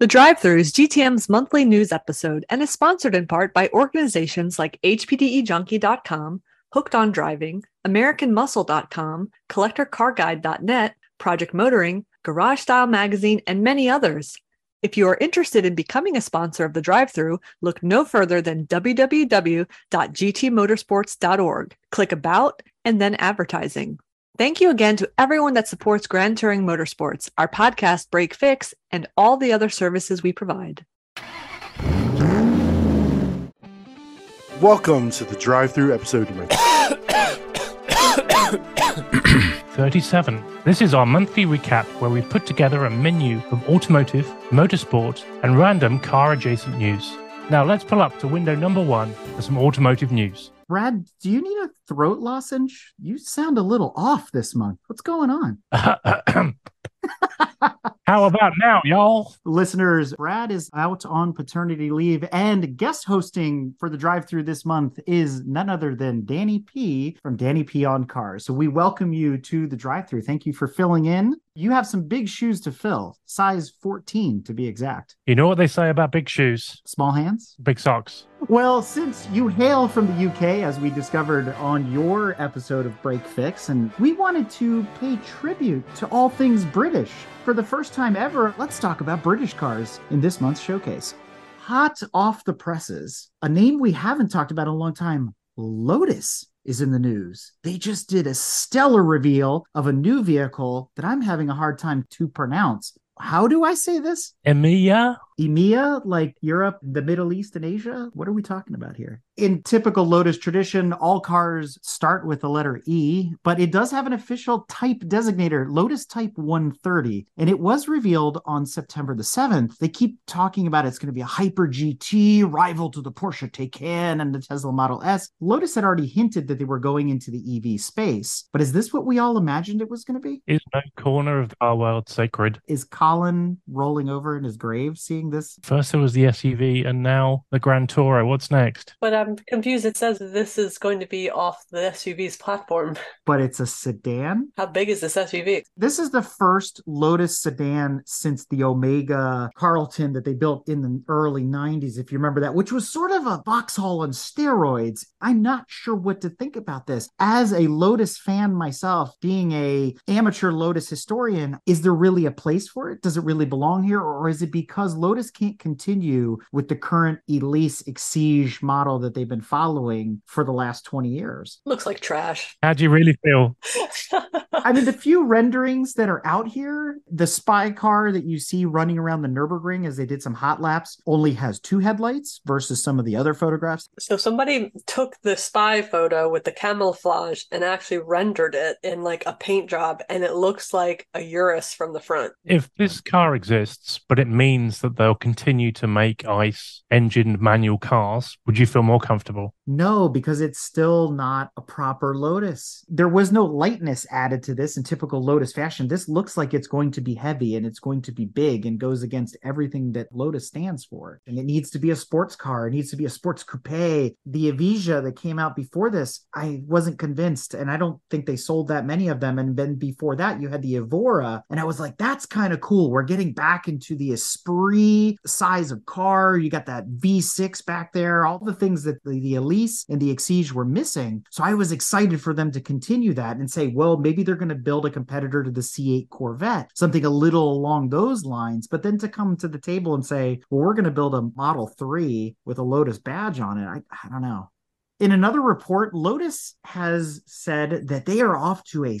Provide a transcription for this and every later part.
The Drive Through is GTM's monthly news episode and is sponsored in part by organizations like HPDEJunkie.com, Hooked on Driving, AmericanMuscle.com, CollectorCarGuide.net, Project Motoring, Garage Style Magazine, and many others. If you are interested in becoming a sponsor of the drive through, look no further than www.gtmotorsports.org. Click About and then Advertising. Thank you again to everyone that supports Grand Touring Motorsports, our podcast Break Fix, and all the other services we provide. Welcome to the drive through episode number 37. This is our monthly recap where we put together a menu of automotive, motorsport, and random car adjacent news. Now let's pull up to window number one for some automotive news. Brad, do you need a throat lozenge? You sound a little off this month. What's going on? How about now, y'all? Listeners, Brad is out on paternity leave and guest hosting for the drive through this month is none other than Danny P from Danny P on Cars. So we welcome you to the drive through. Thank you for filling in. You have some big shoes to fill, size 14 to be exact. You know what they say about big shoes? Small hands? Big socks. Well, since you hail from the UK, as we discovered on your episode of Break Fix, and we wanted to pay tribute to all things British. For the first time ever, let's talk about British cars in this month's showcase. Hot off the presses, a name we haven't talked about in a long time Lotus is in the news. They just did a stellar reveal of a new vehicle that I'm having a hard time to pronounce. How do I say this? EMEA? EMEA, like Europe, the Middle East, and Asia? What are we talking about here? In typical Lotus tradition, all cars start with the letter E, but it does have an official type designator, Lotus Type 130. And it was revealed on September the 7th. They keep talking about it's going to be a Hyper GT, rival to the Porsche Taycan and the Tesla Model S. Lotus had already hinted that they were going into the EV space. But is this what we all imagined it was going to be? Is no corner of our world sacred? Is Colin rolling over in his grave seeing this? First there was the SUV and now the Grand Tourer. What's next? But I'm confused. It says this is going to be off the SUV's platform. But it's a sedan? How big is this SUV? This is the first Lotus sedan since the Omega Carlton that they built in the early 90s, if you remember that, which was sort of a Vauxhall on steroids. I'm not sure what to think about this. As a Lotus fan myself, being a amateur Lotus historian, is there really a place for it? Does it really belong here? Or is it because Lotus can't continue with the current Elise Exige model that they've been following for the last 20 years? Looks like trash. How do you really feel? I mean, the few renderings that are out here, the spy car that you see running around the Nürburgring as they did some hot laps only has two headlights versus some of the other photographs. So somebody took the spy photo with the camouflage and actually rendered it in like a paint job, and it looks like a Urus from the front. If this car exists, but it means that they'll continue to make ICE engined manual cars, would you feel more comfortable? No, because it's still not a proper Lotus. There was no lightness added to this in typical Lotus fashion. This looks like it's going to be heavy and it's going to be big and goes against everything that Lotus stands for. And it needs to be a sports car. It needs to be a sports coupe. The Evija that came out before this, I wasn't convinced. And I don't think they sold that many of them. And then before that, you had the Evora. And I was like, that's kind of cool. We're getting back into the Esprit size of car. You got that V6 back there, all the things that the, the Elise and the Exige were missing. So I was excited for them to continue that and say, well, maybe they're going to build a competitor to the C8 Corvette, something a little along those lines. But then to come to the table and say, well, we're going to build a Model 3 with a Lotus badge on it, I, I don't know. In another report, Lotus has said that they are off to a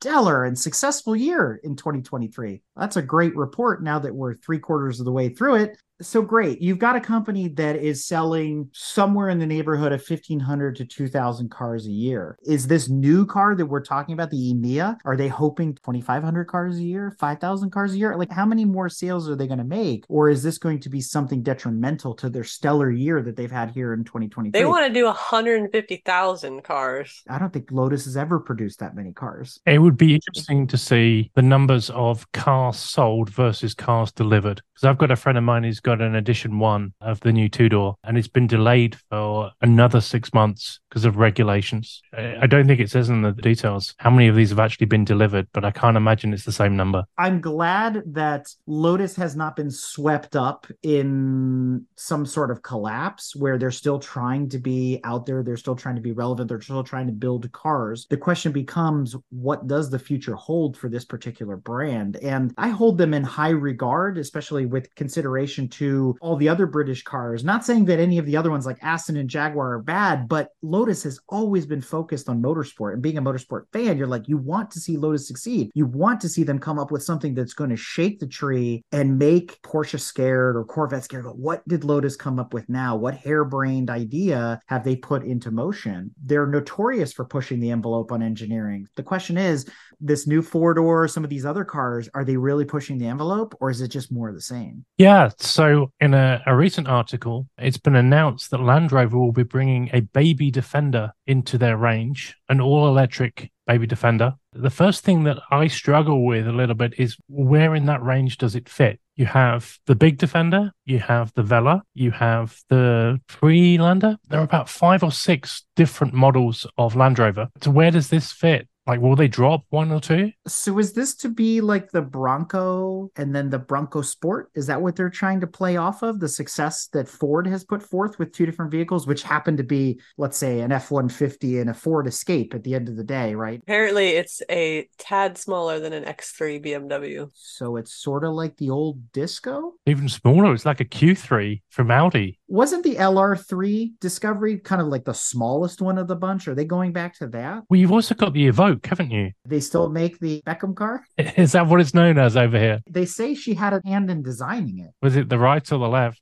stellar and successful year in 2023. That's a great report now that we're three quarters of the way through it. So great. You've got a company that is selling somewhere in the neighborhood of 1,500 to 2,000 cars a year. Is this new car that we're talking about, the EMEYA, are they hoping 2,500 cars a year, 5,000 cars a year? Like, how many more sales are they going to make? Or is this going to be something detrimental to their stellar year that they've had here in 2023? They want to do 150,000 cars. I don't think Lotus has ever produced that many cars. It would be interesting to see the numbers of cars sold versus cars delivered. Because I've got a friend of mine who's got got an edition one of the new two door, and it's been delayed for another six months because of regulations. I don't think it says in the details how many of these have actually been delivered, but I can't imagine it's the same number. I'm glad that Lotus has not been swept up in some sort of collapse where they're still trying to be out there. They're still trying to be relevant. They're still trying to build cars. The question becomes what does the future hold for this particular brand? And I hold them in high regard, especially with consideration to all the other British cars. Not saying that any of the other ones like Aston and Jaguar are bad, but Lotus has always been focused on motorsport. And being a motorsport fan, you're like, you want to see Lotus succeed. You want to see them come up with something that's going to shake the tree and make Porsche scared or Corvette scared. But what did Lotus come up with now? What harebrained idea have they put into motion? They're notorious for pushing the envelope on engineering. The question is, this new four door, some of these other cars, are they really pushing the envelope or is it just more of the same? Yeah. So, in a, a recent article, it's been announced that Land Rover will be bringing a baby Defender into their range, an all electric baby Defender. The first thing that I struggle with a little bit is where in that range does it fit? You have the big Defender, you have the Velar, you have the Freelander. There are about five or six different models of Land Rover. So, where does this fit? Like, will they drop one or two? So is this to be like the Bronco and then the Bronco Sport? Is that what they're trying to play off of? The success that Ford has put forth with two different vehicles, which happen to be, let's say, an F 150 and a Ford Escape at the end of the day, right? Apparently, it's a tad smaller than an X3 BMW. So it's sort of like the old Disco. Even smaller. It's like a Q3 from Audi. Wasn't the LR3 Discovery kind of like the smallest one of the bunch? Are they going back to that? Well, you've also got the Evoque, haven't you? They still make the Beckham car? Is that what it's known as over here? They say she had a hand in designing it. Was it the right or the left?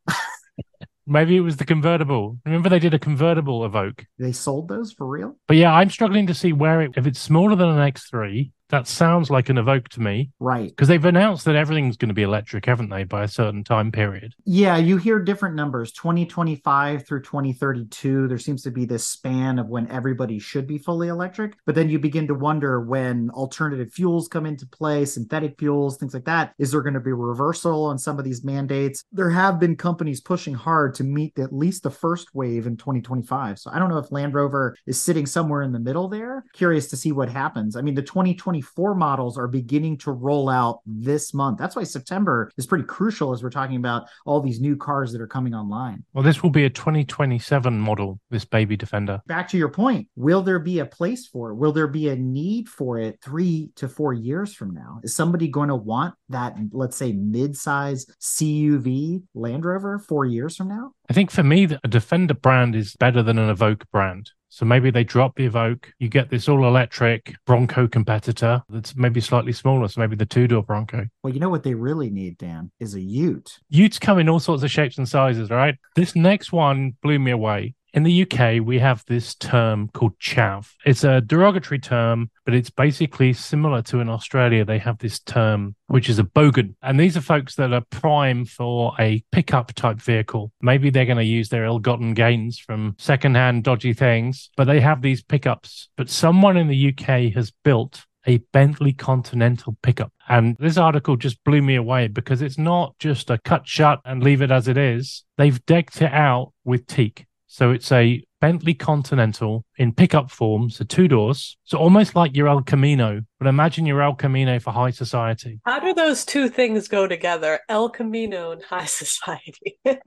Maybe it was the convertible. Remember they did a convertible Evoque. They sold those for real? But yeah, I'm struggling to see where it, if it's smaller than an X3, that sounds like an Evoque to me. Right. Because they've announced that everything's going to be electric, haven't they, by a certain time period? Yeah, you hear different numbers 2025 through 2032. There seems to be this span of when everybody should be fully electric. But then you begin to wonder when alternative fuels come into play, synthetic fuels, things like that. Is there going to be a reversal on some of these mandates? There have been companies pushing hard to meet at least the first wave in 2025. So I don't know if Land Rover is sitting somewhere in the middle there. Curious to see what happens. I mean, the 2020 2024 models are beginning to roll out this month. That's why September is pretty crucial as we're talking about all these new cars that are coming online. Well, this will be a 2027 model, this baby Defender. Back to your point, will there be a place for it? Will there be a need for it three to four years from now? Is somebody going to want that, let's say, mid size CUV Land Rover four years from now? I think for me, a Defender brand is better than an Evoque brand. So maybe they drop the Evoque, you get this all electric Bronco competitor that's maybe slightly smaller. So maybe the two door Bronco. Well, you know what they really need, Dan, is a Ute. Utes come in all sorts of shapes and sizes, right? This next one blew me away. In the UK, we have this term called chav. It's a derogatory term, but it's basically similar to in Australia. They have this term, which is a bogan. And these are folks that are prime for a pickup type vehicle. Maybe they're going to use their ill gotten gains from secondhand dodgy things, but they have these pickups. But someone in the UK has built a Bentley Continental pickup. And this article just blew me away because it's not just a cut shut and leave it as it is. They've decked it out with teak. So it's a Bentley Continental in pickup form, so two doors. So almost like your El Camino, but imagine your El Camino for high society. How do those two things go together? El Camino and high society.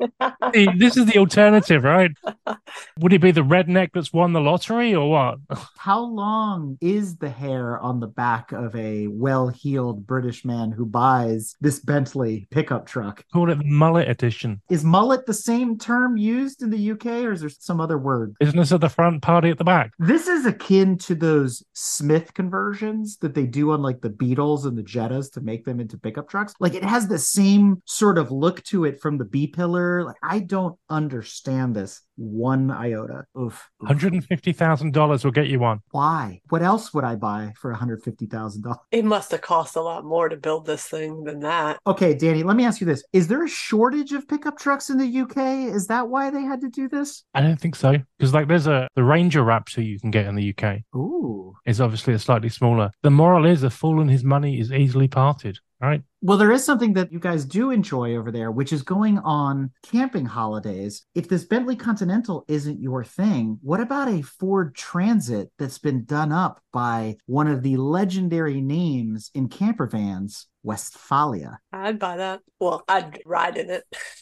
This is the alternative, right? Would it be the redneck that's won the lottery or what? How long is the hair on the back of a well heeled British man who buys this Bentley pickup truck? Call it mullet edition. Is mullet the same term used in the UK or is there some other word? Isn't this at the front, party at the back? This is akin to those Smith conversions that they do on like the Beetles and the Jettas to make them into pickup trucks. Like it has the same sort of look to it from the B pillar. Like I don't understand this one iota. Oof. oof. $150,000 will get you one. Why? What else would I buy for $150,000? it must have cost a lot more to build this thing than that. Okay, Danny, let me ask you this. Is there a shortage of pickup trucks in the UK? Is that why they had to do this? I don't think so. Because like there's a the Ranger Raptor you can get in the UK Ooh. is obviously a slightly smaller. The moral is a fool and his money is easily parted. Right. Well, there is something that you guys do enjoy over there, which is going on camping holidays. If this Bentley Continental isn't your thing, what about a Ford Transit that's been done up by one of the legendary names in camper vans, Westfalia? I'd buy that. Well, I'd ride in it.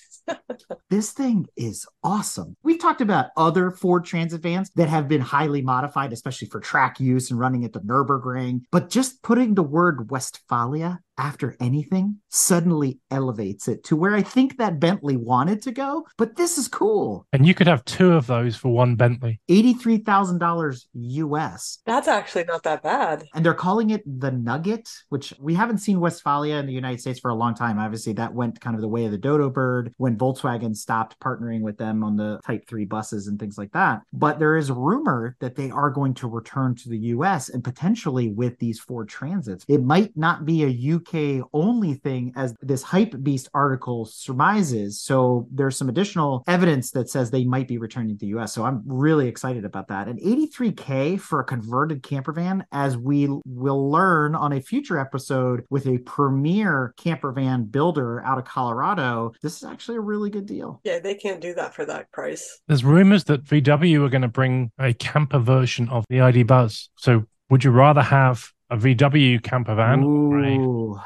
This thing is awesome. We've talked about other Ford Transit vans that have been highly modified, especially for track use and running at the Nürburgring. But just putting the word Westfalia after anything suddenly elevates it to where I think that Bentley wanted to go. But this is cool. And you could have two of those for one Bentley. $83,000 US. That's actually not that bad. And they're calling it the Nugget, which we haven't seen Westfalia in the United States for a long time. Obviously, that went kind of the way of the Dodo Bird when Volkswagen stopped partnering with them on the Type 3 buses and things like that. But there is a rumor that they are going to return to the US and potentially with these Ford Transits. It might not be a UK only thing as this Hypebeast article surmises. So there's some additional evidence that says they might be returning to the US. So I'm really excited about that. And 83K for a converted camper van, as we will learn on a future episode with a premier camper van builder out of Colorado, this is actually a really good deal. Yeah, they can't do that for that price. There's rumors that VW are going to bring a camper version of the ID Buzz. So would you rather have a VW camper van? or a- Ooh.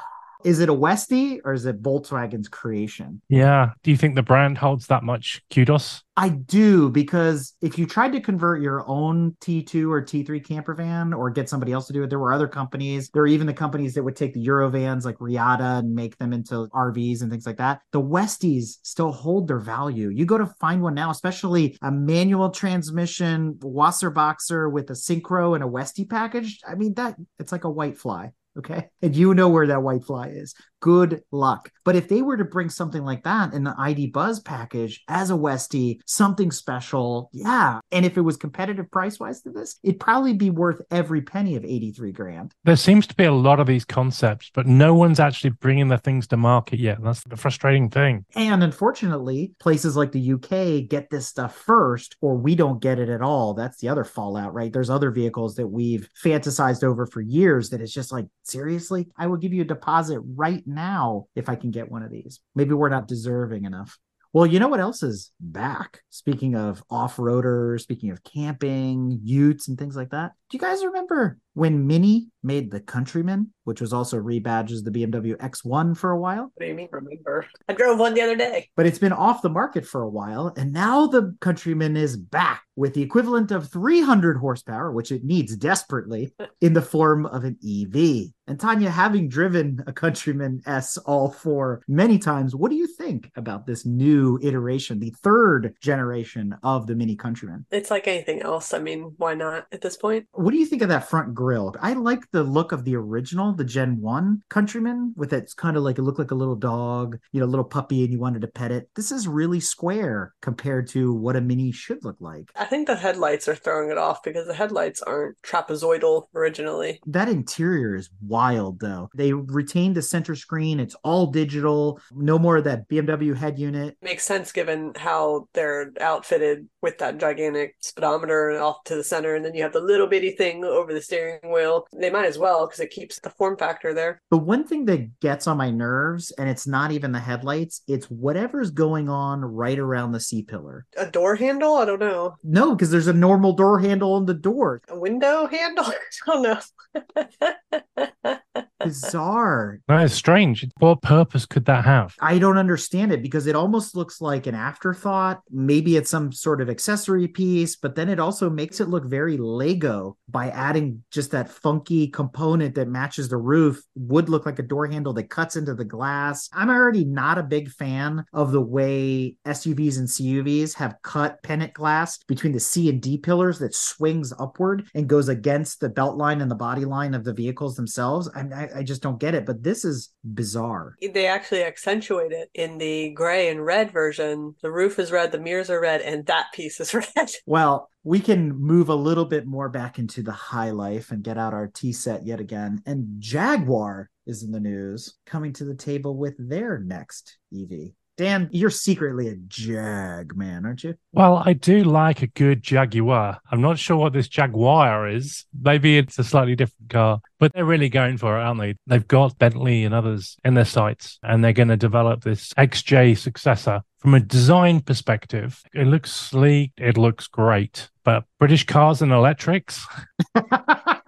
Is it a Westie or is it Volkswagen's creation? Yeah. Do you think the brand holds that much kudos? I do because if you tried to convert your own T2 or T3 camper van or get somebody else to do it, there were other companies. There were even the companies that would take the Eurovans like Rialta and make them into RVs and things like that. The Westies still hold their value. You go to find one now, especially a manual transmission Wasserboxer with a Synchro and a Westie package. I mean, that it's like a white fly. Okay. And you know where that white fly is. Good luck. But if they were to bring something like that in the ID Buzz package as a Westie, something special, yeah. And if it was competitive price wise to this, it'd probably be worth every penny of 83 grand. There seems to be a lot of these concepts, but no one's actually bringing the things to market yet. That's the frustrating thing. And unfortunately, places like the UK get this stuff first, or we don't get it at all. That's the other fallout, right? There's other vehicles that we've fantasized over for years that it's just like, seriously, I will give you a deposit right now if I can get one of these. Maybe we're not deserving enough. Well, you know what else is back? Speaking of off roaders, speaking of camping, utes, and things like that. Do you guys remember when Mini made the Countryman, which was also rebadged as the BMW X1 for a while? What do you mean, remember? I drove one the other day. But it's been off the market for a while. And now the Countryman is back with the equivalent of 300 horsepower, which it needs desperately, in the form of an EV. And Tanya, having driven a Countryman S all four many times, what do you think about this new iteration, the third generation of the Mini Countryman? It's like anything else. I mean, why not at this point? What do you think of that front grille? I like the look of the original, the Gen 1 Countryman, with its kind of like it looked like a little dog, you know, a little puppy, and you wanted to pet it. This is really square compared to what a Mini should look like. I think the headlights are throwing it off because the headlights aren't trapezoidal originally. That interior is wild, though. They retained the center screen. It's all digital. No more of that BMW head unit. Makes sense given how they're outfitted with that gigantic speedometer off to the center, and then you have the little bitty thing over the steering wheel. They might as well because it keeps the form factor there. The one thing that gets on my nerves, and it's not even the headlights, it's whatever's going on right around the C pillar. A door handle? I don't know. No, because there's a normal door handle on the door. A window handle? I don't know. Bizarre. That is strange. What purpose could that have? I don't understand it because it almost looks like an afterthought. Maybe it's some sort of accessory piece, but then it also makes it look very Lego by adding just that funky component that matches the roof. Would look like a door handle that cuts into the glass. I'm already not a big fan of the way SUVs and CUVs have cut pennant glass between the C and D pillars that swings upward and goes against the belt line and the body line of the vehicles themselves. I, I, I just don't get it, but this is bizarre. they actually accentuate it in the gray and red version. The roof is red, the mirrors are red, and that piece is red. Well, we can move a little bit more back into the high life and get out our tea set yet again. And Jaguar is in the news, coming to the table with their next EV. Dan, you're secretly a Jag man, aren't you? Well, I do like a good Jaguar. I'm not sure what this Jaguar is. Maybe it's a slightly different car, but they're really going for it, aren't they? They've got Bentley and others in their sights, and they're going to develop this XJ successor. From a design perspective, it looks sleek, it looks great, but British cars and electrics,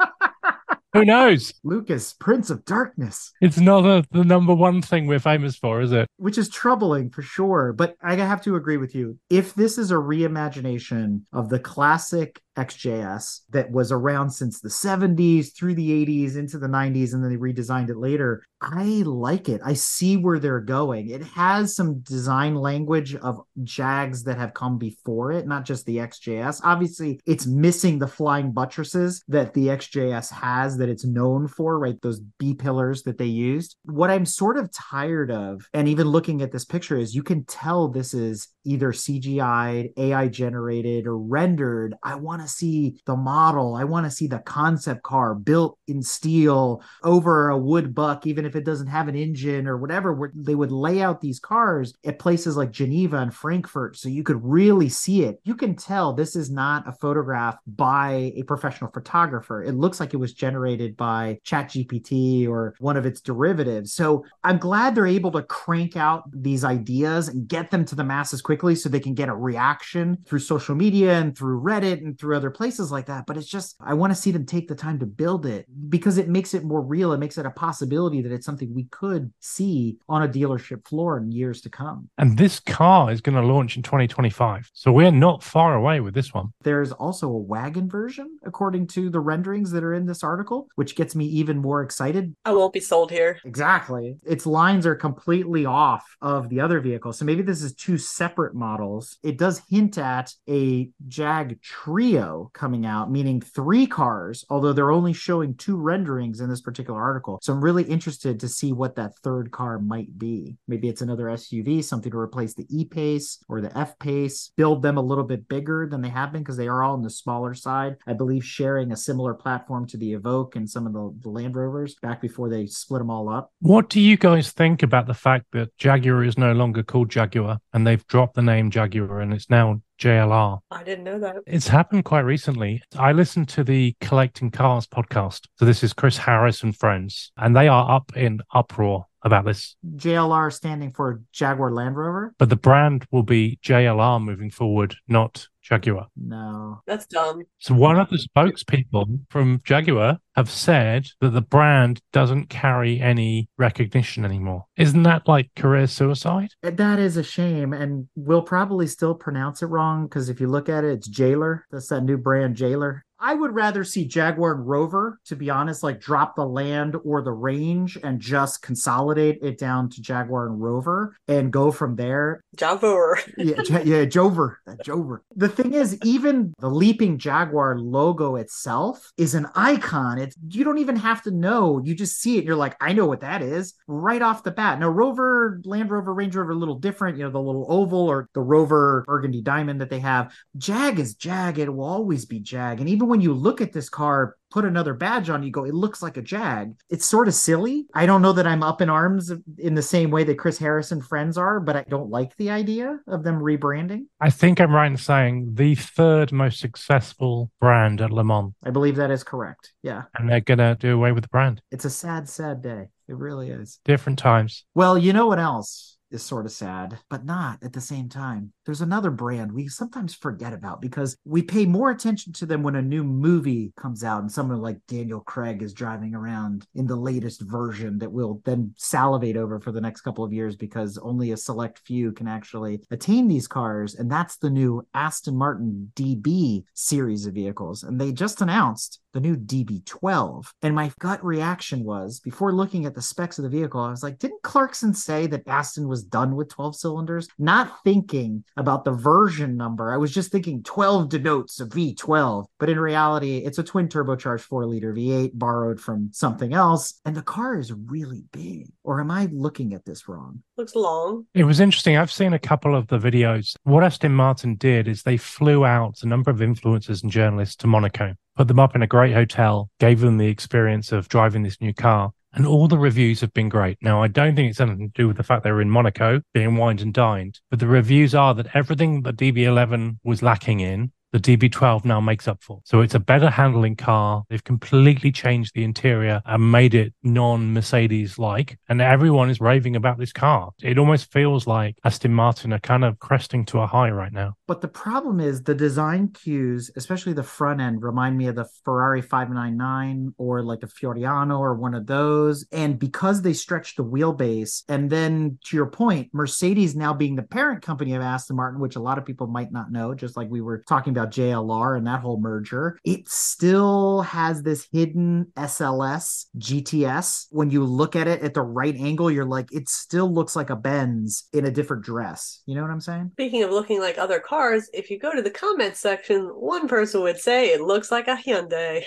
who knows? Lucas, Prince of Darkness. It's not a, the number one thing we're famous for, is it? which is troubling for sure. But I have to agree with you. If this is a reimagination of the classic XJS that was around since the 70s through the 80s into the 90s, and then they redesigned it later, I like it. I see where they're going. It has some design language of JAGs that have come before it, not just the XJS. Obviously, it's missing the flying buttresses that the XJS has that it's known for, right? Those B pillars that they used. What I'm sort of tired of, and even looking at this picture, is you can tell this is either CGI'd, AI generated, or rendered. I want to see the model. I want to see the concept car built in steel over a wood buck, even if it doesn't have an engine or whatever. They would lay out these cars at places like Geneva and Frankfurt so you could really see it. You can tell this is not a photograph by a professional photographer. It looks like it was generated by ChatGPT or one of its derivatives. So I'm glad they're able to crank out these ideas and get them to the masses quickly so they can get a reaction through social media and through Reddit and through other places like that. But it's just, I want to see them take the time to build it because it makes it more real. It makes it a possibility that it's something we could see on a dealership floor in years to come. And this car is going to launch in 2025. So we're not far away with this one. There's also a wagon version, according to the renderings that are in this article, which gets me even more excited. I won't be sold here. Exactly. Its lines are completely off of the other vehicle. So maybe this is two separate models. It does hint at a Jag Trio coming out, meaning three cars, although they're only showing two renderings in this particular article. So I'm really interested to see what that third car might be. Maybe it's another SUV, something to replace the E Pace or the F Pace, build them a little bit bigger than they have been because they are all on the smaller side. I believe sharing a similar platform to the Evoque and some of the, the Land Rovers back before they split them all up. What do you guys think about the fact that Jaguar is no longer called Jaguar and they've dropped the name Jaguar and it's now JLR? I didn't know that. It's happened quite recently. I listened to the Collecting Cars podcast. So this is Chris Harris and friends, and they are up in uproar about this. JLR standing for Jaguar Land Rover? But the brand will be JLR moving forward, not Jaguar. No. That's dumb. So one of the spokespeople from Jaguar have said that the brand doesn't carry any recognition anymore. Isn't that like career suicide? Uh, that is a shame. And we'll probably still pronounce it wrong because if you look at it, it's Jailer. That's that new brand, Jailer. I would rather see Jaguar and Rover, to be honest, like drop the land or the range and just consolidate it down to Jaguar and Rover and go from there. Javor. yeah, yeah, Jover, Jover. The thing is, even the leaping Jaguar logo itself is an icon. It's you don't even have to know. You just see it. You're like, I know what that is right off the bat. Now, Rover, Land Rover, Range Rover, a little different. You know, the little oval or the Rover Burgundy Diamond that they have. Jag is Jag. It will always be Jag. And even when you look at this car, put another badge on, you go, it looks like a Jag. It's sort of silly. I don't know that I'm up in arms in the same way that Chris Harris and friends are, but I don't like the idea of them rebranding. I think I'm right in saying the third most successful brand at Le Mans, I believe that is correct. Yeah. and they're going to do away with the brand. It's a sad, sad day. It really is. Different times. Well, you know what else is sort of sad, but not at the same time? There's another brand we sometimes forget about because we pay more attention to them when a new movie comes out and someone like Daniel Craig is driving around in the latest version that we'll then salivate over for the next couple of years because only a select few can actually attain these cars. And that's the new Aston Martin DB series of vehicles. And they just announced the new DB12. And my gut reaction was before looking at the specs of the vehicle, I was like, didn't Clarkson say that Aston was done with 12 cylinders? Not thinking about the version number. I was just thinking 12 denotes a V12. But in reality, it's a twin turbocharged four liter V8 borrowed from something else. And the car is really big. Or am I looking at this wrong? Looks long. It was interesting. I've seen a couple of the videos. What Aston Martin did is they flew out a number of influencers and journalists to Monaco, put them up in a great hotel, gave them the experience of driving this new car. And all the reviews have been great. Now, I don't think it's anything to do with the fact they were in Monaco being wined and dined, but the reviews are that everything that DB11 was lacking in, the DB12 now makes up for. So it's a better handling car. They've completely changed the interior and made it non Mercedes like. And everyone is raving about this car. It almost feels like Aston Martin are kind of cresting to a high right now. But the problem is the design cues, especially the front end, remind me of the Ferrari 599 or like the Fiorano or one of those. And because they stretch the wheelbase, and then to your point, Mercedes now being the parent company of Aston Martin, which a lot of people might not know, just like we were talking about JLR and that whole merger, it still has this hidden SLS GTS. When you look at it at the right angle, you're like, it still looks like a Benz in a different dress. You know what I'm saying? Speaking of looking like other cars, if you go to the comments section, one person would say it looks like a Hyundai.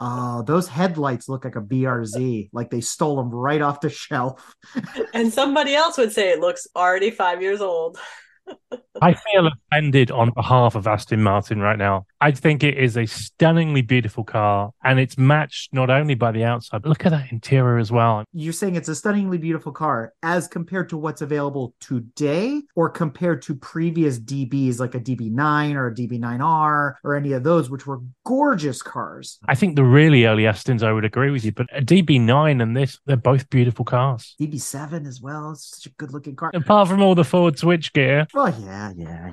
Oh, those headlights look like a BRZ, like they stole them right off the shelf. and somebody else would say it looks already five years old. I feel offended on behalf of Aston Martin right now. I think it is a stunningly beautiful car and it's matched not only by the outside, but look at that interior as well. You're saying it's a stunningly beautiful car as compared to what's available today or compared to previous DBs like a DB9 or a DB9R or any of those, which were gorgeous cars. I think the really early Astons, I would agree with you, but a DB9 and this, they're both beautiful cars. DB7 as well. It's such a good looking car. Apart from all the forward switch gear. Well, oh, yeah, yeah,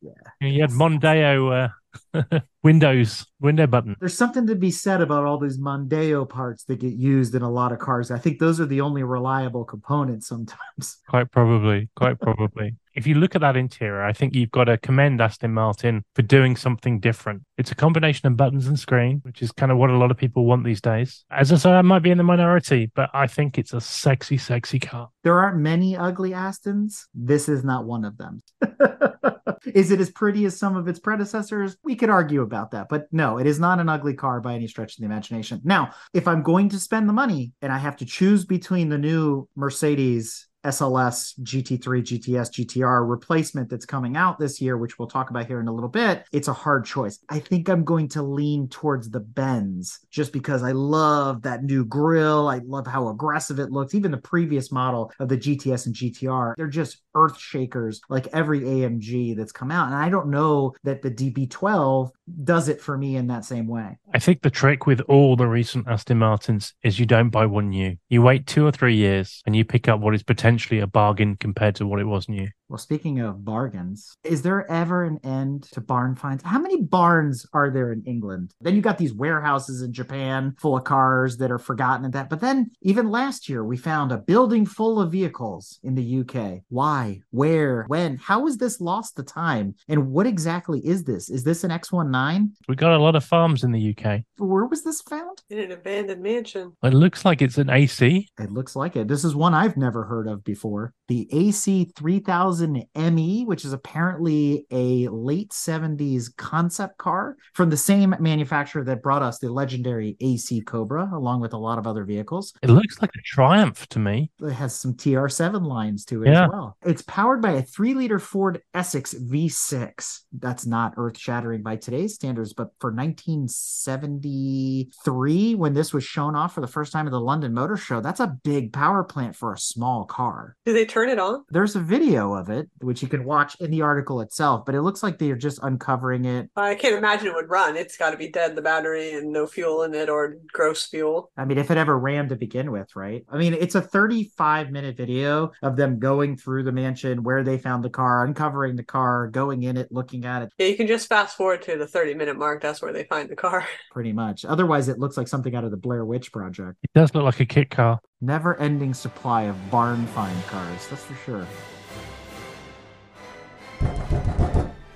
yeah. You had Mondeo uh, Windows window button. There's something to be said about all these Mondeo parts that get used in a lot of cars. I think those are the only reliable components sometimes. Quite probably, quite probably. If you look at that interior, I think you've got to commend Aston Martin for doing something different. It's a combination of buttons and screen, which is kind of what a lot of people want these days. As I said, I might be in the minority, but I think it's a sexy, sexy car. There aren't many ugly Astons. This is not one of them. is it as pretty as some of its predecessors? We could argue about that, but no, it is not an ugly car by any stretch of the imagination. Now, if I'm going to spend the money and I have to choose between the new Mercedes SLS GT3 GTS GTR replacement that's coming out this year, which we'll talk about here in a little bit, it's a hard choice. I think I'm going to lean towards the Benz just because I love that new grille. I love how aggressive it looks. Even the previous model of the GTS and GTR, they're just earth shakers like every AMG that's come out. And I don't know that the DB12 does it for me in that same way. I think the trick with all the recent Aston Martins is you don't buy one new. You wait two or three years and you pick up what is potentially a bargain compared to what it was new. Well, speaking of bargains, is there ever an end to barn finds? How many barns are there in England? Then you got these warehouses in Japan full of cars that are forgotten at that. But then even last year, we found a building full of vehicles in the UK. Why? Where? When? How is this lost to time? And what exactly is this? Is this an X19? We got a lot of farms in the UK. Where was this found? In an abandoned mansion. It looks like it's an AC. It looks like it. This is one I've never heard of before. The AC 3000 ME, which is apparently a late 70s concept car from the same manufacturer that brought us the legendary AC Cobra, along with a lot of other vehicles. It looks like a Triumph to me. It has some TR7 lines to it Yeah. as well. It's powered by a three liter Ford Essex V6. That's not earth shattering by today's standards, but for 1973, when this was shown off for the first time at the London Motor Show, that's a big power plant for a small car. Do they turn it on? There's a video of it, which you can watch in the article itself, but it looks like they are just uncovering it. I can't imagine it would run. It's got to be dead, the battery, and no fuel in it or gross fuel. I mean, if it ever ran to begin with, right? I mean, it's a 35 minute video of them going through the mansion where they found the car, uncovering the car, going in it, looking at it, Yeah, you can just fast forward to the 30 minute mark. That's where they find the car. pretty much. Otherwise, it looks like something out of the Blair Witch Project. It does look like a kit car. Never ending supply of barn find cars, that's for sure.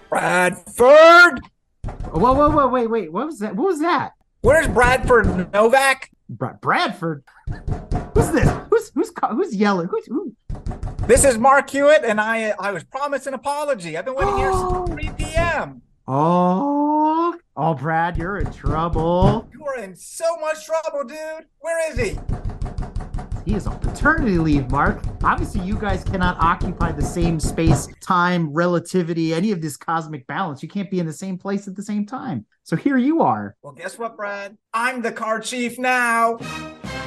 Bradford? Oh, whoa, whoa, whoa, wait, wait. What was that? What was that? Where's Bradford Novak? Bra- Bradford? Who's this? Who's who's who's yelling? Who's who? This is Mark Hewitt, and I I was promised an apology. I've been waiting here since 3 p.m. Oh, oh, Brad, you're in trouble. You are in so much trouble, dude. Where is he? He is on paternity leave, Mark. Obviously, you guys cannot occupy the same space, time, relativity, any of this cosmic balance. You can't be in the same place at the same time. So here you are. Well, guess what, Brad? I'm the car chief now.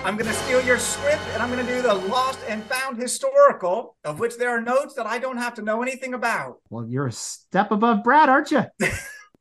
I'm going to steal your script and I'm going to do the lost and found historical, of which there are notes that I don't have to know anything about. Well, you're a step above Brad, aren't you?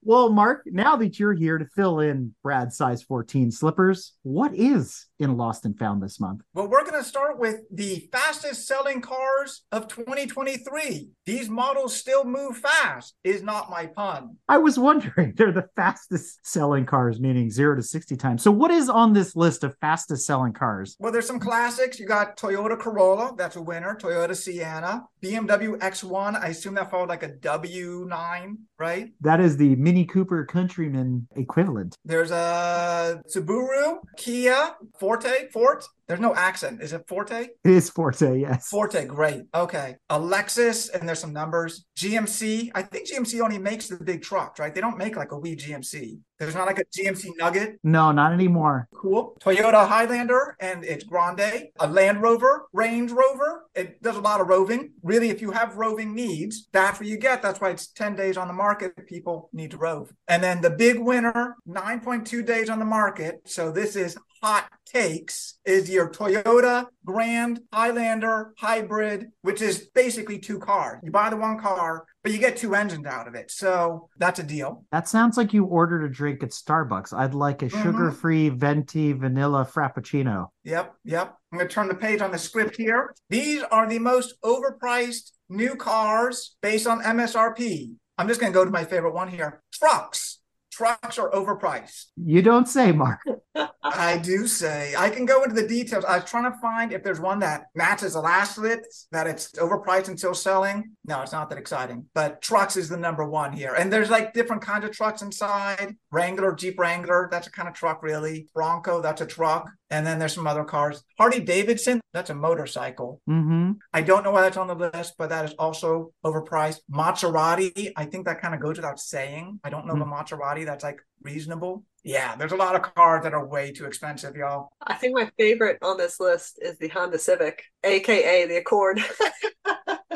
well, Mark, now that you're here to fill in Brad's size 14 slippers, what is in Lost and Found this month? Well, we're going to start with the fastest selling cars of 2023. These models still move fast, is not my pun. I was wondering, they're the fastest selling cars, meaning zero to 60 times. So, what is on this list of fastest selling cars? Well, there's some classics. You got Toyota Corolla, that's a winner. Toyota Sienna, BMW X1. I assume that followed like a W9, right? That is the Mini Cooper Countryman equivalent. There's a Subaru, Kia, Forte, Fort. There's no accent. Is it Forte? It is Forte, yes. Forte, great. Okay. Alexis, and there's some numbers. GMC. I think GMC only makes the big trucks, right? They don't make like a wee GMC. There's not like a GMC Nugget. No, not anymore. Cool. Toyota Highlander and it's Grande. A Land Rover, Range Rover. It does a lot of roving. Really, if you have roving needs, that's what you get. That's why it's 10 days on the market. People need to rove. And then the big winner, 9.2 days on the market. So this is hot takes is your Toyota Grand Highlander hybrid, which is basically two cars. You buy the one car, but you get two engines out of it. So that's a deal. That sounds like you ordered a drink at Starbucks. I'd like a Mhm. sugar free venti vanilla frappuccino. Yep, yep. I'm going to turn the page on the script here. These are the most overpriced new cars based on MSRP. I'm just going to go to my favorite one here trucks. Trucks are overpriced. You don't say, Mark. I do say I can go into the details. I was trying to find if there's one that matches the last list, that it's overpriced and still selling. No, it's not that exciting. But trucks is the number one here. And there's like different kinds of trucks inside. Wrangler, Jeep Wrangler, that's a kind of truck, really. Bronco, that's a truck. And then there's some other cars. Harley Davidson, that's a motorcycle. Mm-hmm. I don't know why that's on the list, but that is also overpriced. Maserati, I think that kind of goes without saying. I don't know the Maserati that's like reasonable. Yeah, there's a lot of cars that are way too expensive, y'all. I think my favorite on this list is the Honda Civic, aka the Accord.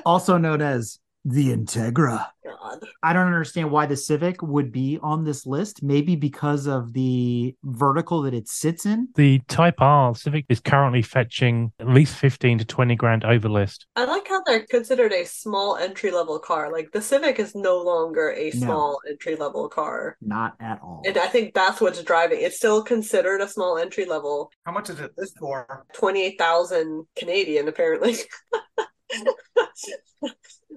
Also known as the Integra. God. I don't understand why the Civic would be on this list. Maybe because of the vertical that it sits in. The Type R Civic is currently fetching at least 15 to 20 grand over list. I like how they're considered a small entry level car. Like the Civic is no longer a No. small entry level car. Not at all. And I think that's what's driving. It's still considered a small entry level. How much is it this for? 28,000 Canadian apparently.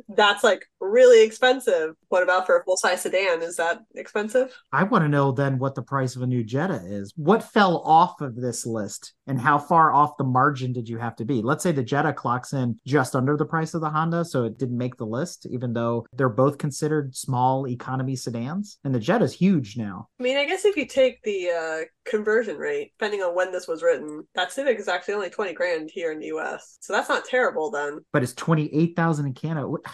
That's like really expensive. What about for a full size sedan? Is that expensive? I want to know then what the price of a new Jetta is. What fell off of this list and how far off the margin did you have to be? Let's say the Jetta clocks in just under the price of the Honda, so it didn't make the list, even though they're both considered small economy sedans. And the Jetta's huge now. I mean, I guess if you take the uh, conversion rate, depending on when this was written, that Civic is actually only 20 grand here in the US. So that's not terrible then. But it's 28,000 in Canada. What-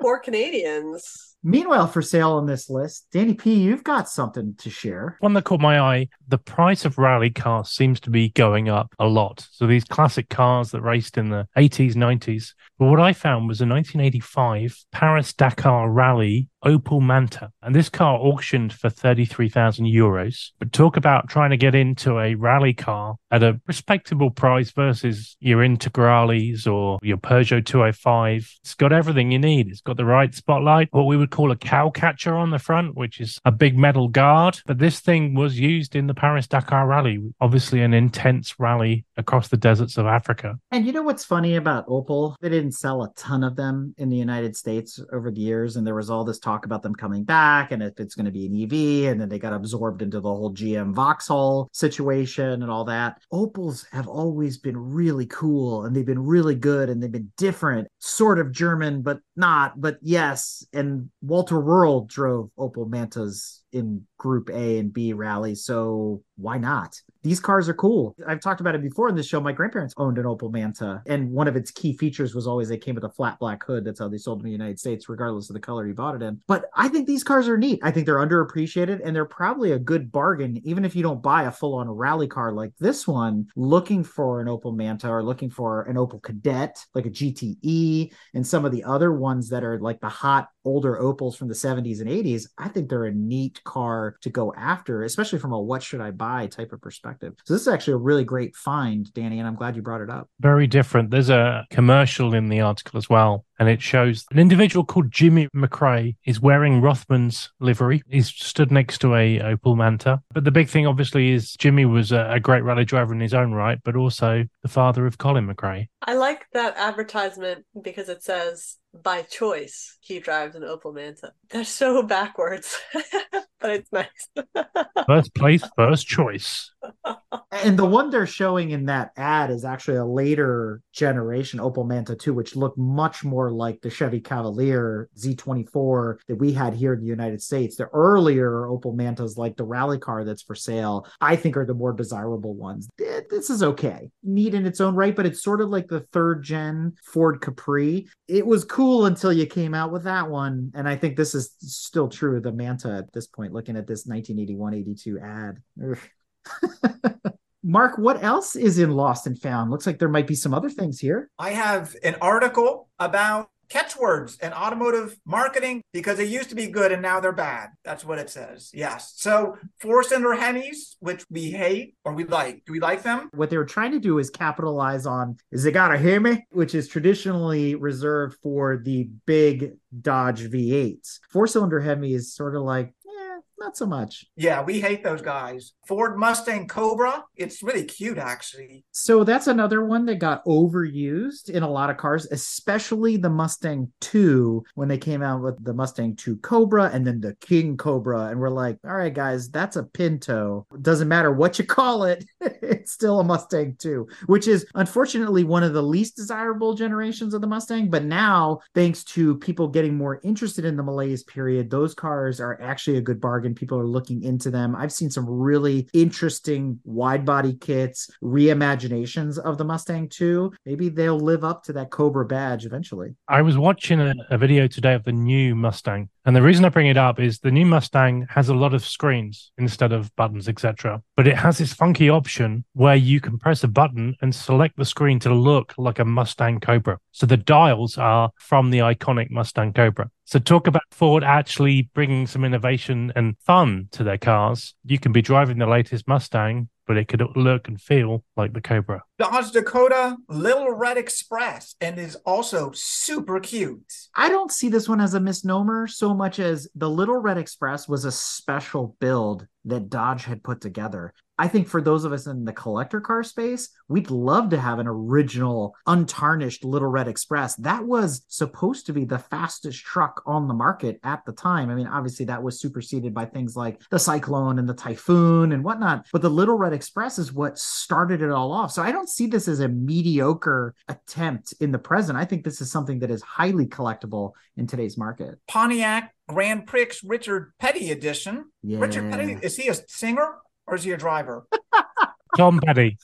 For Canadians. Meanwhile, for sale on this list, Danny P, you've got something to share. One that caught my eye the price of rally cars seems to be going up a lot. So these classic cars that raced in the 80s, 90s. But what I found was a 1985 Paris Dakar Rally Opel Manta. And this car auctioned for 33,000 euros. But talk about trying to get into a rally car at a respectable price versus your Integrales or your Peugeot 205. It's got everything you need. It's got the right spotlight, what we would call a cow catcher on the front, which is a big metal guard. But this thing was used in the Paris Dakar Rally, obviously an intense rally across the deserts of Africa. And you know what's funny about Opel? They didn't sell a ton of them in the United States over the years, and there was all this talk about them coming back and if it's going to be an EV, and then they got absorbed into the whole GM Vauxhall situation and all that. Opels have always been really cool, and they've been really good, and they've been different, sort of German, but not, but yes. And Walter Röhrl drove Opel Mantas in Group A and B rallies, so why not? These cars are cool. I've talked about it before in this show. My grandparents owned an Opel Manta, and one of its key features was always they came with a flat black hood. That's how they sold them in the United States, regardless of the color you bought it in. But I think these cars are neat. I think they're underappreciated, and they're probably a good bargain, even if you don't buy a full on rally car like this one. Looking for an Opel Manta or looking for an Opel Kadett, like a GTE, and some of the other ones that are like the hot older Opels from the 70s and 80s, I think they're a neat car to go after, especially from a what should I buy type of perspective. So this is actually a really great find, Danny, and I'm glad you brought it up. Very different. There's a commercial in the article as well, and it shows an individual called Jimmy McRae is wearing Rothmans livery. He's stood next to a Opel Manta. But the big thing, obviously, is Jimmy was a, a great rally driver in his own right, but also the father of Colin McRae. I like that advertisement because it says by choice he drives an Opel Manta. They're so backwards, but it's nice. First place, first choice. And the one they're showing in that ad is actually a later generation Opel Manta 2, which looked much more like the Chevy Cavalier Z24 that we had here in the United States. The earlier Opel Mantas, like the rally car that's for sale, I think are the more desirable ones. This is okay, neat in its own right, but it's sort of like the third gen Ford Capri. It was cool until you came out with that one. And I think this is still true of the Manta at this point, looking at this 1981 82 ad. Mark, what else is in Lost and Found? Looks like there might be some other things here. I have an article about catchwords and automotive marketing because they used to be good and now they're bad. That's what it says. Yes. So four cylinder Hemis, which we hate or we like. Do we like them? What they were trying to do is capitalize on is they got a Hemi, which is traditionally reserved for the big Dodge V8s. Four cylinder Hemi is sort of like not so much. Yeah, we hate those guys. Ford Mustang Cobra, it's really cute actually. So that's another one that got overused in a lot of cars, especially the Mustang 2 when they came out with the Mustang 2 Cobra and then the King Cobra. And we're like, all right, guys, that's a Pinto. Doesn't matter what you call it, it's still a Mustang 2, which is unfortunately one of the least desirable generations of the Mustang. But now, thanks to people getting more interested in the malaise period, those cars are actually a good bargain people are looking into them. I've seen some really interesting wide body kits, reimaginations of the Mustang 2. Maybe they'll live up to that Cobra badge eventually. I was watching a, a video today of the new Mustang and the reason I bring it up is the new Mustang has a lot of screens instead of buttons, etc. But it has this funky option where you can press a button and select the screen to look like a Mustang Cobra. So the dials are from the iconic Mustang Cobra. So talk about Ford actually bringing some innovation and fun to their cars. You can be driving the latest Mustang, but it could look and feel like the Cobra. Dodge Dakota Little Red Express and is also super cute. I don't see this one as a misnomer so much as the Little Red Express was a special build that Dodge had put together. I think for those of us in the collector car space, we'd love to have an original, untarnished Little Red Express. That was supposed to be the fastest truck on the market at the time. I mean, obviously, that was superseded by things like the Cyclone and the Typhoon and whatnot. But the Little Red Express is what started it all off. So I don't see this as a mediocre attempt in the present. I think this is something that is highly collectible in today's market. Pontiac Grand Prix Richard Petty edition. Yeah. Richard Petty, is he a singer or is he a driver? Tom Petty.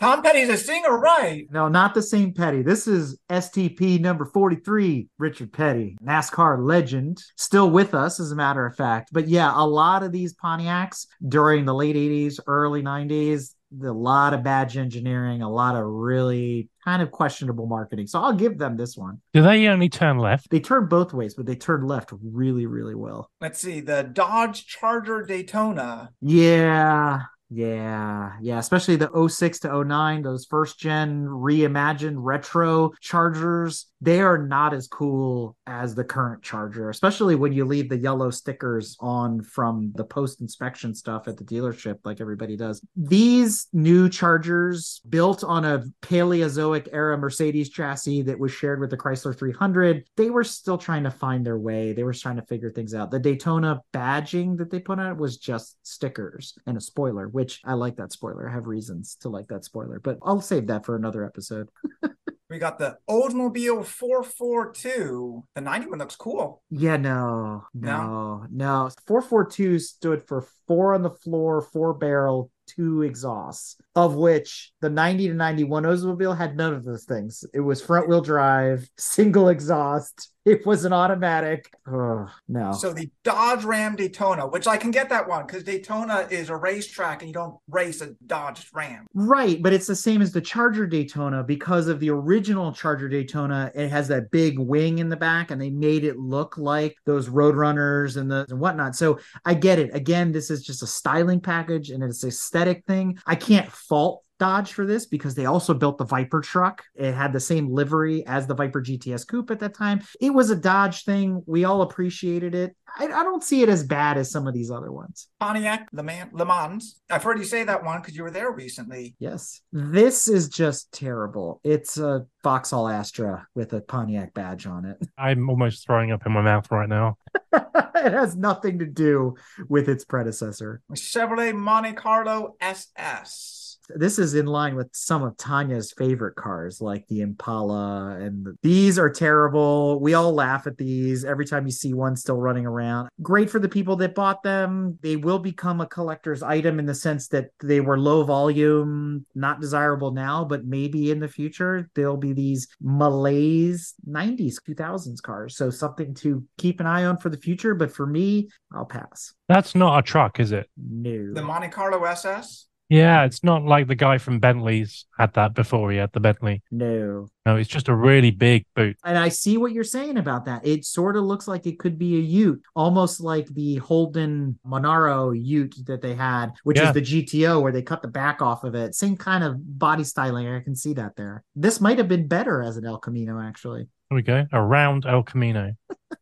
Tom Petty's a singer, right? No, not the same Petty. This is STP number 43, Richard Petty, NASCAR legend, still with us, as a matter of fact. But yeah, a lot of these Pontiacs during the late 80s, early 90s, a lot of badge engineering, a lot of really kind of questionable marketing. So I'll give them this one. Do they only turn left? They turn both ways, but they turn left really, really well. Let's see, the Dodge Charger Daytona. Yeah. Yeah, yeah, especially the 06 to 09, those first gen reimagined retro chargers, they are not as cool as the current charger, especially when you leave the yellow stickers on from the post inspection stuff at the dealership, like everybody does. These new chargers, built on a Paleozoic era Mercedes chassis that was shared with the Chrysler 300, they were still trying to find their way. They were trying to figure things out. The Daytona badging that they put on it was just stickers and a spoiler, which I like that spoiler. I have reasons to like that spoiler, but I'll save that for another episode. We got the Oldsmobile 442. The 90 one looks cool. Yeah, no, no, no. 442 stood for four on the floor, four barrel, two exhausts, of which the 90 to 91 Oldsmobile had none of those things. It was front wheel drive, single exhaust. It was an automatic. Oh, no. So the Dodge Ram Daytona, which I can get that one because Daytona is a racetrack and you don't race a Dodge Ram. Right, but it's the same as the Charger Daytona because of the original Charger Daytona. It has that big wing in the back, and they made it look like those Roadrunners and the and whatnot. So I get it. Again, this is just a styling package and it's aesthetic thing. I can't fault Dodge for this because they also built the Viper truck. It had the same livery as the Viper GTS Coupe at that time. It was a Dodge thing. We all appreciated it. I, I don't see it as bad as some of these other ones. Pontiac Le, Man- Le Mans. I've heard you say that one because you were there recently. Yes. This is just terrible. It's a Vauxhall Astra with a Pontiac badge on it. I'm almost throwing up in my mouth right now. it has nothing to do with its predecessor. Chevrolet Monte Carlo SS. This is in line with some of Tanya's favorite cars, like the Impala, and the- these are terrible. We all laugh at these every time you see one still running around. Great for the people that bought them. They will become a collector's item in the sense that they were low volume, not desirable now, but maybe in the future there'll be these malaise 90s, 2000s cars. So something to keep an eye on for the future. But for me, I'll pass. That's not a truck, is it? No. The Monte Carlo SS. Yeah, it's not like the guy from Bentley's had that before. He had the Bentley. No. No, it's just a really big boot. And I see what you're saying about that. It sort of looks like it could be a Ute, almost like the Holden Monaro Ute that they had, which Yeah. is the GTO where they cut the back off of it. Same kind of body styling. I can see that there. This might have been better as an El Camino, actually. There we go. Around El Camino.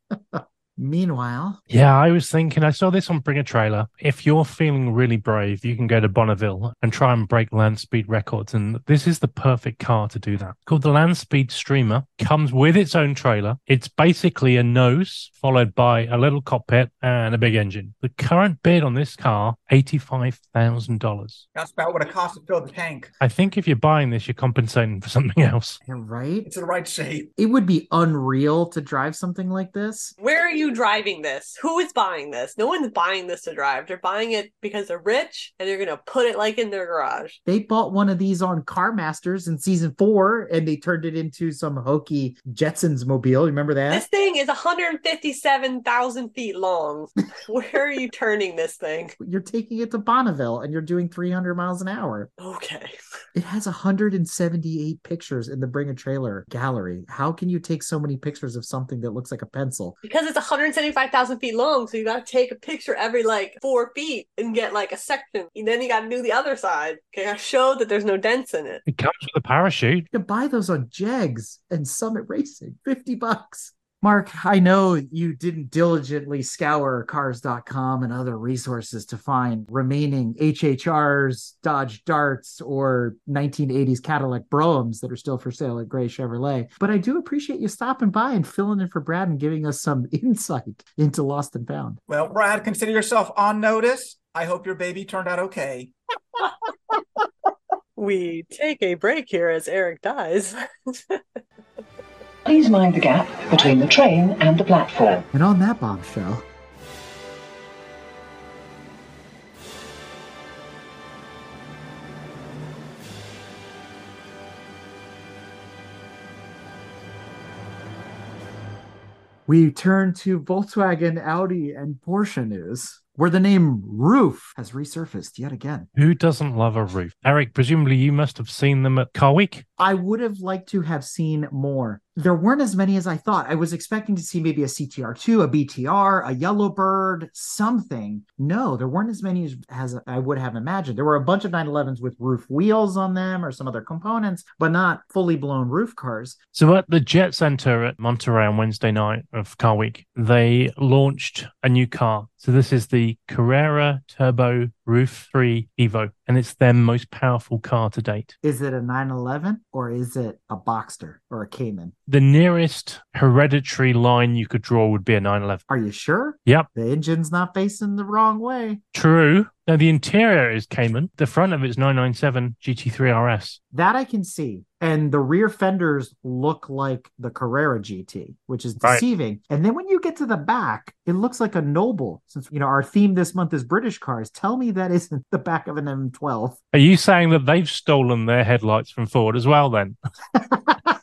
Meanwhile, Yeah, I was thinking, I saw this on Bring a Trailer. If you're feeling really brave, you can go to Bonneville and try and break land speed records. And this is the perfect car to do that. Called the Land Speed Streamer, comes with its own trailer. It's basically a nose followed by a little cockpit and a big engine. The current bid on this car, $85,000. That's about what it costs to fill the tank. I think if you're buying this, you're compensating for something else. you're right. It's the right shape. It would be unreal to drive something like this. Where are you driving this? Who is buying this? No one's buying this to drive. They're buying it because they're rich and they're going to put it like in their garage. They bought one of these on Car Masters in season four and they turned it into some hokey Jetsons mobile. Remember that? This thing is 157,000 feet long. Where are you turning this thing? You're taking it to Bonneville and you're doing 300 miles an hour. Okay. It has 178 pictures in the Bring a Trailer gallery. How can you take so many pictures of something that looks like a pencil? Because it's 175,000 feet long, so you got to take a picture every like four feet and get like a section. And then you got to do the other side. Okay, I show that there's no dents in it. It comes with a parachute. You can buy those on Jegs and Summit Racing, 50 bucks. Mark, I know you didn't diligently scour cars.com and other resources to find remaining HHRs, Dodge Darts, or 1980s Cadillac Broughams that are still for sale at Gray Chevrolet. But I do appreciate you stopping by and filling in for Brad and giving us some insight into Lost and Found. Well, Brad, consider yourself on notice. I hope your baby turned out okay. We take a break here as Eric dies. Please mind the gap between the train and the platform. And on that bombshell, we turn to Volkswagen, Audi, and Porsche news, where the name RUF has resurfaced yet again. Who doesn't love a roof? Eric, presumably you must have seen them at Car Week. I would have liked to have seen more. There weren't as many as I thought. I was expecting to see maybe a CTR2, a BTR, a Yellowbird, something. No, there weren't as many as, I would have imagined. There were a bunch of 911s with RUF wheels on them or some other components, but not fully blown RUF cars. So at the Jet Center at Monterey on Wednesday night of Car Week, they launched a new car. So this is the Carrera Turbo RUF 3 Evo, and it's their most powerful car to date. Is it a 911 or is it a Boxster or a Cayman? The nearest hereditary line you could draw would be a 911. Are you sure? Yep. The engine's not facing the wrong way. True. Now, the interior is Cayman. The front of it is 997 GT3 RS. That I can see. And the rear fenders look like the Carrera GT, which is Right. deceiving. And then when you get to the back, it looks like a Noble. Since you know our theme this month is British cars, tell me that isn't the back of an M12. Are you saying that they've stolen their headlights from Ford as well then?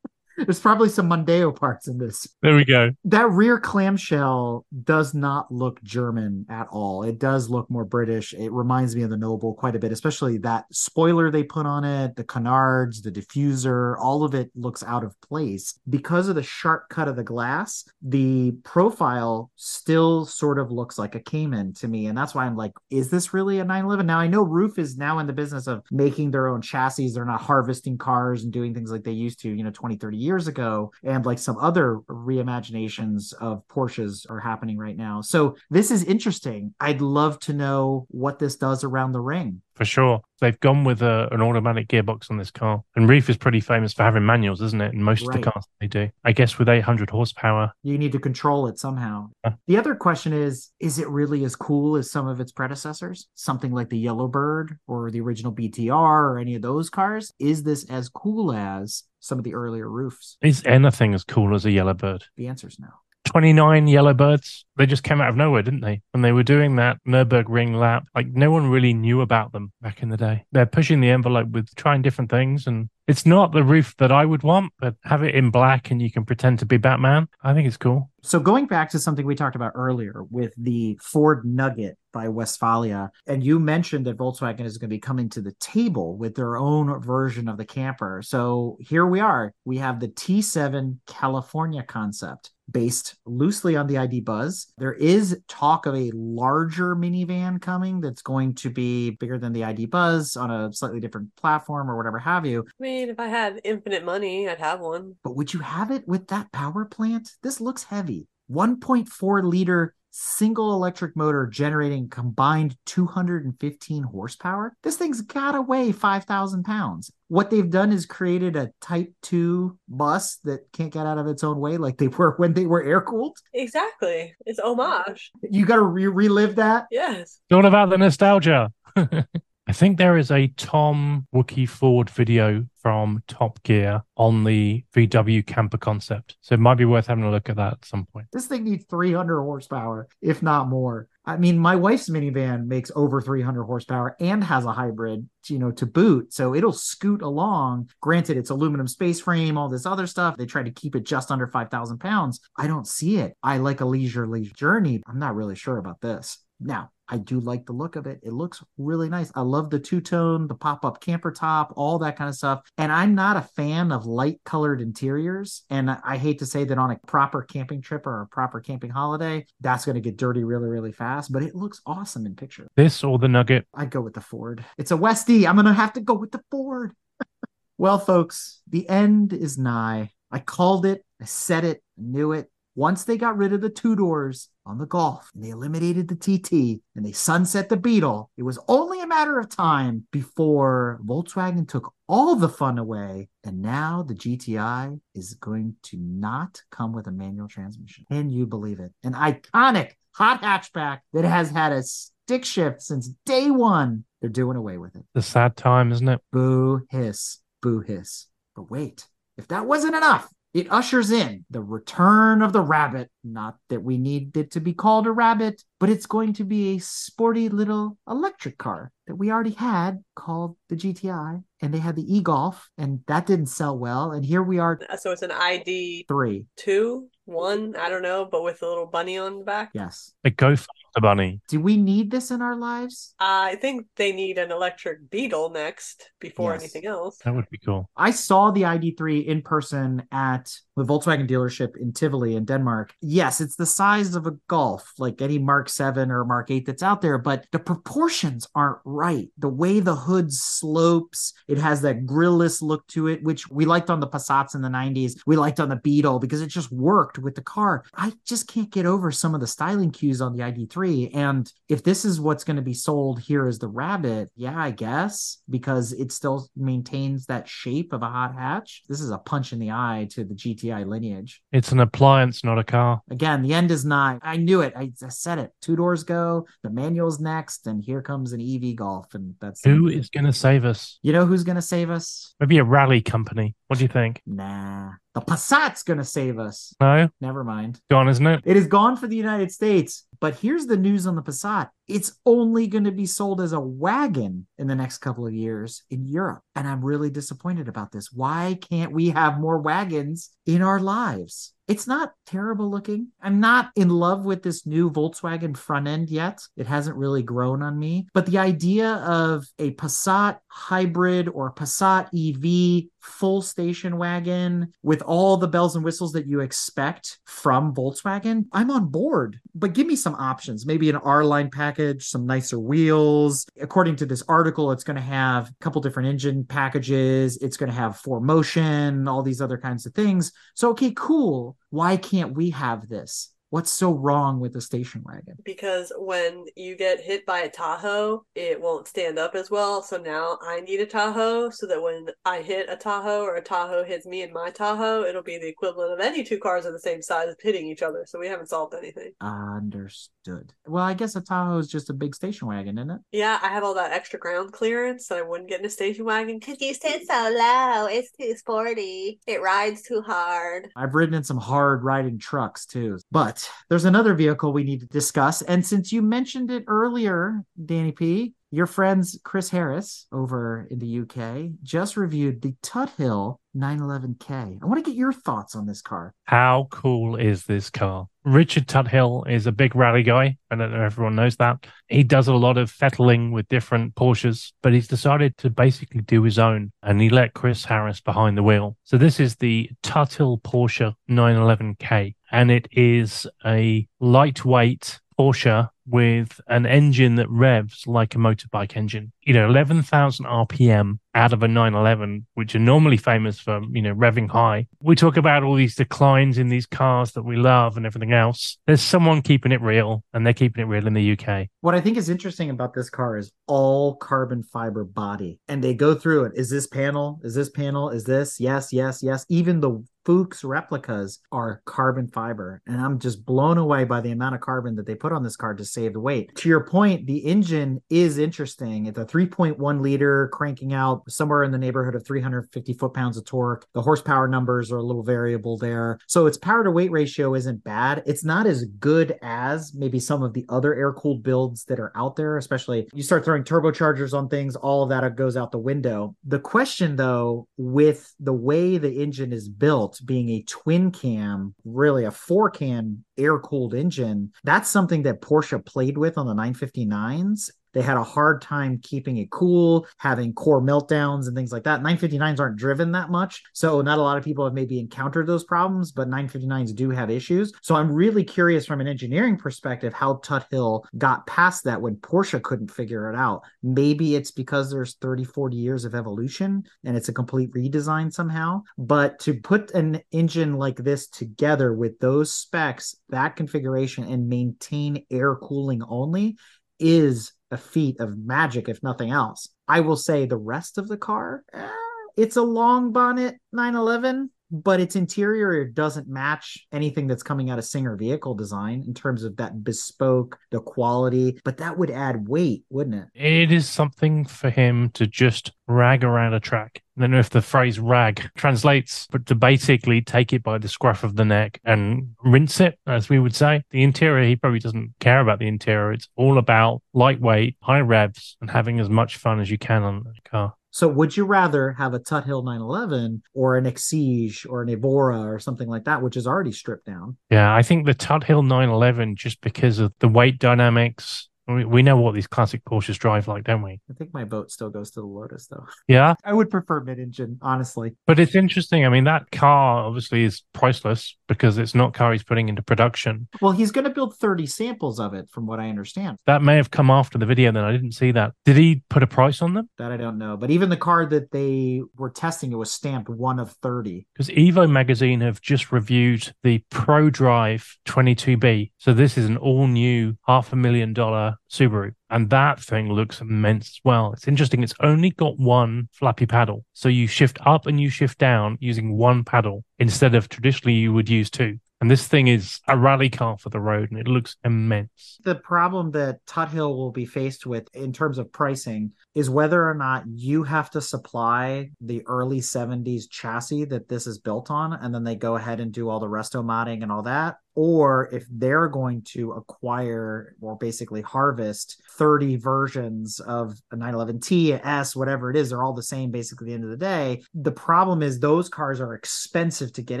There's probably some Mondeo parts in this. There we go. That rear clamshell does not look German at all. It does look more British. It reminds me of the Noble quite a bit, especially that spoiler they put on it, the canards, the diffuser, all of it looks out of place. Because of the sharp cut of the glass, the profile still sort of looks like a Cayman to me. And that's why I'm like, is this really a 911? Now I know RUF is now in the business of making their own chassis. They're not harvesting cars and doing things like they used to, you know, 20, 30 years ago. And like some other reimaginations of Porsches are happening right now. So this is interesting. I'd love to know what this does around the ring. For sure. They've gone with a, an automatic gearbox on this car. And RUF is pretty famous for having manuals, isn't it? In most of the cars they do. I guess with 800 horsepower. You need to control it somehow. Yeah. The other question is Is it really as cool as some of its predecessors? Something like the Yellowbird or the original BTR or any of those cars? Is this as cool as some of the earlier RUFs? Is anything as cool as a Yellowbird? The answer is no. 29 Yellowbirds. They just came out of nowhere, didn't they? When they were doing that Nürburgring lap, like no one really knew about them back in the day. They're pushing the envelope with trying different things. And it's not the RUF that I would want, but have it in black and you can pretend to be Batman. I think it's cool. So going back to something we talked about earlier with the Ford Nugget by Westfalia, and you mentioned that Volkswagen is going to be coming to the table with their own version of the camper. So here we are. We have the T7 California concept based loosely on the ID Buzz. There is talk of a larger minivan coming that's going to be bigger than the ID Buzz on a slightly different platform or whatever have you. I mean, if I had infinite money, I'd have one. But would you have it with that power plant? This looks heavy. 1.4 liter single electric motor generating combined 215 horsepower. This thing's gotta weigh 5,000 pounds. What they've done is created a type 2 bus that can't get out of its own way like they were when they were air cooled. Exactly. It's homage. You gotta re- relive that. Yes. It's all about the nostalgia. I think there is a Tom Wookie Ford video from Top Gear on the VW camper concept. So it might be worth having a look at that at some point. This thing needs 300 horsepower, if not more. I mean, my wife's minivan makes over 300 horsepower and has a hybrid, you know, to boot. So it'll scoot along. Granted, it's aluminum space frame, all this other stuff. They try to keep it just under 5,000 pounds. I don't see it. I like a leisurely journey. I'm not really sure about this. Now, I do like the look of it. It looks really nice. I love the two tone, the pop up camper top, all that kind of stuff. And I'm not a fan of light colored interiors. And I hate to say that on a proper camping trip or a proper camping holiday, that's going to get dirty really, really fast. But it looks awesome in picture. This or the Nugget. I'd go with the Ford. It's a Westie. I'm going to have to go with the Ford. well, folks, the end is nigh. I called it. I said it. I knew it. Once they got rid of the two doors on the Golf and they eliminated the TT and they sunset the Beetle, it was only a matter of time before Volkswagen took all the fun away. And now the GTI is going to not come with a manual transmission. Can you believe it? An iconic hot hatchback that has had a stick shift since day one. They're doing away with it. The sad time, isn't it? Boo hiss, boo hiss. But wait, if that wasn't enough, it ushers in the return of the rabbit. Not that we need it to be called a rabbit, but it's going to be a sporty little electric car that we already had called the GTI. And they had the e Golf, and that didn't sell well. And here we are, So it's an ID three, two, one, I don't know, but with a little bunny on the back. Yes. A go faster bunny. Do we need this in our lives? Uh, I think they need an electric beetle next before Yes. anything else. That would be cool. I saw the ID3 in person at the Volkswagen dealership in Tivoli in Denmark. Yes, it's the size of a Golf, like any Mark 7 or Mark 8 that's out there, but the proportions aren't right. The way the hood slopes, it has that grillless look to it, which we liked on the Passats in the 90s. We liked on the Beetle because it just worked with the car. I just can't get over some of the styling cues on the ID3. And if this is what's going to be sold here as the Rabbit, yeah, I guess, because it still maintains that shape of a hot hatch. This is a punch in the eye to the GTI lineage. It's an appliance, not a car. Again, the end is nigh. I knew it. I, I said it. two doors go, the manual's next, and here comes an EV Golf, and that's Who is going to save us? You know who's gonna save us? Maybe a rally company. What do you think? Nah, the Passat's gonna save us. No, Never mind. gone, isn't it? It is gone for the United States. But here's the news on the Passat. It's only going to be sold as a wagon in the next couple of years in Europe. And I'm really disappointed about this. Why can't we have more wagons in our lives? It's not terrible looking. I'm not in love with this new Volkswagen front end yet. It hasn't really grown on me. But the idea of a Passat hybrid or Passat EV full station wagon with all the bells and whistles that you expect from Volkswagen, I'm on board. But give me some options. Maybe an R line package, some nicer wheels. According to this article, it's going to have a couple different engine packages. It's going to have four motion, all these other kinds of things. So, okay, cool. Why can't we have this? What's so wrong with the station wagon? because when you get hit by a Tahoe, it won't stand up as well. So now I need a Tahoe so that when I hit a Tahoe or a Tahoe hits me in my Tahoe, it'll be the equivalent of any two cars of the same size hitting each other. So we haven't solved anything. Understood. Well, I guess a Tahoe is just a big station wagon, isn't it? Yeah, I have all that extra ground clearance that I wouldn't get in a station wagon because you sit so low. It's too sporty. It rides too hard. I've ridden in some hard riding trucks too. But there's another vehicle we need to discuss. And since you mentioned it earlier, Danny P, your friends Chris Harris over in the UK just reviewed the Tuthill 911K. I want to get your thoughts on this car. How cool is this car? Richard Tuthill is a big rally guy. I don't know if everyone knows that. He does a lot of fettling with different Porsches, but he's decided to basically do his own and he let Chris Harris behind the wheel. So this is the Tuthill Porsche 911K and it is a lightweight Porsche with an engine that revs like a motorbike engine. You know, 11,000 RPM out of a 911, which are normally famous for, you know, revving high. We talk about all these declines in these cars that we love and everything else. There's someone keeping it real, and they're keeping it real in the UK. What I think is interesting about this car is all carbon fiber body. And they go through it. Is this panel? Is this panel? Is this? Yes, yes, yes. Even the Fuchs replicas are carbon fiber. And I'm just blown away by the amount of carbon that they put on this car to save the weight. To your point, the engine is interesting. It's a 3.1 liter cranking out somewhere in the neighborhood of 350 foot pounds of torque. The horsepower numbers are a little variable there. So its power to weight ratio isn't bad. It's not as good as maybe some of the other air cooled builds that are out there, especially you start throwing turbochargers on things, all of that goes out the window. The question though, with the way the engine is built, being a twin cam, really a four cam air cooled engine, that's something that Porsche played with on the 959s. They had a hard time keeping it cool, having core meltdowns and things like that. 959s aren't driven that much. So, not a lot of people have maybe encountered those problems, but 959s do have issues. So, I'm really curious from an engineering perspective how Tuthill got past that when Porsche couldn't figure it out. Maybe it's because there's 30, 40 years of evolution and it's a complete redesign somehow. But to put an engine like this together with those specs, that configuration, and maintain air cooling only is a feat of magic, if nothing else. I will say the rest of the car, eh, it's a long bonnet 911, but its interior doesn't match anything that's coming out of Singer vehicle design in terms of that bespoke, the quality. But that would add weight, wouldn't it? It is something for him to just rag around a track. I don't know if the phrase rag translates, but to basically take it by the scruff of the neck and rinse it, as we would say. The interior, he probably doesn't care about the interior. It's all about lightweight, high revs, and having as much fun as you can on the car. So would you rather have a Tuthill 911 or an Exige or an Evora or something like that, which is already stripped down? Yeah, I think the Tuthill 911, just because of the weight dynamics, we, we know what these classic Porsches drive like, don't we? I think my vote still goes to the Lotus though. Yeah, I would prefer mid-engine, honestly. but it's interesting. I mean, that car obviously is priceless because it's not car he's putting into production. Well, he's going to build 30 samples of it from what I understand. That may have come after the video, then I didn't see that. Did he put a price on them? That I don't know. But even the car that they were testing, it was stamped one of 30. Because Evo magazine have just reviewed the Prodrive 22B. So this is an all new half a million dollar Subaru. And that thing looks immense as well. It's interesting. It's only got one flappy paddle. So you shift up and you shift down using one paddle instead of traditionally you would use two. And this thing is a rally car for the road and it looks immense. The problem that Tuthill will be faced with in terms of pricing is whether or not you have to supply the early 70s chassis that this is built on, and then they go ahead and do all the resto modding and all that, or if they're going to acquire or basically harvest 30 versions of a 911T, a S, whatever it is, they're all the same basically at the end of the day. The problem is those cars are expensive to get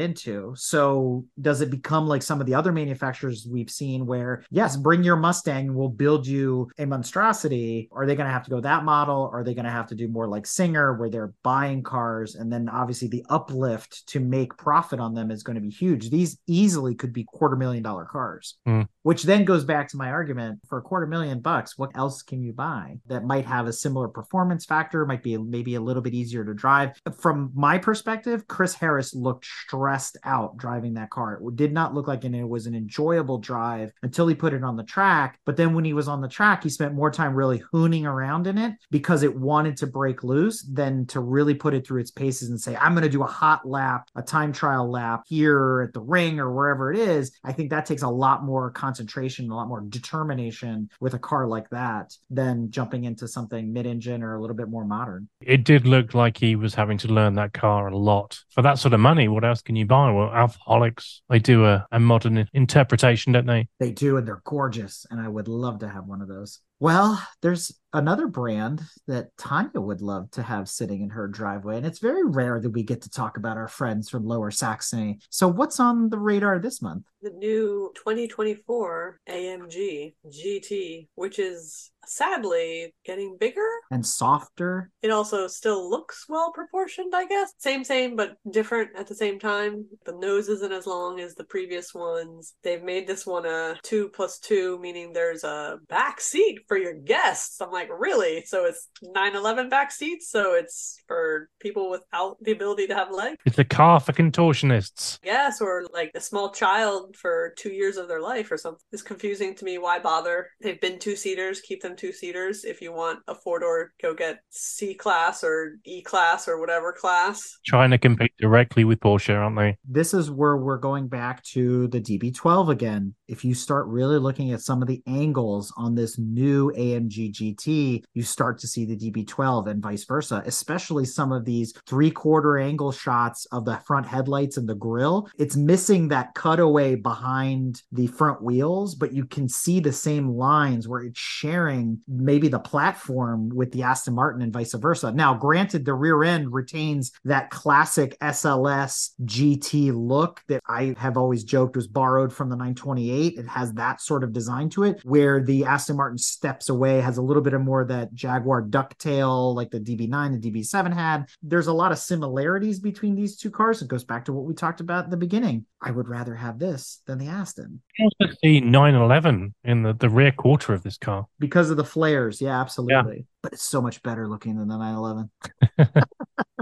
into. So does it become like some of the other manufacturers we've seen where, yes, bring your Mustang, we'll build you a monstrosity? Are they going to have to go that model? Are they going to have to do more like Singer where they're buying cars and then obviously the uplift to make profit on them is going to be huge? These easily could be quarter million dollar cars, Mm. which then goes back to my argument for a quarter million bucks, what else can you buy that might have a similar performance factor, might be maybe a little bit easier to drive? From my perspective, Chris Harris looked stressed out driving that car. It did not look like an, it was an enjoyable drive until he put it on the track. But then when he was on the track, he spent more time really hooning around in it because it wanted to break loose than to really put it through its paces and say, I'm going to do a hot lap, a time trial lap here at the ring or wherever it is. I think that takes a lot more concentration, a lot more determination with a car like that than jumping into something mid engine or a little bit more modern. It did look like he was having to learn that car a lot. For that sort of money, what else can you buy? Well, Alfaholics, they do a, a modern interpretation, don't they? They do, and they're gorgeous. And I would love to have one of those. Well, there's another brand that Tanya would love to have sitting in her driveway. And it's very rare that we get to talk about our friends from Lower Saxony. So, what's on the radar this month? The new 2024 AMG GT, which is sadly getting bigger. And softer. It also still looks well proportioned, I guess. Same, same, but different at the same time. The nose isn't as long as the previous ones. They've made this one a two plus two, meaning there's a back seat for your guests. I'm like, really? So it's 911 back seats. So it's for people without the ability to have legs. It's a car for contortionists. Yes, or like a small child for two years of their life or something. It's confusing to me. Why bother? They've been two seaters. Keep them two seaters. If you want a four door, go get C class or E class or whatever class. Trying to compete directly with Porsche, aren't they? This is where we're going back to the DB12 again. If you start really looking at some of the angles on this new AMG GT, you start to see the DB12 and vice versa, especially some of these three quarter angle shots of the front headlights and the grille. It's missing that cutaway behind the front wheels, but you can see the same lines where it's sharing maybe the platform with the Aston Martin and vice versa. Now, granted, the rear end retains that classic SLS GT look that I have always joked was borrowed from the 928. It has that sort of design to it, where the Aston Martin steps away, has a little bit of more of that Jaguar ducktail like the DB9 and DB7 had. There's a lot of similarities between these two cars. It goes back to what we talked about at the beginning. I would rather have this than the Aston You also see 911 in the, the rear quarter of this car. because of the flares. Yeah, absolutely. But it's so much better looking than the 911.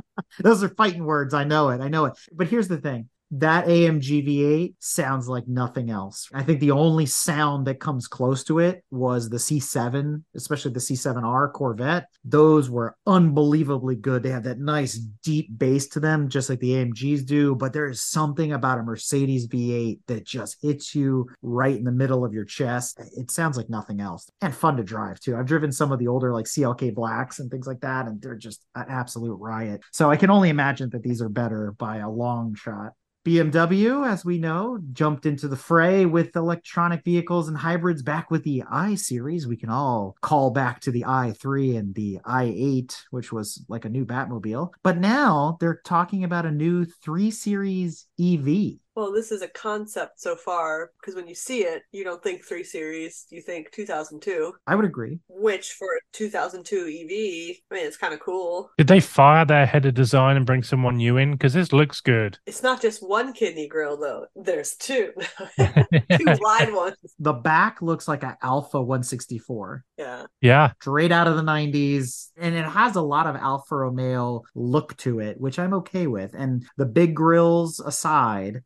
Those are fighting words. I know it. I know it. But here's the thing. That AMG V8 sounds like nothing else. I think the only sound that comes close to it was the C7, especially the C7R Corvette. Those were unbelievably good. They have that nice deep bass to them, just like the AMGs do. But there is something about a Mercedes V8 that just hits you right in the middle of your chest. It sounds like nothing else and fun to drive too. I've driven some of the older like CLK Blacks and things like that, and they're just an absolute riot. So I can only imagine that these are better by a long shot. BMW, as we know, jumped into the fray with electronic vehicles and hybrids back with the i series. We can all call back to the i3 and the i8, which was like a new Batmobile. But now they're talking about a new 3 Series EV. Well, this is a concept so far because when you see it, you don't think 3 Series, you think 2002, I would agree. which for a 2002 EV, I mean, it's kind of cool. Did they fire their head of design and bring someone new in? Because this looks good. It's not just one kidney grill, though. There's two. two wide ones. The back looks like an Alfa 164. Yeah. yeah, straight out of the 90s and it has a lot of alfa romeo look to it which i'm okay with and the big grills aside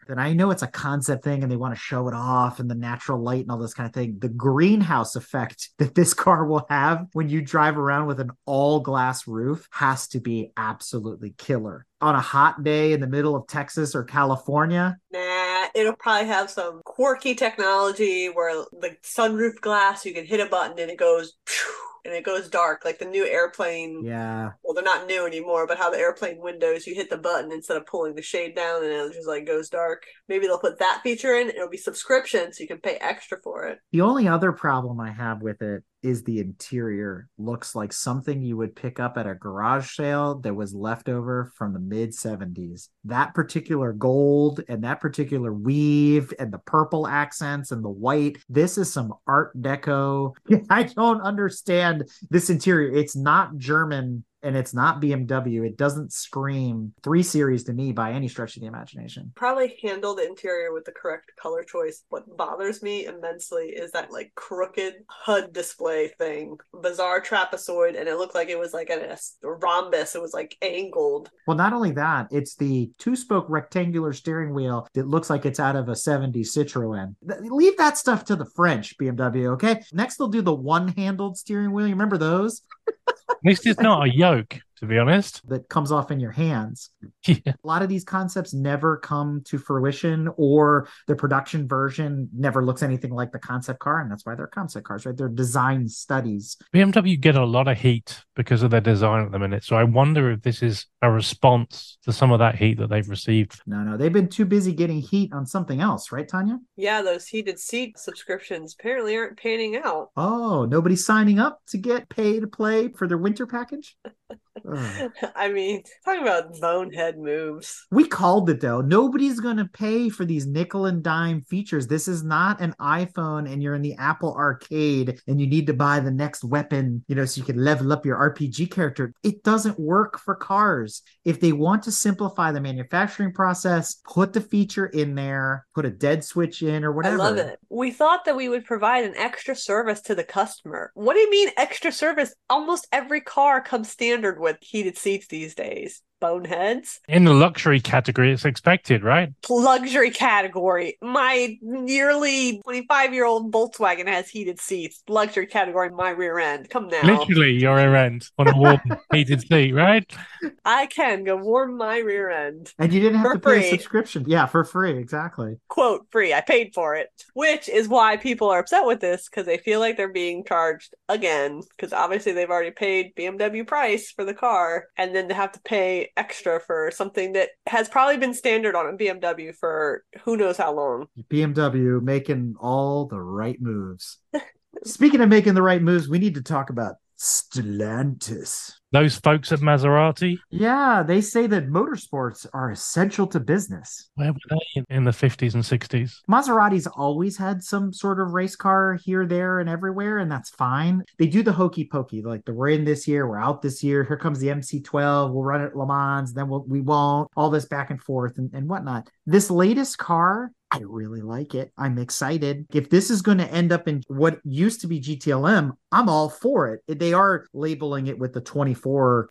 then i know it's a concept thing and they want to show it off and the natural light and all this kind of thing. The greenhouse effect that this car will have when you drive around with an all glass roof has to be absolutely killer. On a hot day in the middle of texas or california Nah, It'll probably have some quirky technology where the sunroof glass, you can hit a button and it goes phew, and it goes dark, like the new airplane. Yeah. Well, they're not new anymore, but how the airplane windows, you hit the button instead of pulling the shade down and it just like goes dark. Maybe they'll put that feature in. It'll be subscription, so you can pay extra for it. The only other problem I have with it is the interior looks like something you would pick up at a garage sale that was left over from the mid 70s. That particular gold and that particular weave and the purple accents and the white. This is some art deco. I don't understand this interior. It's not German and it's not BMW. It doesn't scream 3 Series to me by any stretch of the imagination. Probably handle the interior with the correct color choice. What bothers me immensely is that like crooked HUD display thing, bizarre trapezoid, and it looked like it was like a, rhombus. It was like angled. Well, not only that, it's the two spoke rectangular steering wheel that looks like it's out of a 70s Citroen. Leave that stuff to the French BMW, okay? Next, they'll do the one handled steering wheel. You remember those? At is not a yoke, to be honest. That comes off in your hands. Yeah. A lot of these concepts never come to fruition, or the production version never looks anything like the concept car. And that's why they're concept cars, right? They're design studies. BMW get a lot of heat because of their design at the minute. So I wonder if this is a response to some of that heat that they've received. No, no, they've been too busy getting heat on something else, right, Tanya? Yeah, those heated seat subscriptions apparently aren't panning out. Oh, nobody's signing up to get pay to play for their winter package? I mean, talking about bonehead moves. We called it though. Nobody's going to pay for these nickel and dime features. This is not an iPhone and you're in the Apple arcade and you need to buy the next weapon, you know, so you can level up your RPG character. It doesn't work for cars. If they want to simplify the manufacturing process, put the feature in there, put a dead switch in or whatever. I love it. We thought that we would provide an extra service to the customer. What do you mean extra service? Almost every car comes standard with heated seats these days. Boneheads. In the luxury category, it's expected, right? Luxury category. My nearly 25 year old Volkswagen has heated seats. Luxury category, my rear end. Come now. Literally, your rear end on a warm heated seat, right? I can go warm my rear end. And you didn't have For to pay free. a subscription. Yeah, for free. Exactly. quote free. I paid for it, which is why people are upset with this because they feel like they're being charged again because obviously they've already paid BMW price for the car and then they have to pay extra for something that has probably been standard on a BMW for who knows how long. BMW making all the right moves. Speaking of making the right moves, we need to talk about Stellantis. Those folks at Maserati, Yeah, they say that motorsports are essential to business. where were they in- the 50s and 60s? Maserati's always had some sort of race car here, there, and everywhere, and that's fine. They do the hokey pokey, like the we're in this year, we're out this year. Here comes the MC12. We'll run it at Le Mans, then we'll, we won't. All this back and forth and, and whatnot. This latest car, I really like it. I'm excited. If this is going to end up in what used to be GTLM, I'm all for it. They are labeling it with the 24,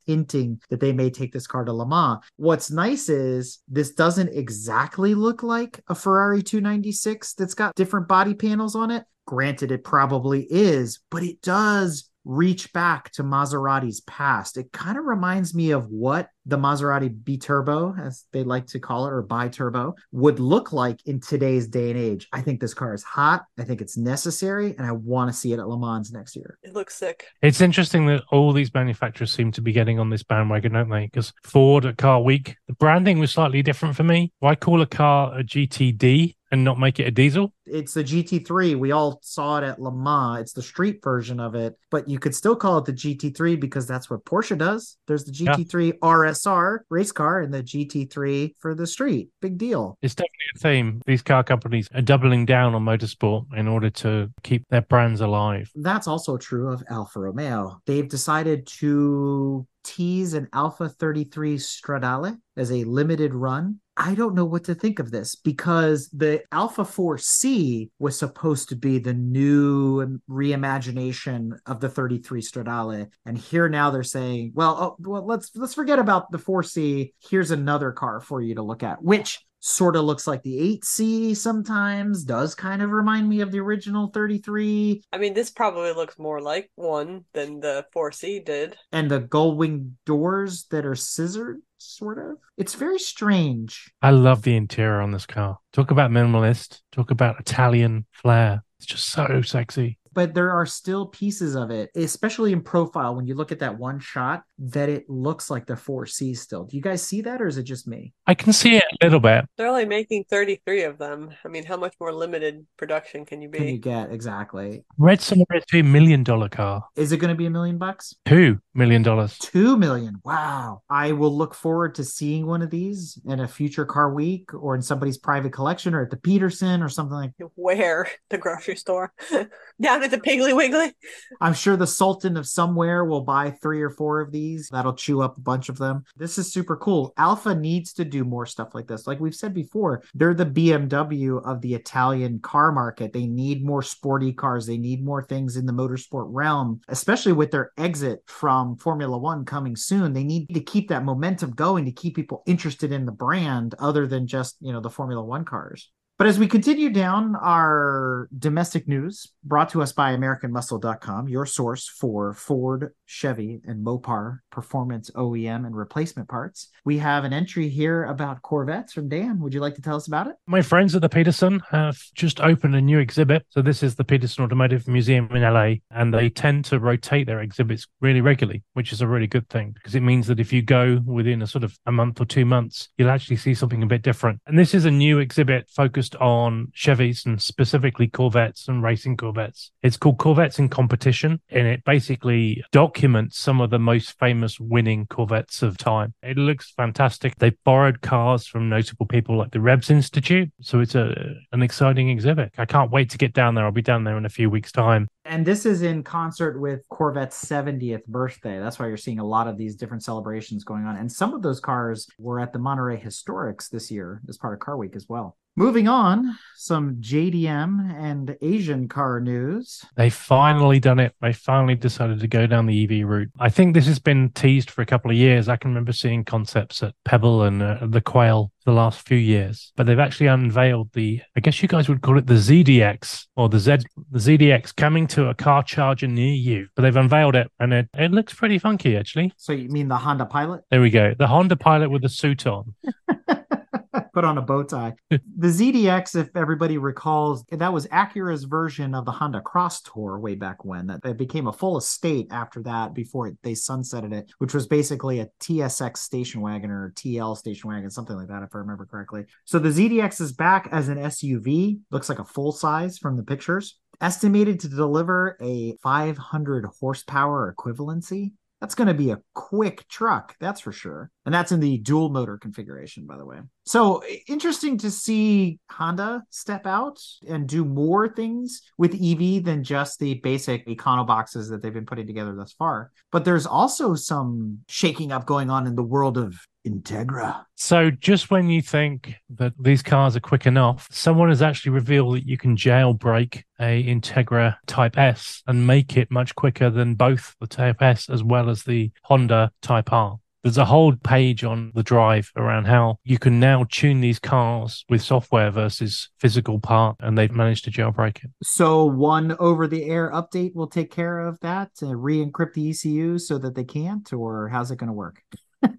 hinting that they may take this car to Le Mans. What's nice is this doesn't exactly look like a Ferrari 296 that's got different body panels on it. Granted, it probably is, but it does reach back to Maserati's past. It kind of reminds me of what the Maserati B Turbo, as they like to call it, or bi turbo, would look like in today's day and age. I think this car is hot. I think it's necessary, and I want to see it at Le Mans next year. It looks sick. It's interesting that all these manufacturers seem to be getting on this bandwagon, don't they? Because Ford at Car Week, the branding was slightly different for me. Why call a car a GTD and not make it a diesel? It's the GT3. We all saw it at Le Mans. It's the street version of it, but you could still call it the GT3 because that's what Porsche does. There's the GT3 RSR race car and the GT3 for the street. Big deal. It's definitely a theme. These car companies are doubling down on motorsport in order to keep their brands alive. That's also true of Alfa Romeo. They've decided to tease an Alfa 33 Stradale as a limited run. I don't know what to think of this because the Alfa 4C was supposed to be the new reimagination of the 33 Stradale and here now they're saying, well, oh, well let's let's forget about the 4C. Here's another car for you to look at, which sort of looks like the 8C sometimes, does kind of remind me of the original 33 I mean, this probably looks more like one than the 4C did. and the gull wing doors that are scissored sort of. It's very strange. I love the interior on this car. Talk about minimalist. Talk about Italian flair. It's just so sexy. but there are still pieces of it, especially in profile. When you look at that one shot, that it looks like the 4C still. Do you guys see that, or is it just me? I can see it a little bit. They're only making 33 of them. I mean, how much more limited production can you be? Can you get exactly? Read somewhere it's a million dollar car. Is it going to be a million bucks? Two million dollars. Two million. Wow. I will look forward to seeing one of these in a future car week or in somebody's private collection or at the Peterson or something like Where? The grocery store? Down at the Piggly Wiggly? I'm sure the Sultan of somewhere will buy three or four of these. That'll chew up a bunch of them. This is super cool. Alfa needs to do more stuff like this. Like we've said before, they're the BMW of the Italian car market. They need more sporty cars. They need more things in the motorsport realm, especially with their exit from Formula One coming soon. They need to keep that momentum going to keep people interested in the brand other than just, you know, the Formula One cars. But as we continue down our domestic news, brought to us by AmericanMuscle.com, your source for Ford, Chevy, and Mopar performance OEM and replacement parts, we have an entry here about Corvettes from Dan. Would you like to tell us about it? My friends at the Peterson have just opened a new exhibit. So this is the Peterson Automotive Museum in LA, and they tend to rotate their exhibits really regularly, which is a really good thing because it means that if you go within a sort of a month or two months, you'll actually see something a bit different. And this is a new exhibit focused on Chevys and specifically Corvettes and racing Corvettes. It's called Corvettes in Competition, and it basically documents some of the most famous winning Corvettes of time. It looks fantastic. They've borrowed cars from notable people like the Revs Institute, so it's a an exciting exhibit. I can't wait to get down there. I'll be down there in a few weeks' time. And this is in concert with Corvette's 70th birthday. That's why you're seeing a lot of these different celebrations going on. And some of those cars were at the Monterey Historics this year as part of Car Week as well. Moving on, some JDM and Asian car news. They finally done it. They finally decided to go down the EV route. I think this has been teased for a couple of years. I can remember seeing concepts at Pebble and uh, the Quail the last few years, but they've actually unveiled the, I guess you guys would call it the ZDX or the Z, the ZDX coming to a car charger near you. But they've unveiled it and it, it looks pretty funky actually. So you mean the Honda Pilot? There we go. The Honda Pilot with a suit on. Put on a bow tie. the ZDX, if everybody recalls, that was Acura's version of the Honda Cross Tour way back when. That it became a full estate after that before they sunsetted it, which was basically a TSX station wagon or TL station wagon, something like that, if I remember correctly. So the ZDX is back as an SUV, looks like a full size from the pictures. Estimated to deliver a 500 horsepower equivalency. That's going to be a quick truck, that's for sure. And that's in the dual motor configuration, by the way. So interesting to see Honda step out and do more things with EV than just the basic econo boxes that they've been putting together thus far. But there's also some shaking up going on in the world of Integra. So just when you think that these cars are quick enough, someone has actually revealed that you can jailbreak a Integra Type S and make it much quicker than both the Type S as well as the Honda Type R. There's a whole page on the drive around how you can now tune these cars with software versus physical part, and they've managed to jailbreak it. So one over the air update will take care of that to re-encrypt the ECU so that they can't, or how's it going to work?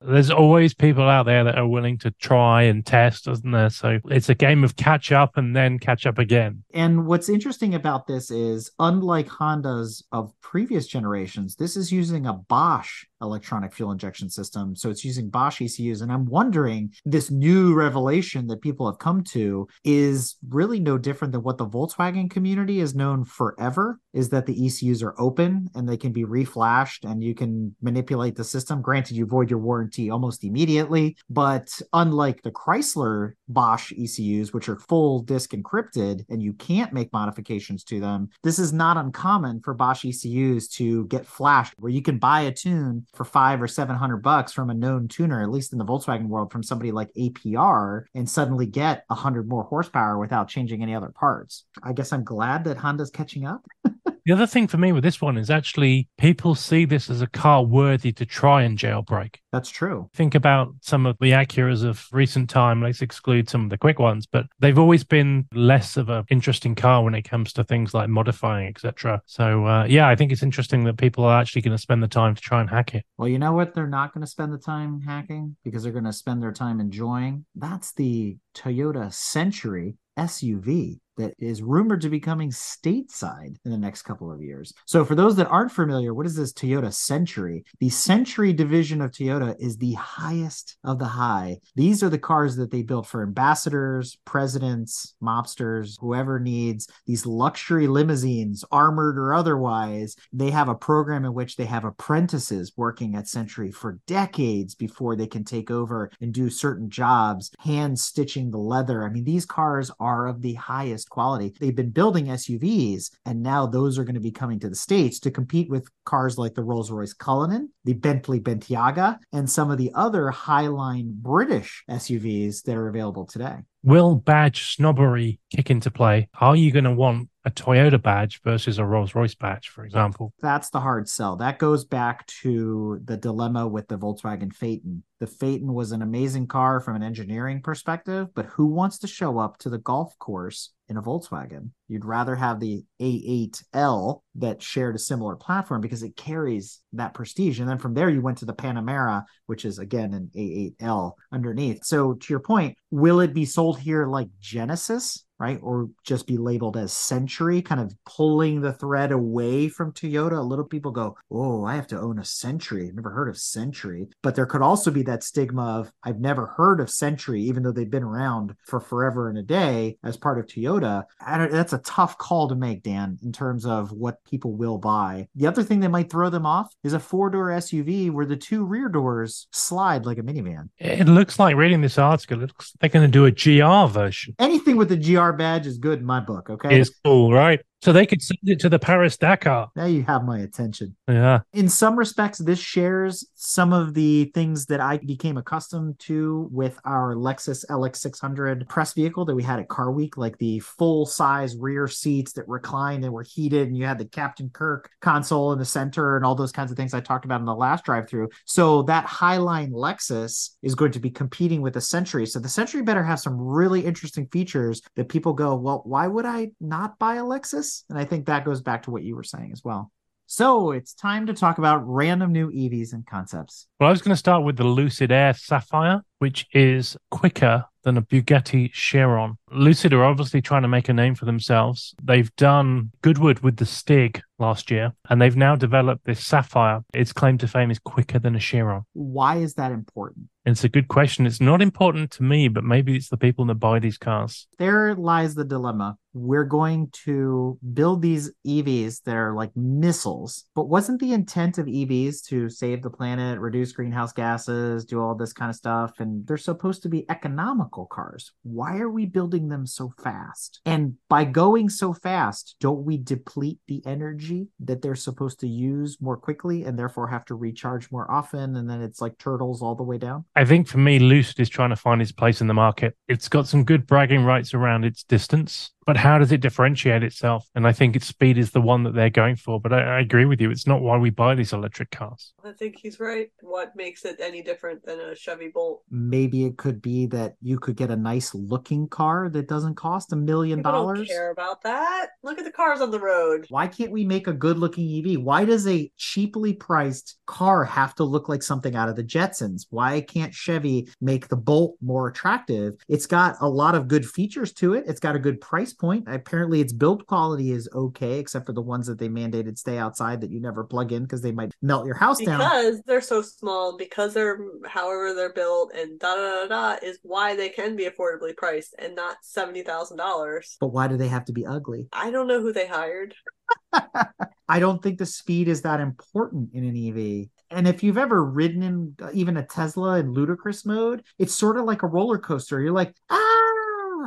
There's always people out there that are willing to try and test, isn't there? So it's a game of catch up and then catch up again. And what's interesting about this is, unlike Hondas of previous generations, this is using a Bosch electronic fuel injection system. So it's using Bosch ECUs. And I'm wondering, this new revelation that people have come to is really no different than what the Volkswagen community has known forever is that the ECUs are open and they can be reflashed and you can manipulate the system. Granted, you void your warranty almost immediately, but unlike the Chrysler Bosch ECUs, which are full disk encrypted and you can't make modifications to them, this is not uncommon for Bosch ECUs to get flashed where you can buy a tune for five or seven hundred bucks from a known tuner, at least in the Volkswagen world, from somebody like APR, and suddenly get a hundred more horsepower without changing any other parts. I guess I'm glad that Honda's catching up. The other thing for me with this one is actually people see this as a car worthy to try and jailbreak. That's true. Think about some of the Acuras of recent time. Let's exclude some of the quick ones, but they've always been less of an interesting car when it comes to things like modifying, etc. So uh, yeah, I think it's interesting that people are actually going to spend the time to try and hack it. Well, you know what? They're not going to spend the time hacking because they're going to spend their time enjoying. That's the Toyota Century SUV that is rumored to be coming stateside in the next couple of years. So, for those that aren't familiar, what is this Toyota Century? The Century division of Toyota is the highest of the high. These are the cars that they built for ambassadors, presidents, mobsters, whoever needs these luxury limousines, armored or otherwise. They have a program in which they have apprentices working at Century for decades before they can take over and do certain jobs, hand stitching the leather. I mean, these cars are of the highest quality. They've been building SUVs, and now those are going to be coming to the States to compete with cars like the Rolls Royce Cullinan, the Bentley Bentayga, and some of the other highline British SUVs that are available today. Will badge snobbery kick into play? Are you going to want a Toyota badge versus a Rolls Royce badge, for example? That's the hard sell. That goes back to the dilemma with the Volkswagen Phaeton. The Phaeton was an amazing car from an engineering perspective, but who wants to show up to the golf course in a Volkswagen? You'd rather have the A8L that shared a similar platform because it carries that prestige. And then from there, you went to the Panamera, which is again an A8L underneath. So to your point, will it be sold here like Genesis? Right? Or just be labeled as Century, kind of pulling the thread away from Toyota. A little people go, Oh, I have to own a Century. I've never heard of Century. But there could also be that stigma of, I've never heard of Century, even though they've been around for forever and a day as part of Toyota. that's a tough call to make, Dan, in terms of what people will buy. The other thing that might throw them off is a four door SUV where the two rear doors slide like a minivan. It looks like reading this article, it looks like they're going to do a GR version. Anything with the GR badge is good in my book. Okay, it's cool, right? So they could send it to the Paris Dakar. Now you have my attention. Yeah. In some respects, this shares some of the things that I became accustomed to with our Lexus LX600 press vehicle that we had at Car Week, like the full size rear seats that reclined and were heated, and you had the Captain Kirk console in the center and all those kinds of things I talked about in the last drive through. So that Highline Lexus is going to be competing with the Century. So the Century better have some really interesting features that people go, well, why would I not buy a Lexus? This. And I think that goes back to what you were saying as well. So it's time to talk about random new EVs and concepts. Well, I was going to start with the Lucid Air Sapphire, which is quicker than a Bugatti Chiron. Lucid are obviously trying to make a name for themselves. They've done Goodwood with the Stig last year, and they've now developed this Sapphire. Its claim to fame is quicker than a Chiron. Why is that important? It's a good question. It's not important to me, but maybe it's the people that buy these cars. There lies the dilemma. We're going to build these EVs that are like missiles, but wasn't the intent of EVs to save the planet, reduce greenhouse gases, do all this kind of stuff? And they're supposed to be economical cars. Why are we building them so fast? And by going so fast, don't we deplete the energy that they're supposed to use more quickly and therefore have to recharge more often? And then it's like turtles all the way down? I think for me, Lucid is trying to find its place in the market. It's got some good bragging rights around its distance, but how does it differentiate itself? And I think its speed is the one that they're going for. But I, I agree with you. It's not why we buy these electric cars. I think he's right. What makes it any different than a Chevy Bolt? Maybe it could be that you could get a nice looking car that doesn't cost a million dollars. Care about that. Look at the cars on the road. Why can't we make a good looking EV? Why does a cheaply priced car have to look like something out of the Jetsons? Why can't Chevy make the Bolt more attractive? It's got a lot of good features to it. It's got a good price point. Apparently, its build quality is okay, except for the ones that they mandated stay outside that you never plug in because they might melt your house because down. Because they're so small, because they're however they're built, and da da da da is why they can be affordably priced and not seventy thousand dollars. But why do they have to be ugly? I don't know who they hired. I don't think the speed is that important in an EV. And if you've ever ridden in uh, even a Tesla in ludicrous mode, it's sort of like a roller coaster. You're like, ah,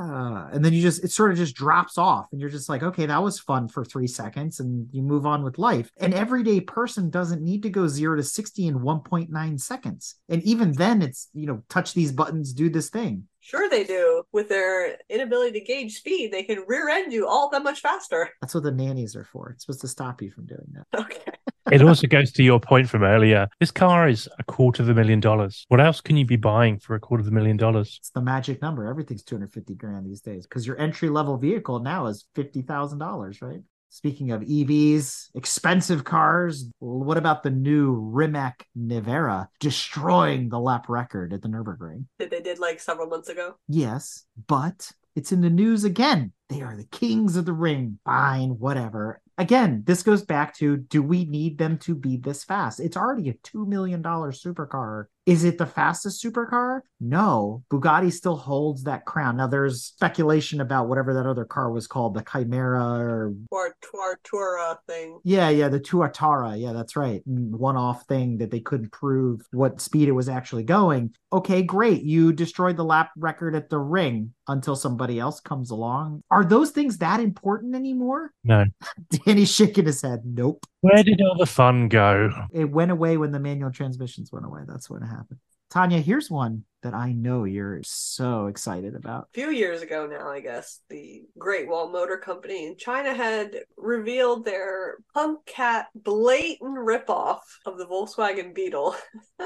and then you just, it sort of just drops off. And you're just like, okay, that was fun for three seconds. And you move on with life. An everyday person doesn't need to go zero to 60 in 1.9 seconds. And even then, it's, you know, touch these buttons, do this thing. Sure, they do. With their inability to gauge speed, they can rear end you all that much faster. That's what the nannies are for. It's supposed to stop you from doing that. Okay. It also goes to your point from earlier. This car is a quarter of a million dollars. What else can you be buying for a quarter of a million dollars? It's the magic number. Everything's 250 grand these days because your entry level vehicle now is $50,000, right? Speaking of EVs, expensive cars, what about the new Rimac Nevera destroying the lap record at the Nürburgring? That they did like several months ago. Yes, but it's in the news again. They are the kings of the ring. Fine, whatever. Again, this goes back to do we need them to be this fast? It's already a $2 million supercar. Is it the fastest supercar? No. Bugatti still holds that crown. Now, there's speculation about whatever that other car was called, the Chimera or. Or Tuartura thing. Yeah, yeah, the Tuatara. Yeah, that's right. Mm, One off thing that they couldn't prove what speed it was actually going. Okay, great. You destroyed the lap record at the ring until somebody else comes along. Are those things that important anymore? No. Danny's shaking his head. Nope. Where did all the fun go? It went away when the manual transmissions went away. That's when it happened. Tanya, here's one that I know you're so excited about. A few years ago now, I guess, the Great Wall Motor Company in China had revealed their Punk Cat blatant ripoff of the Volkswagen Beetle.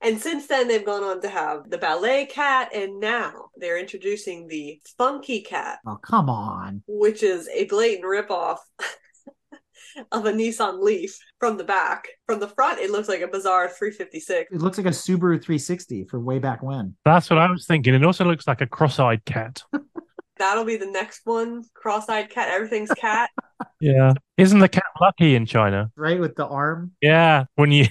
And since then, they've gone on to have the ballet cat, and now they're introducing the funky cat. Oh, come on. Which is a blatant ripoff of a Nissan Leaf from the back. From the front, it looks like a bizarre 356. It looks like a Subaru 360 for way back when. That's what I was thinking. It also looks like a cross eyed cat. That'll be the next one. Cross eyed cat. Everything's cat. yeah. Isn't the cat lucky in China? Right, with the arm? Yeah. When you.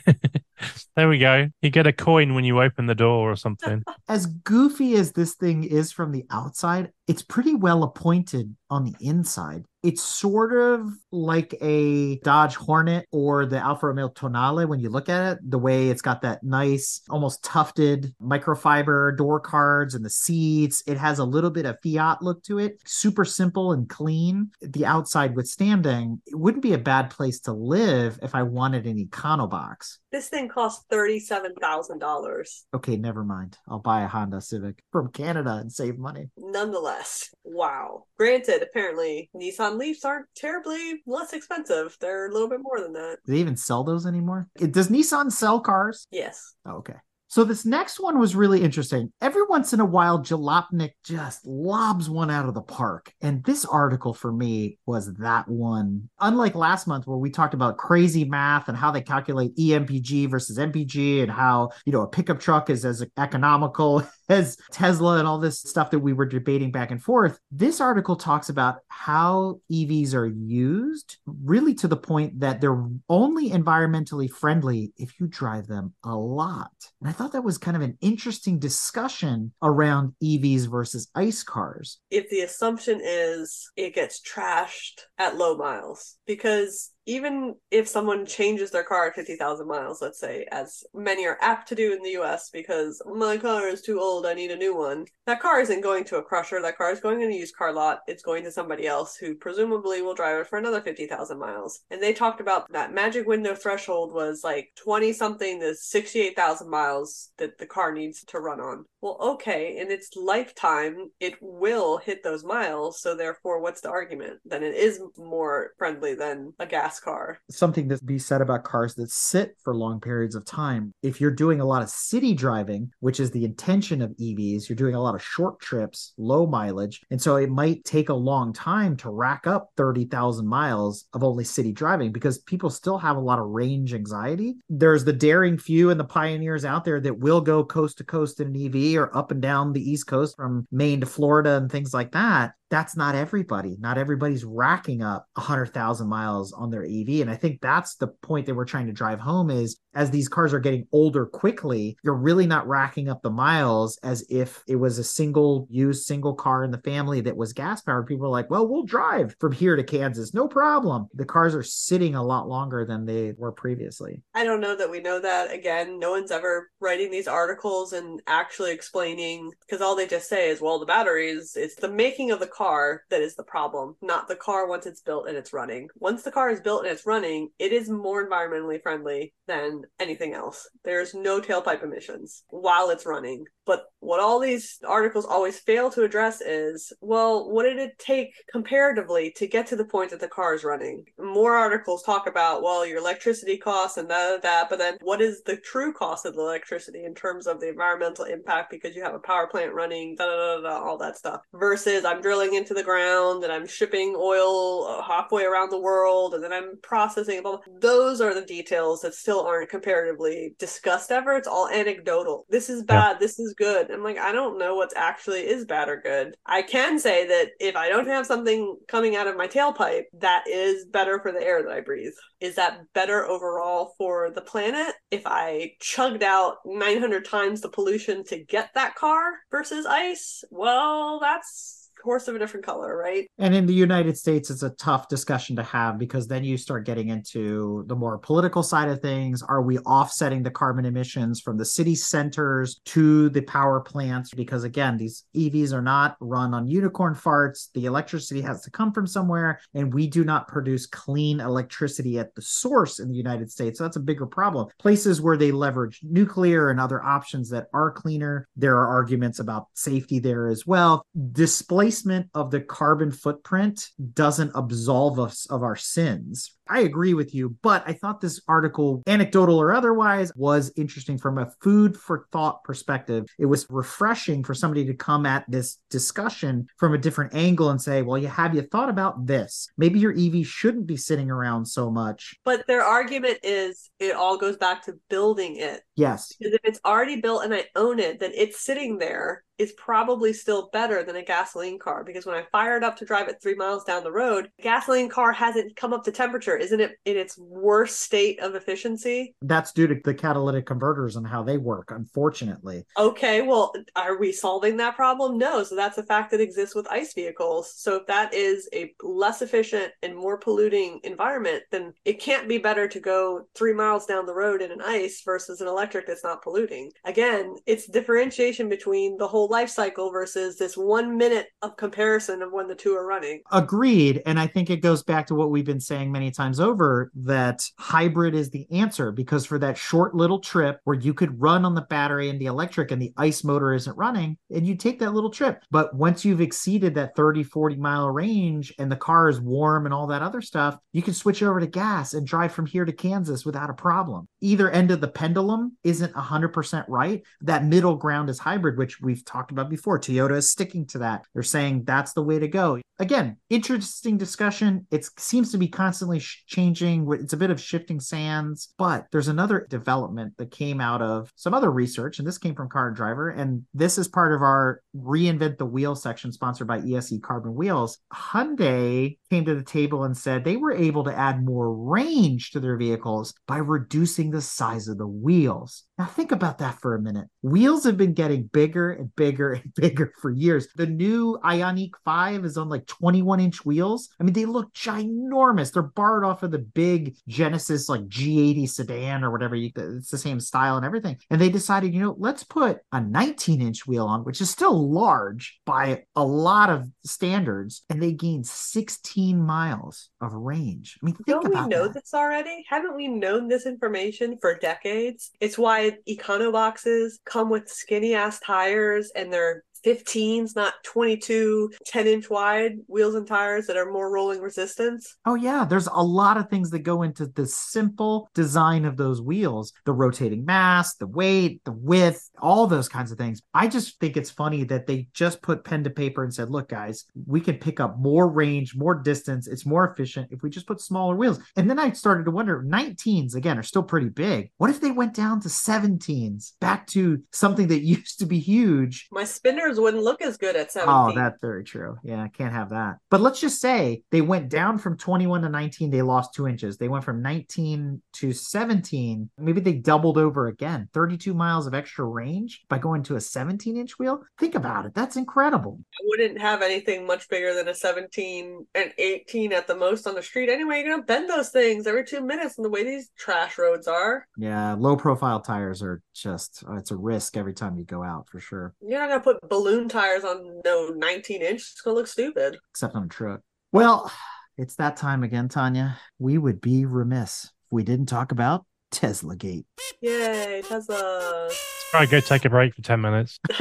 there we go. You get a coin when you open the door or something. As goofy as this thing is from the outside, it's pretty well appointed on the inside. It's sort of like a Dodge Hornet or the Alfa Romeo Tonale when you look at it, the way it's got that nice, almost tufted microfiber door cards and the seats. It has a little bit of Fiat look to it, super simple and clean. The outside withstanding, it wouldn't be a bad place to live if I wanted an econo box. This thing costs $37,000. Okay, never mind. I'll buy a Honda Civic from Canada and save money. Nonetheless, wow. Granted, apparently Nissan Leafs aren't terribly less expensive. They're a little bit more than that. Do they even sell those anymore? Does Nissan sell cars? Yes. Oh, okay. So this next one was really interesting. Every once in a while, Jalopnik just lobs one out of the park. And this article for me was that one. Unlike last month where we talked about crazy math and how they calculate EMPG versus MPG and how, you know, a pickup truck is as economical as Tesla and all this stuff that we were debating back and forth. This article talks about how EVs are used really to the point that they're only environmentally friendly if you drive them a lot. And I thought that was kind of an interesting discussion around EVs versus ICE cars. If the assumption is it gets trashed at low miles, because even if someone changes their car at 50,000 miles, let's say, as many are apt to do in the US because my car is too old, I need a new one, that car isn't going to a crusher. That car is going in a used car lot. It's going to somebody else who presumably will drive it for another 50,000 miles. And they talked about that magic window threshold was like 20 something to 68,000 miles that the car needs to run on. Well, okay, in its lifetime, it will hit those miles. So, therefore, what's the argument? Then it is more friendly than a gas car. Something to be said about cars that sit for long periods of time. If you're doing a lot of city driving, which is the intention of EVs, you're doing a lot of short trips, low mileage. And so it might take a long time to rack up 30,000 miles of only city driving because people still have a lot of range anxiety. There's the daring few and the pioneers out there that will go coast to coast in an EV or up and down the East Coast from Maine to Florida and things like that that's not everybody. Not everybody's racking up 100,000 miles on their EV. And I think that's the point that we're trying to drive home is as these cars are getting older quickly, you're really not racking up the miles as if it was a single used single car in the family that was gas powered. People are like, well, we'll drive from here to Kansas. No problem. The cars are sitting a lot longer than they were previously. I don't know that we know that. Again, no one's ever writing these articles and actually explaining because all they just say is, well, the batteries, it's the making of the car that is the problem, not the car once it's built and it's running. Once the car is built and it's running, it is more environmentally friendly than anything else. There's no tailpipe emissions while it's running. But what all these articles always fail to address is well, what did it take comparatively to get to the point that the car is running? More articles talk about, well, your electricity costs and that, that, but then what is the true cost of the electricity in terms of the environmental impact because you have a power plant running, da da da da, all that stuff, versus I'm drilling into the ground and I'm shipping oil uh, halfway around the world and then I'm processing. Blah, blah. Those are the details that still aren't comparatively discussed ever. It's all anecdotal. This is bad. This is good. I'm like, I don't know what's actually is bad or good. I can say that if I don't have something coming out of my tailpipe, that is better for the air that I breathe. Is that better overall for the planet if I chugged out 900 times the pollution to get that car versus ice? Well, that's horse of a different color, right? And in the United States, it's a tough discussion to have because then you start getting into the more political side of things. Are we offsetting the carbon emissions from the city centers to the power plants? Because again, these EVs are not run on unicorn farts. The electricity has to come from somewhere, and we do not produce clean electricity at the source in the United States. So that's a bigger problem. Places where they leverage nuclear and other options that are cleaner, there are arguments about safety there as well. Display displacement of the carbon footprint doesn't absolve us of our sins. I agree with you, but I thought this article, anecdotal or otherwise, was interesting from a food for thought perspective. It was refreshing for somebody to come at this discussion from a different angle and say, well, you have you thought about this? Maybe your EV shouldn't be sitting around so much. But their argument is it all goes back to building it. Yes. Because if it's already built and I own it, then it's sitting there is probably still better than a gasoline car because when I fire it up to drive it three miles down the road, gasoline car hasn't come up to temperature. Isn't it in its worst state of efficiency? That's due to the catalytic converters and how they work, unfortunately. Okay, well, are we solving that problem? No. So that's a fact that exists with ICE vehicles. So if that is a less efficient and more polluting environment, then it can't be better to go three miles down the road in an ICE versus an electric that's not polluting. Again, it's differentiation between the whole life cycle versus this one minute of comparison of when the two are running. Agreed. And I think it goes back to what we've been saying many times over that hybrid is the answer because for that short little trip where you could run on the battery and the electric and the ice motor isn't running, and you take that little trip. But once you've exceeded that 30, 40 mile range and the car is warm and all that other stuff, you can switch over to gas and drive from here to Kansas without a problem. Either end of the pendulum isn't 100% right. That middle ground is hybrid, which we've talked about before. Toyota is sticking to that. They're saying that's the way to go. Again, interesting discussion. It seems to be constantly changing. It's a bit of shifting sands, but there's another development that came out of some other research, and this came from Car and Driver. And this is part of our reinvent the wheel section sponsored by ESE Carbon Wheels. Hyundai came to the table and said they were able to add more range to their vehicles by reducing the size of the wheels. Now, think about that for a minute. Wheels have been getting bigger and bigger and bigger for years. The new Ioniq 5 is on like 21 inch wheels. I mean, they look ginormous. They're borrowed off of the big Genesis, like G80 sedan or whatever. You, it's the same style and everything. And they decided, you know, let's put a 19 inch wheel on, which is still large by a lot of standards. And they gained 16 miles of range. I mean, think Don't we know that. this already? Haven't we known this information for decades? It's why econo boxes come with skinny ass tires and they're 15s, not 22, 10 inch wide wheels and tires that are more rolling resistance. Oh, yeah. There's a lot of things that go into the simple design of those wheels the rotating mass, the weight, the width, all those kinds of things. I just think it's funny that they just put pen to paper and said, look, guys, we can pick up more range, more distance. It's more efficient if we just put smaller wheels. And then I started to wonder 19s, again, are still pretty big. What if they went down to 17s, back to something that used to be huge? My spinners wouldn't look as good at 17. Oh, that's very true. Yeah, I can't have that. But let's just say they went down from 21 to 19, they lost two inches. They went from 19 to 17. Maybe they doubled over again, 32 miles of extra range by going to a 17 inch wheel. Think about it. That's incredible. I wouldn't have anything much bigger than a 17 and 18 at the most on the street. Anyway, you're going to bend those things every two minutes, and the way these trash roads are, Yeah, low profile tires are just, it's a risk every time you go out for sure, you're not going to put balloon tires on no 19 inch. It's going to look stupid. except on a truck. Well, it's that time again, Tanya. We would be remiss if we didn't talk about Tesla Gate. Yay, Tesla. All right, go take a break for 10 minutes.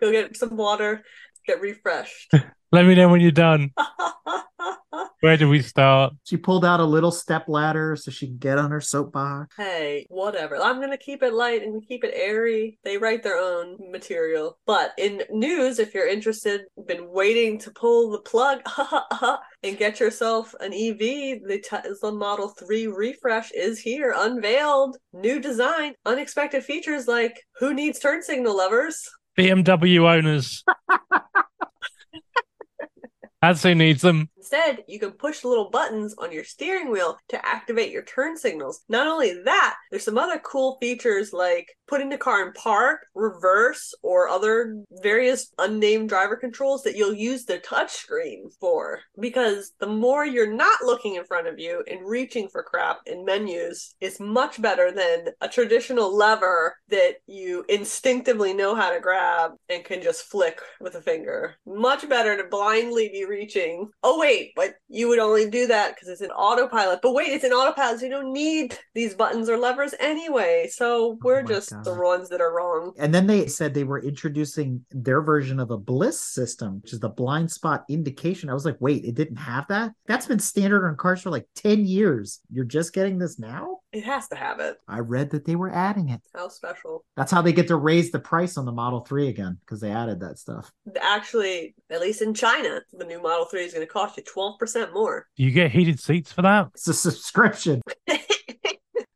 Go get some water, get refreshed. Let me know when you're done. Where do we start? She pulled out a little step ladder so she could get on her soapbox. hey, whatever. I'm gonna keep it light and keep it airy. They write their own material. But in news, if you're interested, been waiting to pull the plug and get yourself an EV, the Tesla Model 3 refresh is here, unveiled, new design, unexpected features like who needs turn signal levers? BMW owners. That's who needs them. Instead, you can push the little buttons on your steering wheel to activate your turn signals. Not only that, there's some other cool features like putting the car in park, reverse, or other various unnamed driver controls that you'll use the touchscreen for. Because the more you're not looking in front of you and reaching for crap in menus is much better than a traditional lever that you instinctively know how to grab and can just flick with a finger. Much better to blindly be reaching. Oh, wait, but you would only do that because it's an autopilot. But wait, it's an autopilot, so you don't need these buttons or levers anyway. So oh we're my just God. the ones that are wrong. And then they said they were introducing their version of a BLIS system, which is the blind spot indication. I was like, wait, it didn't have that? That's been standard on cars for like 10 years. You're just getting this now? It has to have it. I read that they were adding it. How special. That's how they get to raise the price on the Model 3 again, because they added that stuff. Actually, at least in China, the new Model 3 is going to cost you 12% more. You get heated seats for that? It's a subscription.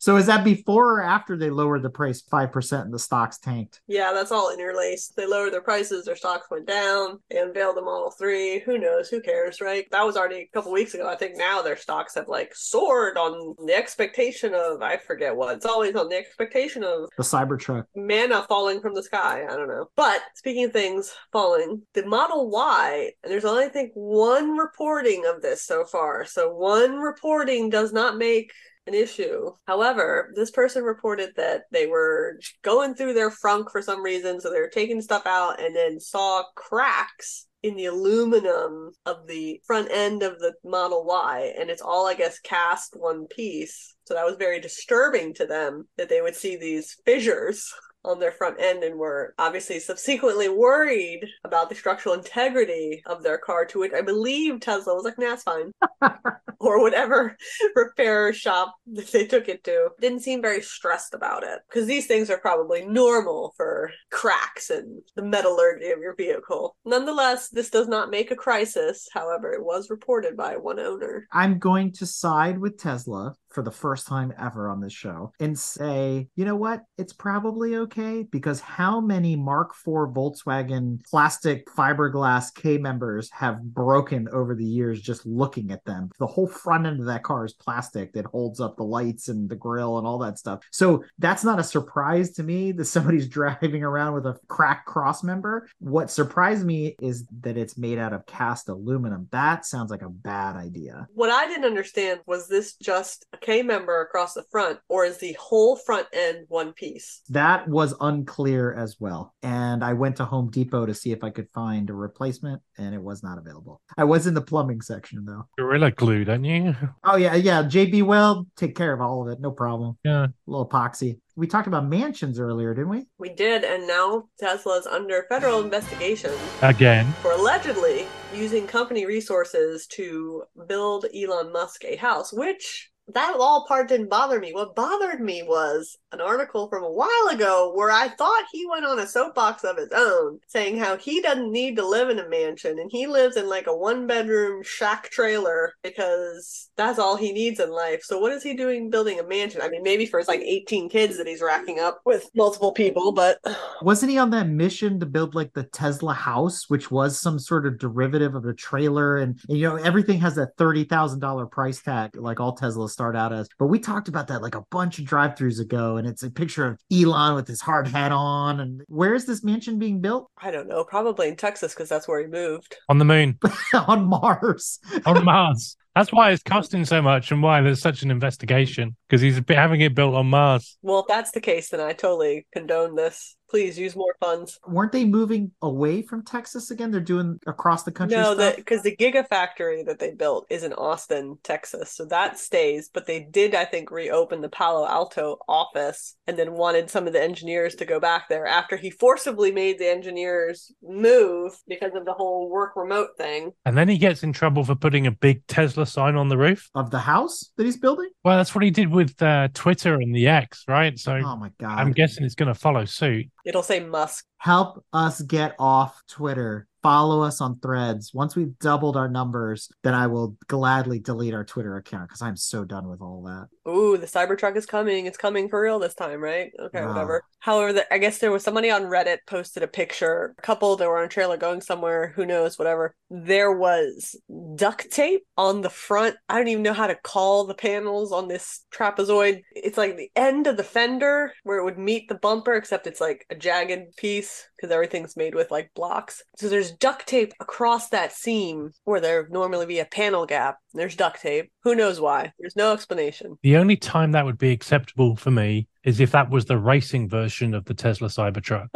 So is that before or after they lowered the price 5% and the stocks tanked? yeah, that's all interlaced. They lowered their prices, their stocks went down, they unveiled the Model 3. Who knows? Who cares, right? That was already a couple weeks ago. I think now their stocks have like soared on the expectation of, I forget what. It's always on the expectation of The Cybertruck. manna falling from the sky. I don't know. But speaking of things falling, the Model Y, and there's only I think one reporting of this so far. So one reporting does not make an issue. However, this person reported that they were going through their frunk for some reason, so they were taking stuff out and then saw cracks in the aluminum of the front end of the Model Y, and it's all, I guess, cast one piece. So that was very disturbing to them that they would see these fissures on their front end and were obviously subsequently worried about the structural integrity of their car, to which I believe Tesla was like, nah, it's fine. or whatever repair shop that they took it to. Didn't seem very stressed about it because these things are probably normal for cracks and the metallurgy of your vehicle. Nonetheless, this does not make a crisis. However, it was reported by one owner. I'm going to side with Tesla for the first time ever on this show and say, you know what? It's probably okay because how many Mark IV Volkswagen plastic fiberglass K members have broken over the years just looking at them? The whole front end of that car is plastic that holds up the lights and the grill and all that stuff. So that's not a surprise to me that somebody's driving around with a cracked cross member. What surprised me is that it's made out of cast aluminum. That sounds like a bad idea. What I didn't understand was this just a K member across the front, or is the whole front end one piece? That was unclear as well. And I went to Home Depot to see if I could find a replacement, and it was not available. I was in the plumbing section though. Gorilla glue, don't you? Oh yeah, yeah. JB Weld take care of all of it, no problem. Yeah. A little epoxy. We talked about mansions earlier, didn't we? We did, and now Tesla's under federal investigation Again. for allegedly using company resources to build Elon Musk a house, which that all part didn't bother me. What bothered me was an article from a while ago where I thought he went on a soapbox of his own saying how he doesn't need to live in a mansion and he lives in like a one bedroom shack trailer because that's all he needs in life. So what is he doing building a mansion? I mean, maybe for his like 18 kids that he's racking up with multiple people, but Wasn't he on that mission to build like the Tesla house, which was some sort of derivative of a trailer? And, and, you know, everything has that $30,000 price tag, like all Teslas start out as. But we talked about that like a bunch of drive throughs ago. And it's a picture of Elon with his hard hat on. And where is this mansion being built? I don't know, probably in Texas because that's where he moved. On the moon. on Mars. on Mars. That's why it's costing so much and why there's such an investigation because he's having it built on Mars. Well, if that's the case, then I totally condone this. Please use more funds. Weren't they moving away from Texas again? They're doing across the country No, stuff. because the Gigafactory that they built is in Austin, Texas, so that stays. But they did, I think, reopen the Palo Alto office, and then wanted some of the engineers to go back there after he forcibly made the engineers move because of the whole work remote thing. And then he gets in trouble for putting a big Tesla sign on the roof. of the house that he's building. Well, that's what he did with uh, Twitter and the X, right? So Oh my god! I'm guessing it's going to follow suit. It'll say Musk. Help us get off Twitter. Follow us on Threads. Once we've doubled our numbers, then I will gladly delete our Twitter account because I'm so done with all that. Ooh, the Cybertruck is coming. It's coming for real this time, right? Okay, Wow. whatever. However, the, I guess there was somebody on Reddit posted a picture, a couple that were on a trailer going somewhere, who knows, whatever. There was duct tape on the front. I don't even know how to call the panels on this trapezoid. It's like the end of the fender where it would meet the bumper, except it's like a jagged piece because everything's made with like blocks. So there's duct tape across that seam where there normally be a panel gap. There's duct tape. Who knows why? There's no explanation. The only time that would be acceptable for me is if that was the racing version of the Tesla Cybertruck.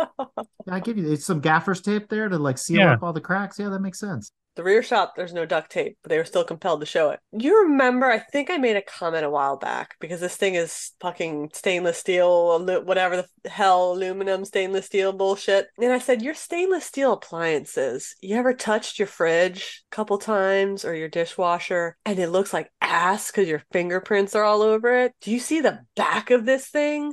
I give you it's some gaffer's tape there to like seal Yeah. up all the cracks. Yeah, that makes sense. The rear shop, there's no duct tape, but they were still compelled to show it. You remember, I think I made a comment a while back because this thing is fucking stainless steel, whatever the hell, aluminum, stainless steel bullshit. And I said, Your stainless steel appliances, you ever touched your fridge a couple times or your dishwasher and it looks like ass because your fingerprints are all over it? Do you see the back of this thing?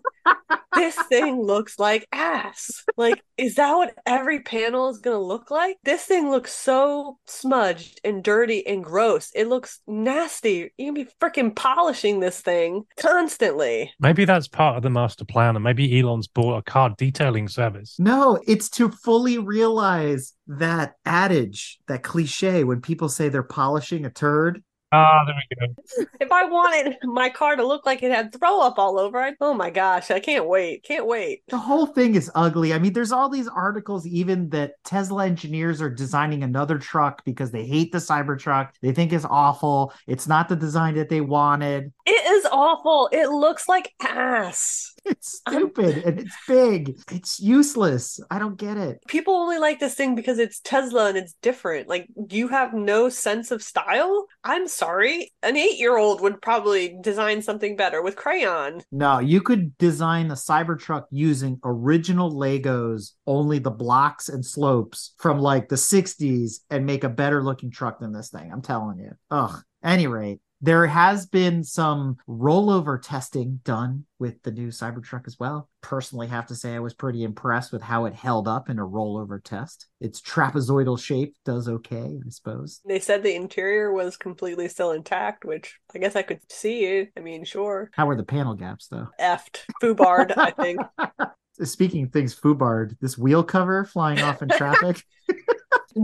This thing looks like ass. Like, is that what every panel is gonna look like? This thing looks so smudged and dirty and gross. It looks nasty. You can be freaking polishing this thing constantly. Maybe that's part of the master plan, and maybe Elon's bought a car detailing service. No, it's to fully realize that adage, that cliche when people say they're polishing a turd. Ah, there we go. If I wanted my car to look like it had throw up all over it, oh my gosh, I can't wait. Can't wait. The whole thing is ugly. I mean, there's all these articles, even that Tesla engineers are designing another truck because they hate the Cybertruck. They think it's awful. It's not the design that they wanted. It is awful. It looks like ass. It's stupid and it's big. It's useless. I don't get it. People only like this thing because it's Tesla and it's different. Like, you have no sense of style? I'm sorry. An eight year old would probably design something better with crayon. No, you could design a Cybertruck using original Legos, only the blocks and slopes from like the 60s and make a better looking truck than this thing. I'm telling you. Ugh. Any rate, there has been some rollover testing done with the new Cybertruck as well. Personally, have to say I was pretty impressed with how it held up in a rollover test. Its trapezoidal shape does okay, I suppose. They said the interior was completely still intact, which I guess I could see it. I mean, sure. How are the panel gaps though? Effed. Fubard, I think. Speaking of things, Fubard, this wheel cover flying off in traffic.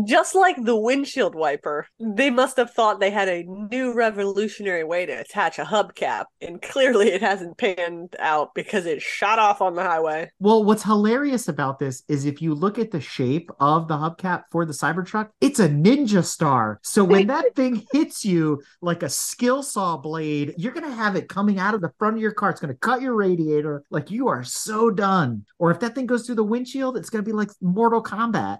Just like the windshield wiper, they must have thought they had a new revolutionary way to attach a hubcap, and clearly it hasn't panned out because it shot off on the highway. Well, what's hilarious about this is if you look at the shape of the hubcap for the Cybertruck, it's a ninja star. So when that thing hits you like a skill saw blade, you're going to have it coming out of the front of your car. It's going to cut your radiator. Like you are so done. Or if that thing goes through the windshield, it's going to be like Mortal Kombat.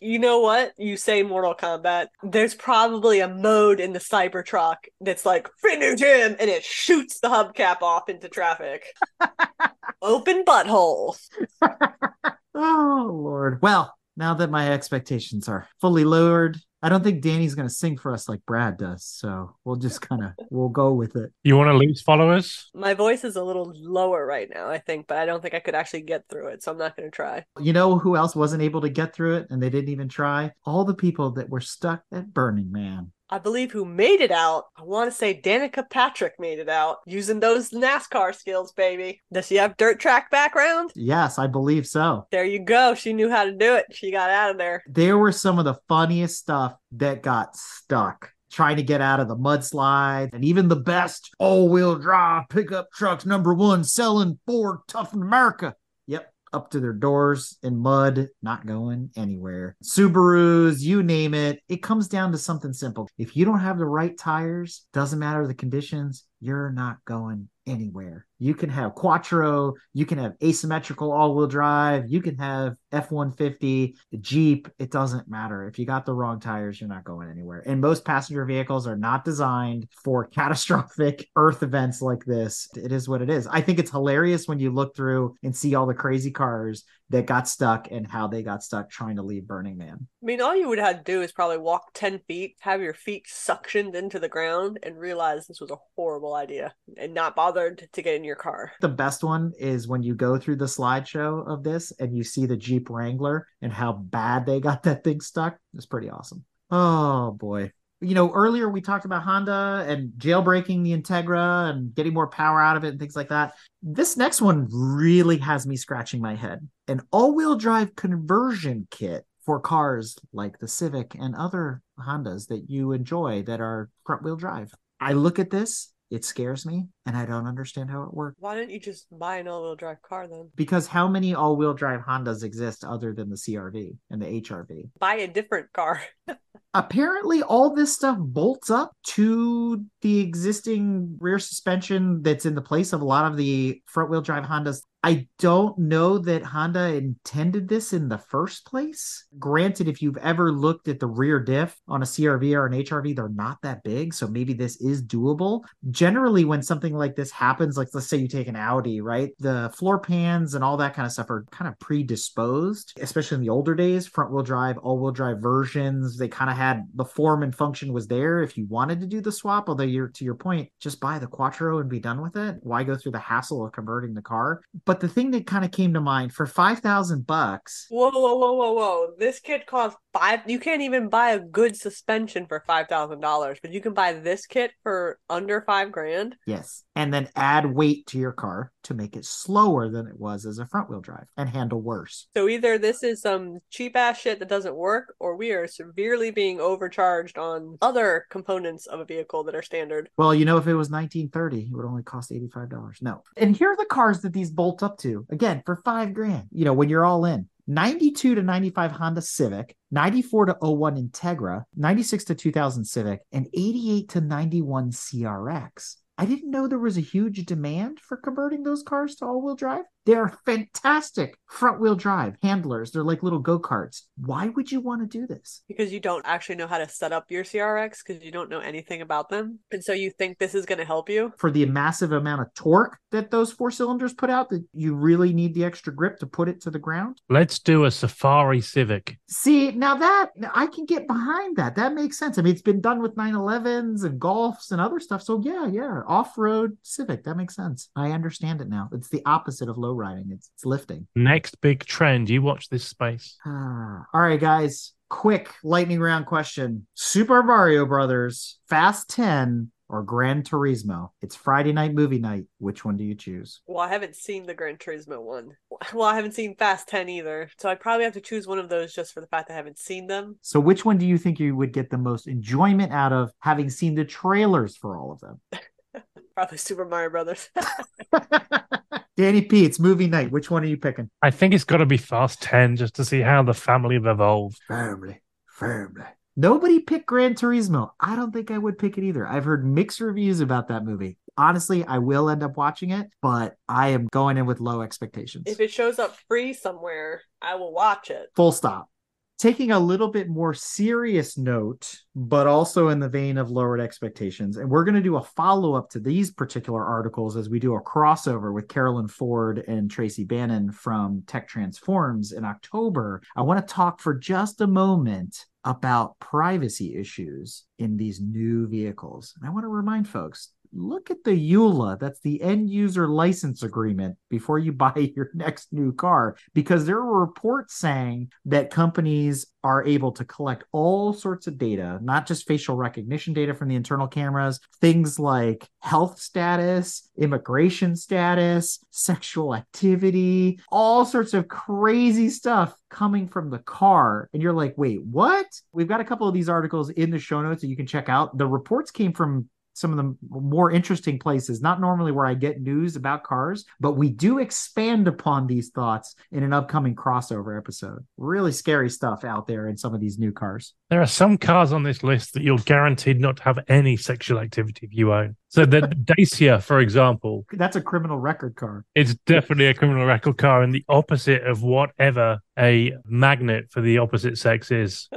You know what? You say Mortal Kombat. There's probably a mode in the Cybertruck that's like, finish him! And it shoots the hubcap off into traffic. Open butthole. Oh, Lord. Well, now that my expectations are fully lowered, I don't think Danny's going to sing for us like Brad does. So we'll just kind of, we'll go with it. You want to lose followers? My voice is a little lower right now, I think, but I don't think I could actually get through it, so I'm not going to try. You know who else wasn't able to get through it and they didn't even try? All the people that were stuck at Burning Man. I believe who made it out, I want to say Danica Patrick made it out using those NASCAR skills, baby. Does she have dirt track background? Yes, I believe so. There you go. She knew how to do it. She got out of there. There were some of the funniest stuff that got stuck. Trying to get out of the mudslide, and even the best all wheel drive pickup trucks, number one, selling Ford Tough in America. Up to their doors in mud, not going anywhere. Subarus, you name it. It comes down to something simple. If you don't have the right tires, doesn't matter the conditions, you're not going anywhere. You can have Quattro, you can have asymmetrical all wheel drive, you can have F 150, Jeep. It doesn't matter. If you got the wrong tires, you're not going anywhere. And most passenger vehicles are not designed for catastrophic earth events like this. It is what it is. I think it's hilarious when you look through and see all the crazy cars that got stuck and how they got stuck trying to leave Burning Man. I mean, all you would have to do is probably walk 10 feet, have your feet suctioned into the ground, and realize this was a horrible idea and not bothered to get in your car. The best one is when you go through the slideshow of this and you see the Jeep Wrangler and how bad they got that thing stuck. It's pretty awesome. Oh boy. You know, earlier we talked about Honda and jailbreaking the Integra and getting more power out of it and things like that. This next one really has me scratching my head. An all wheel drive conversion kit for cars like the Civic and other Hondas that you enjoy that are front wheel drive. I look at this, it scares me, and I don't understand how it works. Why don't you just buy an all wheel drive car then? Because how many all wheel drive Hondas exist other than the CRV and the HRV? Buy a different car. Apparently, all this stuff bolts up to the existing rear suspension that's in the place of a lot of the front wheel drive Hondas. I don't know that Honda intended this in the first place. Granted, if you've ever looked at the rear diff on a CRV or an HRV, they're not that big. So maybe this is doable. Generally, when something like this happens, like let's say you take an Audi, right? The floor pans and all that kind of stuff are kind of predisposed, especially in the older days, front wheel drive, all wheel drive versions. They kind of had the form and function was there if you wanted to do the swap. Although you're to your point, just buy the Quattro and be done with it. Why go through the hassle of converting the car? But the thing that kind of came to mind for five thousand bucks. Whoa, whoa, whoa, whoa, whoa. This kit costs five you can't even buy a good suspension for five thousand dollars, but you can buy this kit for under five grand. Yes. And then add weight to your car to make it slower than it was as a front wheel drive and handle worse. So either this is some cheap ass shit that doesn't work, or we are severely being overcharged on other components of a vehicle that are standard. Well, you know, if it was 1930, it would only cost $85. No. And here are the cars that these bolt up to. Again, for five grand, you know, when you're all in. 92 to 95 Honda Civic, 94 to 01 Integra, 96 to 2000 Civic, and 88 to 91 CRX. I didn't know there was a huge demand for converting those cars to all wheel drive. They're fantastic front wheel drive handlers. They're like little go karts. Why would you want to do this? Because you don't actually know how to set up your CRX because you don't know anything about them. And so you think this is going to help you. For the massive amount of torque that those four cylinders put out, that you really need the extra grip to put it to the ground. Let's do a Safari Civic. See, now that I can get behind that. That makes sense. I mean, it's been done with 911s and Golfs and other stuff. So, yeah, yeah, off road Civic. That makes sense. I understand it now. It's the opposite of low riding, it's, it's lifting. Next big trend. You watch this space. Ah, all right, guys. Quick lightning round question Super Mario Brothers, Fast 10, or Gran Turismo? It's Friday night movie night. Which one do you choose? Well, I haven't seen the Gran Turismo one. Well, I haven't seen Fast 10 either. So I'd probably have to choose one of those just for the fact I haven't seen them. So, which one do you think you would get the most enjoyment out of having seen the trailers for all of them? Probably Super Mario Brothers. Danny P, it's movie night. Which one are you picking? I think it's got to be Fast 10 just to see how the family have evolved. Family, family. Nobody picked Gran Turismo. I don't think I would pick it either. I've heard mixed reviews about that movie. Honestly, I will end up watching it, but I am going in with low expectations. if it shows up free somewhere, I will watch it. Full stop. Taking a little bit more serious note, but also in the vein of lowered expectations. And we're going to do a follow up to these particular articles as we do a crossover with Carolyn Ford and Tracy Bannon from Tech Transforms in October. I want to talk for just a moment about privacy issues in these new vehicles. And I want to remind folks look at the EULA, that's the end user license agreement before you buy your next new car, because there are reports saying that companies are able to collect all sorts of data, not just facial recognition data from the internal cameras, things like health status, immigration status, sexual activity, all sorts of crazy stuff coming from the car. And you're like, wait, what? We've got a couple of these articles in the show notes that you can check out. The reports came from some of the more interesting places, not normally where I get news about cars, but we do expand upon these thoughts in an upcoming crossover episode. Really scary stuff out there in some of these new cars. There are some cars on this list that you're guaranteed not to have any sexual activity if you own. So the Dacia, for example, That's a criminal record car. it's definitely a criminal record car and the opposite of whatever a magnet for the opposite sex is.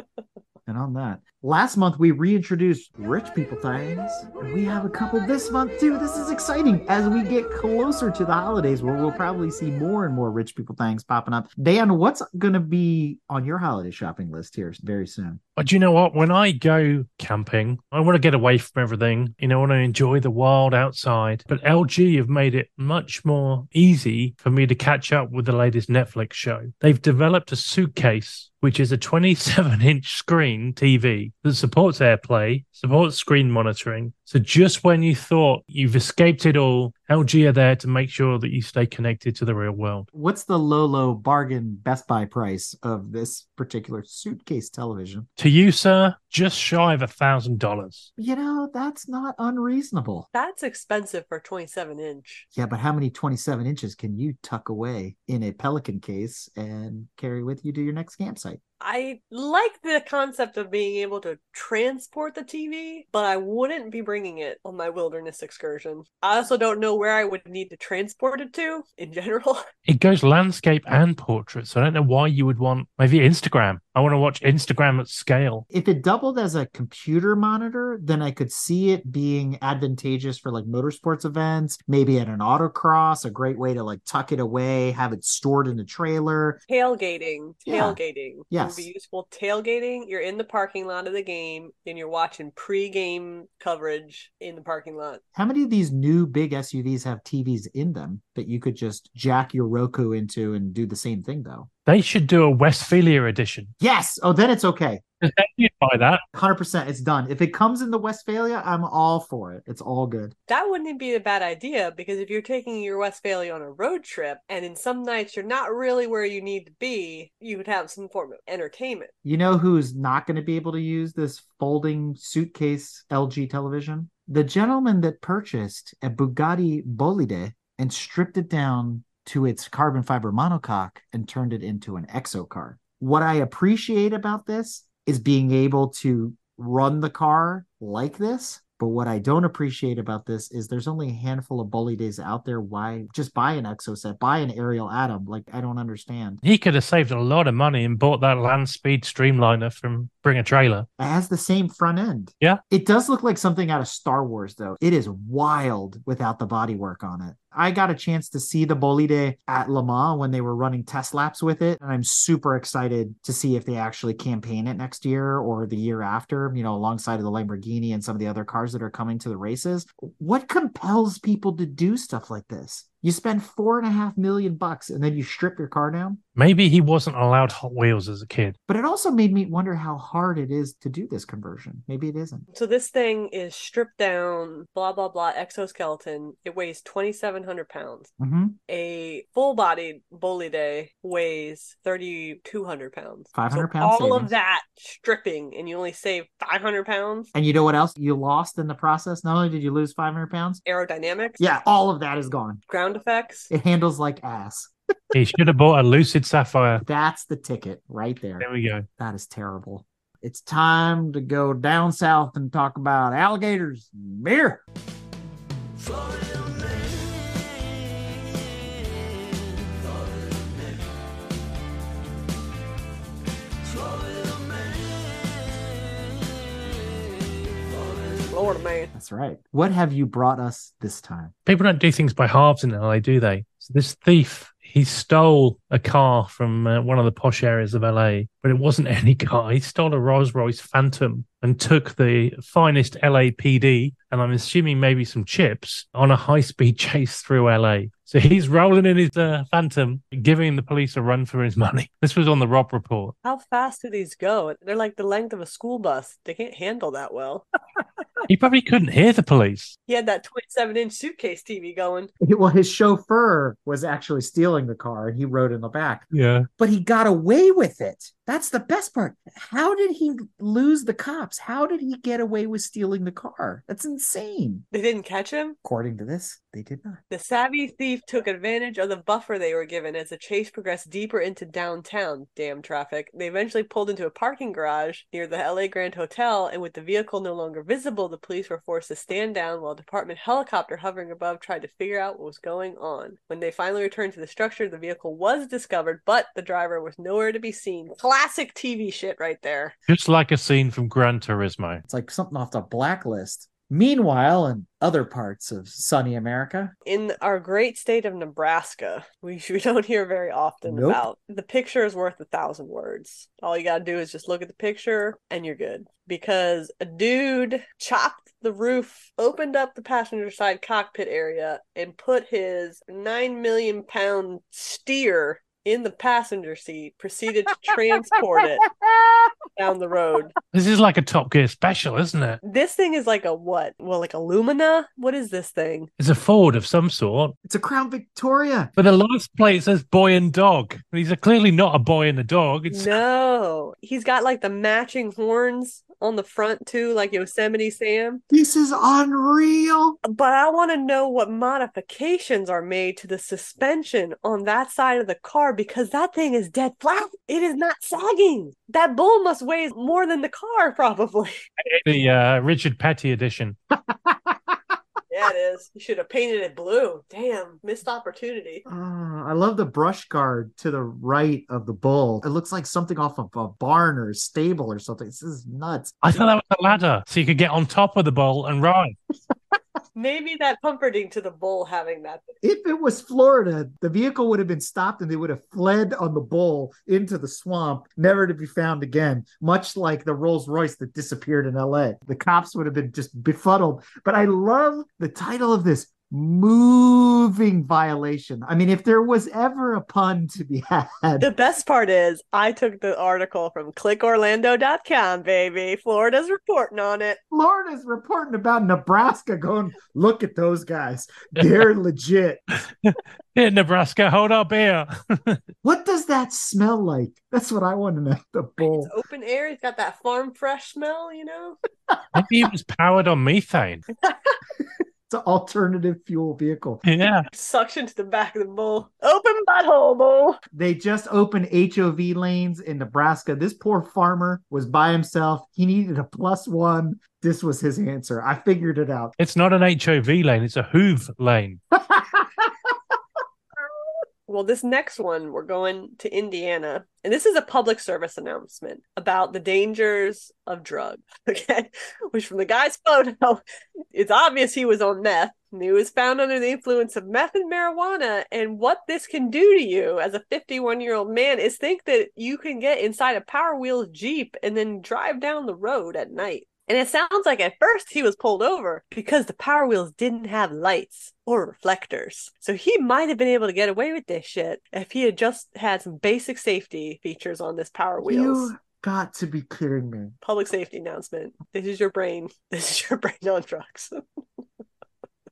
And on that, last month we reintroduced rich people things, and we have a couple this month too. This is exciting as we get closer to the holidays, where we'll probably see more and more rich people things popping up. Dan, what's going to be on your holiday shopping list here very soon? But you know what? When I go camping, I want to get away from everything. You know, I want to enjoy the wild outside. But LG have made it much more easy for me to catch up with the latest Netflix show. They've developed a suitcase, which is a 27 inch screen TV that supports AirPlay, supports screen monitoring. So just when you thought you've escaped it all, LG are there to make sure that you stay connected to the real world. What's the low, low bargain Best Buy price of this particular suitcase television? To you, sir, just shy of a thousand dollars. You know, that's not unreasonable. That's expensive for 27 inch. Yeah, but how many 27 inches can you tuck away in a Pelican case and carry with you to your next campsite? I like the concept of being able to transport the TV, but I wouldn't be bringing it on my wilderness excursion. I also don't know where I would need to transport it to in general. It goes landscape and portrait. So I don't know why you would want maybe Instagram. I want to watch Instagram at scale. If it doubled as a computer monitor, then I could see it being advantageous for like motorsports events, maybe at an autocross, a great way to like tuck it away, have it stored in a trailer. tailgating, Yeah. tailgating Yes. Would be useful. Tailgating, you're in the parking lot of the game and you're watching pre-game coverage in the parking lot. How many of these new big SUVs have TVs in them that you could just jack your Roku into and do the same thing though? They should do a Westfalia edition. Yes. Oh, then it's okay. Because then that. 100% it's done. If it comes in the Westfalia, I'm all for it. It's all good. That wouldn't be a bad idea because if you're taking your Westfalia on a road trip and in some nights you're not really where you need to be, you would have some form of entertainment. You know who's not going to be able to use this folding suitcase LG television? The gentleman that purchased a Bugatti Bolide and stripped it down to its carbon fiber monocoque and turned it into an exo car. What I appreciate about this is being able to run the car like this. But what I don't appreciate about this is there's only a handful of Bolides out there. Why just buy an exo set, buy an Ariel Atom? Like I don't understand. He could have saved a lot of money and bought that land speed streamliner from Bring a Trailer. It has the same front end. Yeah. It does look like something out of Star Wars, though. It is wild without the bodywork on it. I got a chance to see the Bolide at Le Mans when they were running test laps with it. And I'm super excited to see if they actually campaign it next year or the year after, you know, alongside of the Lamborghini and some of the other cars that are coming to the races. What compels people to do stuff like this? You spend four and a half million bucks and then you strip your car down. Maybe he wasn't allowed Hot Wheels as a kid. But it also made me wonder how hard it is to do this conversion. Maybe it isn't. So this thing is stripped down, blah blah blah, exoskeleton. It weighs twenty seven hundred pounds. Mm-hmm. A full bodied Bolide weighs thirty two hundred pounds. 500 So pound All savings. of that stripping, and you only save five hundred pounds. And you know what else you lost in the process? Not only did you lose 500 pounds, Aerodynamics. yeah, all of that is gone. Ground effects. It handles like ass. He should have bought a Lucid Sapphire. That's the ticket right there. There we go. That is terrible. It's time to go down south and talk about alligators, and beer. Florida man. That's right. What have you brought us this time? People don't do things by halves in LA, do they? So this thief, he stole a car from uh, one of the posh areas of LA, but it wasn't any car. He stole a Rolls Royce Phantom and took the finest LAPD, and I'm assuming maybe some chips, on a high speed chase through LA. So he's rolling in his uh, Phantom, giving the police a run for his money. This was on the Robb Report. How fast do these go? They're like the length of a school bus. They can't handle that well. He probably couldn't hear the police. He had that 27 inch suitcase TV going. Well, his chauffeur was actually stealing the car and he rode in the back, Yeah. but he got away with it. That's the best part. How did he lose the cops? How did he get away with stealing the car? That's insane. They didn't catch him. According to this, they did not. The savvy thief took advantage of the buffer they were given as the chase progressed deeper into downtown. Damn traffic. They eventually pulled into a parking garage near the LA Grand Hotel, and with the vehicle no longer visible, the police were forced to stand down while a department helicopter hovering above tried to figure out what was going on. When they finally returned to the structure, the vehicle was discovered, but the driver was nowhere to be seen. Classic TV shit right there. Just like a scene from Gran Turismo. It's like something off the blacklist. Meanwhile, in other parts of sunny America, in our great state of Nebraska, we, we don't hear very often Nope. about the picture is worth a thousand words. All you got to do is just look at the picture and you're good. Because a dude chopped the roof, opened up the passenger side cockpit area, and put his nine million pound steer in the passenger seat, proceeded to transport it down the road. This is like a Top Gear special, isn't it? This thing is like a what? Well, like a Lumina? What is this thing? It's a Ford of some sort. it's a Crown Victoria. But the last plate says boy and dog. These are clearly not a boy and a dog. It's No, he's got like the matching horns on the front too, like Yosemite Sam. This is unreal. But I want to know what modifications are made to the suspension on that side of the car because that thing is dead flat. It is not sagging. That bull must weigh more than the car, probably. the uh, Richard Petty edition. Yeah, it is. You should have painted it blue. Damn, missed opportunity. Ah, I love the brush guard to the right of the bull. It looks like something off of a barn or a stable or something. This is nuts. I thought that was a ladder, so you could get on top of the bull and ride. Maybe that comforting to the bull having that. If it was Florida, the vehicle would have been stopped and they would have fled on the bull into the swamp, never to be found again, much like the Rolls Royce that disappeared in LA. The cops would have been just befuddled. But I love the title of this moving violation. I mean, if there was ever a pun to be had, The best part is I took the article from clickorlando.com, baby. Florida's reporting on it. Florida's reporting about Nebraska going, look at those guys. They're legit. Here, Nebraska, hold up here. What does that smell like? That's what I want to know. The bull. It's open air. It's got that farm fresh smell, you know? Maybe it was powered on methane. It's alternative fuel vehicle. Yeah. Suction to the back of the bull. Open butthole, bull. They just opened HOV lanes in Nebraska. This poor farmer was by himself. He needed a plus one. This was his answer. I figured it out. It's not an HOV lane, it's a Hoove lane. Well, this next one, we're going to Indiana. And this is a public service announcement about the dangers of drugs. Okay. Which, from the guy's photo, it's obvious he was on meth. And he was found under the influence of meth and marijuana. And what this can do to you as a 51 year old man is think that you can get inside a Power Wheels Jeep and then drive down the road at night. And it sounds like at first he was pulled over because the Power Wheels didn't have lights or reflectors. So he might have been able to get away with this shit if he had just had some basic safety features on this Power Wheels. You got to be kidding me. Public safety announcement. This is your brain. This is your brain on drugs.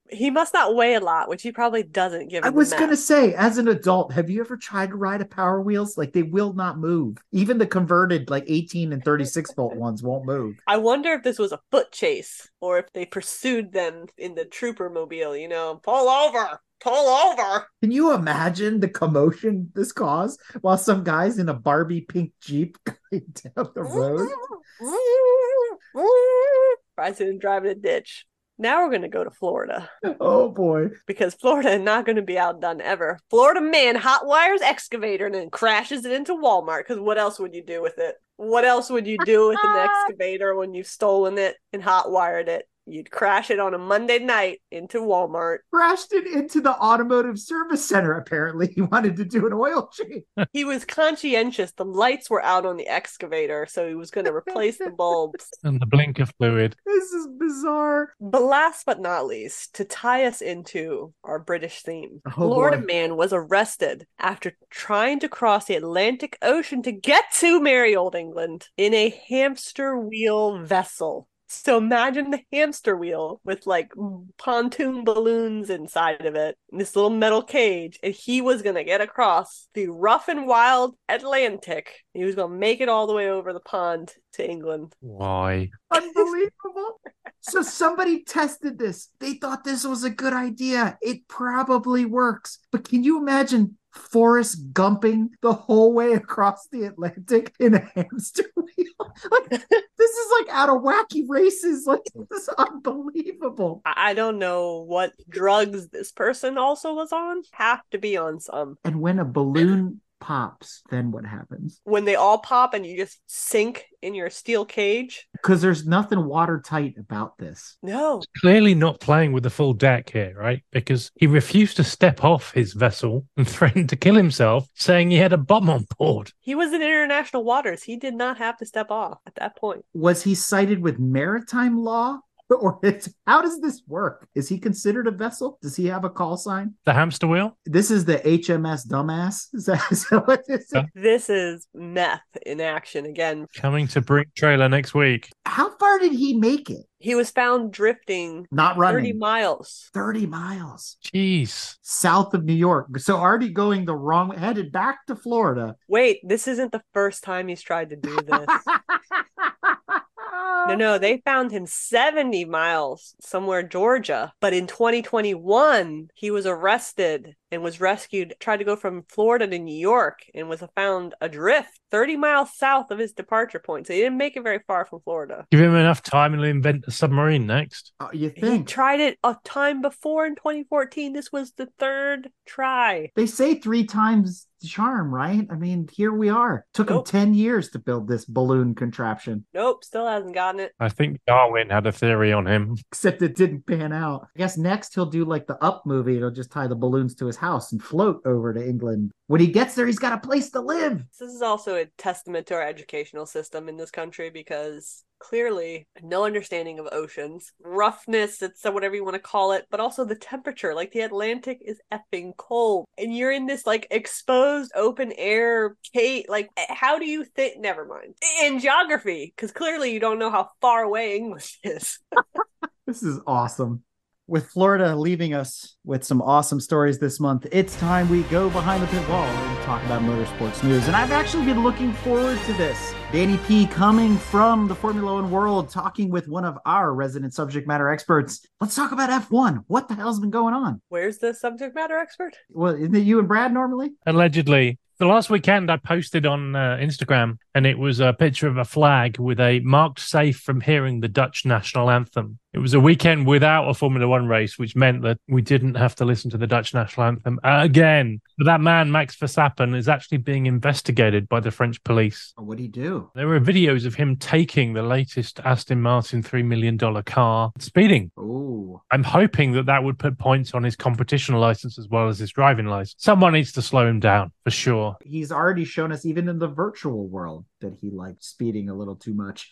he must not weigh a lot, which he probably doesn't give I was going to say, as an adult, have you ever tried to ride a Power Wheels? Like they will not move. Even the converted, like 18 and 36 volt ones won't move. I wonder if this was a foot chase or if they pursued them in the trooper mobile, you know, pull over, pull over. Can you imagine the commotion this caused while some guys in a Barbie pink Jeep going down the road? Rising and driving a ditch. Now we're going to go to Florida Oh boy. because Florida is not going to be outdone ever. Florida man hot wires excavator and then crashes it into Walmart because what else would you do with it? What else would you do with an excavator when you've stolen it and hot wired it? You'd crash it on a Monday night into Walmart. Crashed it into the automotive service center, apparently. He wanted to do an oil change. He was conscientious. The lights were out on the excavator, so he was going to replace the bulbs. And the blinker fluid. This is bizarre. But last but not least, to tie us into our British theme, Oh, Florida boy. man was arrested after trying to cross the Atlantic Ocean to get to merry old England in a hamster wheel vessel. So imagine the hamster wheel with like pontoon balloons inside of it, in this little metal cage, and he was gonna get across the rough and wild Atlantic. He was gonna make it all the way over the pond to England. Why? Unbelievable. so somebody tested this. They thought this was a good idea. It probably works. But can you imagine Forrest Gumping the whole way across the Atlantic in a hamster wheel? like this is like out of wacky races. Like this is unbelievable. I I don't know what drugs this person also was on. Have to be on some. And when a balloon pops, then what happens? When they all pop and you just sink in your steel cage. Because there's nothing watertight about this. No. Clearly not playing with the full deck here, right? Because he refused to step off his vessel and threatened to kill himself, saying he had a bomb on board. He was in international waters. He did not have to step off at that point. Was he cited with maritime law? Or it's, how does this work? Is he considered a vessel? Does he have a call sign? The hamster wheel? This is the HMS Dumbass. Is that, is that what this is? This is meth in action again. Coming to Brink Trailer next week. How far did he make it? He was found drifting Not running, 30 miles. 30 miles Jeez. south of New York. So already going the wrong way, headed back to Florida. Wait, this isn't the first time he's tried to do this. No, no, they found him 70 miles somewhere Georgia. But in 2021, he was arrested and was rescued, tried to go from Florida to New York and was found adrift 30 miles south of his departure point. So he didn't make it very far from Florida. Give him enough time and he'll invent a submarine next. Oh, you think? He tried it a time before in 2014. This was the third try. they say three times the charm, right? I mean, here we are. Took Nope. him 10 years to build this balloon contraption, Nope, still hasn't gotten it. I think Darwin had a theory on him. except it didn't pan out. I guess next he'll do like the Up movie. He'll just tie the balloons to his house and float over to England. When he gets there, he's got a place to live. This is also a testament to our educational system in this country because clearly no understanding of oceans, roughness, it's whatever you want to call it, but also the temperature. Like the Atlantic is effing cold, and you're in this like exposed open air cave. Like, how do you think? Never mind. In geography, because clearly you don't know how far away English is. This is awesome. With Florida leaving us with some awesome stories this month, it's time we go behind the pit wall and talk about motorsports news. And I've actually been looking forward to this. Danny P coming from the Formula One world, talking with one of our resident subject matter experts. Let's talk about F1. What the hell's been going on? Where's the subject matter expert? Well, isn't it you and Brad normally? Allegedly. The last weekend I posted on uh, Instagram and it was a picture of a flag with a marked safe from hearing the Dutch national anthem. It was a weekend without a Formula One race, which meant that we didn't have to listen to the Dutch national anthem again. But that man, Max Verstappen, is actually being investigated by the French police. Oh, what do he do? There were videos of him taking the latest Aston Martin $3 million car speeding. Oh, I'm hoping that that would put points on his competition license as well as his driving license. Someone needs to slow him down for sure. he's already shown us, even in the virtual world, that he liked speeding a little too much.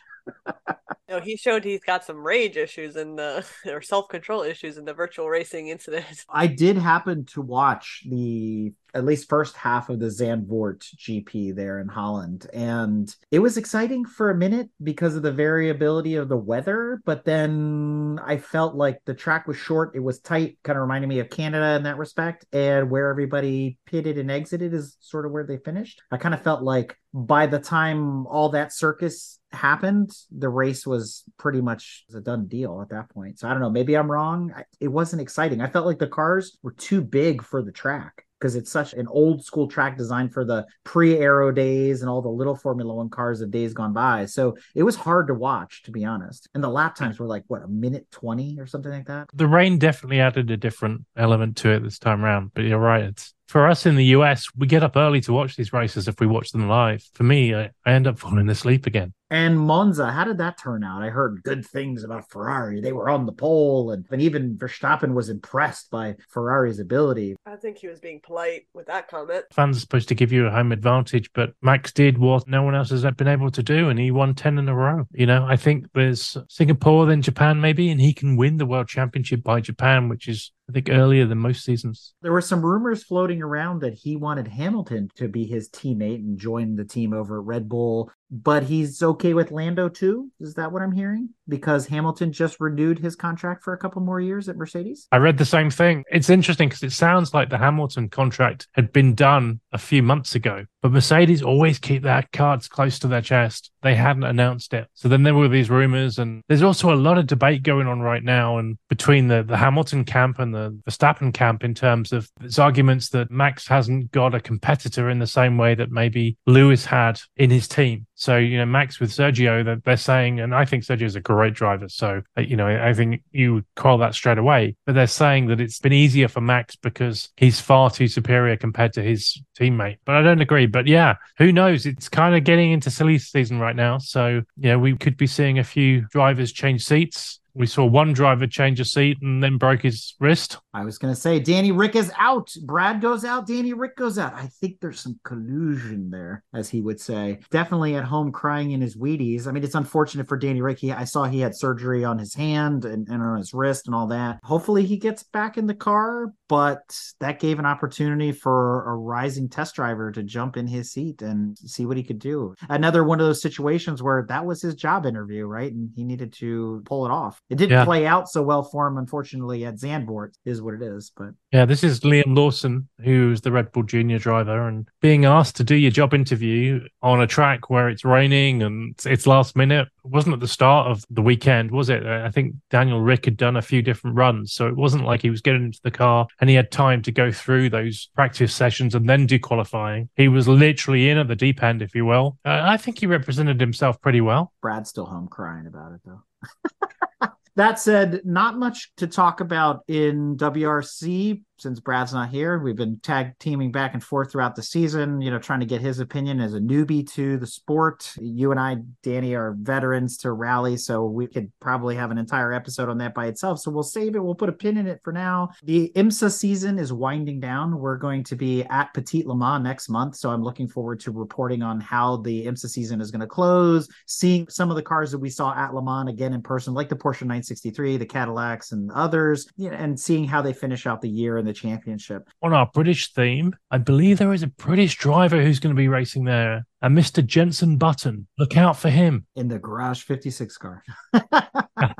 No, he showed he's got some rage issues in the or self control issues in the virtual racing incident. I did happen to watch the at least first half of the Zandvoort GP there in Holland, and it was exciting for a minute because of the variability of the weather. But then I felt like the track was short, it was tight, kind of reminded me of Canada in that respect, and where everybody pitted and exited is sort of where they finished. I kind of felt like by the time all that circus happened, the race was pretty much a done deal at that point. So I don't know, maybe I'm wrong. It wasn't exciting. I felt like the cars were too big for the track because it's such an old school track designed for the pre-aero days and all the little Formula 1 cars of days gone by. So it was hard to watch to be honest. And the lap times were like what, a minute 20 or something like that. The rain definitely added a different element to it this time around, but you're right. It's for us in the US, we get up early to watch these races if we watch them live. For me, I, I end up falling asleep again. And Monza, how did that turn out? I heard good things about Ferrari. They were on the pole, and, and even Verstappen was impressed by Ferrari's ability. I think he was being polite with that comment. Fans are supposed to give you a home advantage, but Max did what no one else has been able to do, and he won 10 in a row. You know, I think there's Singapore, then Japan, maybe, and he can win the world championship by Japan, which is, I think, earlier than most seasons. There were some rumors floating around that he wanted Hamilton to be his teammate and join the team over at Red Bull, but he's okay with Lando too. Is that what I'm hearing? because Hamilton just renewed his contract for a couple more years at Mercedes? I read the same thing. It's interesting because it sounds like the Hamilton contract had been done a few months ago, but Mercedes always keep their cards close to their chest. They hadn't announced it. So then there were these rumors, and there's also a lot of debate going on right now and between the, the Hamilton camp and the Verstappen camp in terms of there's arguments that Max hasn't got a competitor in the same way that maybe Lewis had in his team. So, you know, Max with Sergio, that they're saying, and I think Sergio is a great driver. So, uh, you know, I think you call that straight away. But they're saying that it's been easier for Max because he's far too superior compared to his teammate. But I don't agree. But yeah, who knows? It's kind of getting into silly season right now. So, yeah, we could be seeing a few drivers change seats. We saw one driver change a seat and then broke his wrist. I was going to say Danny Ric is out. Brad goes out. Danny Ric goes out. I think there's some collusion there, as he would say. Definitely at home crying in his Wheaties. I mean, it's unfortunate for Danny Ric. He, I saw he had surgery on his hand and, and on his wrist and all that. Hopefully he gets back in the car, but that gave an opportunity for a rising test driver to jump in his seat and see what he could do. Another one of those situations where that was his job interview, right? And he needed to pull it off. It didn't Yeah. play out so well for him, unfortunately, at Zandvoort, is what it is. But Yeah, this is Liam Lawson, who's the Red Bull Junior driver, and being asked to do your job interview on a track where it's raining and it's- it's last minute. Wasn't at the start of the weekend, was it? I think Daniel Rick had done a few different runs, so it wasn't like he was getting into the car and he had time to go through those practice sessions and then do qualifying. He was literally in at the deep end, if you will. Uh, I think he represented himself pretty well. Brad's still home crying about it, though. that said, not much to talk about in WRC since Brad's not here. We've been tag teaming back and forth throughout the season, you know, trying to get his opinion as a newbie to the sport. You and I, Danny, are veterans to rally, so we could probably have an entire episode on that by itself. So we'll save it. We'll put a pin in it for now. The IMSA season is winding down. We're going to be at Petit Le Mans next month, so I'm looking forward to reporting on how the IMSA season is going to close, seeing some of the cars that we saw at Le Mans again in person, like the Porsche 963, the Cadillacs, and others, you know, and seeing how they finish out the year in the championship. On our British theme, I believe there is a British driver who's going to be racing there, a Mr. Jensen Button. Look out for him. in the Garage 56 car.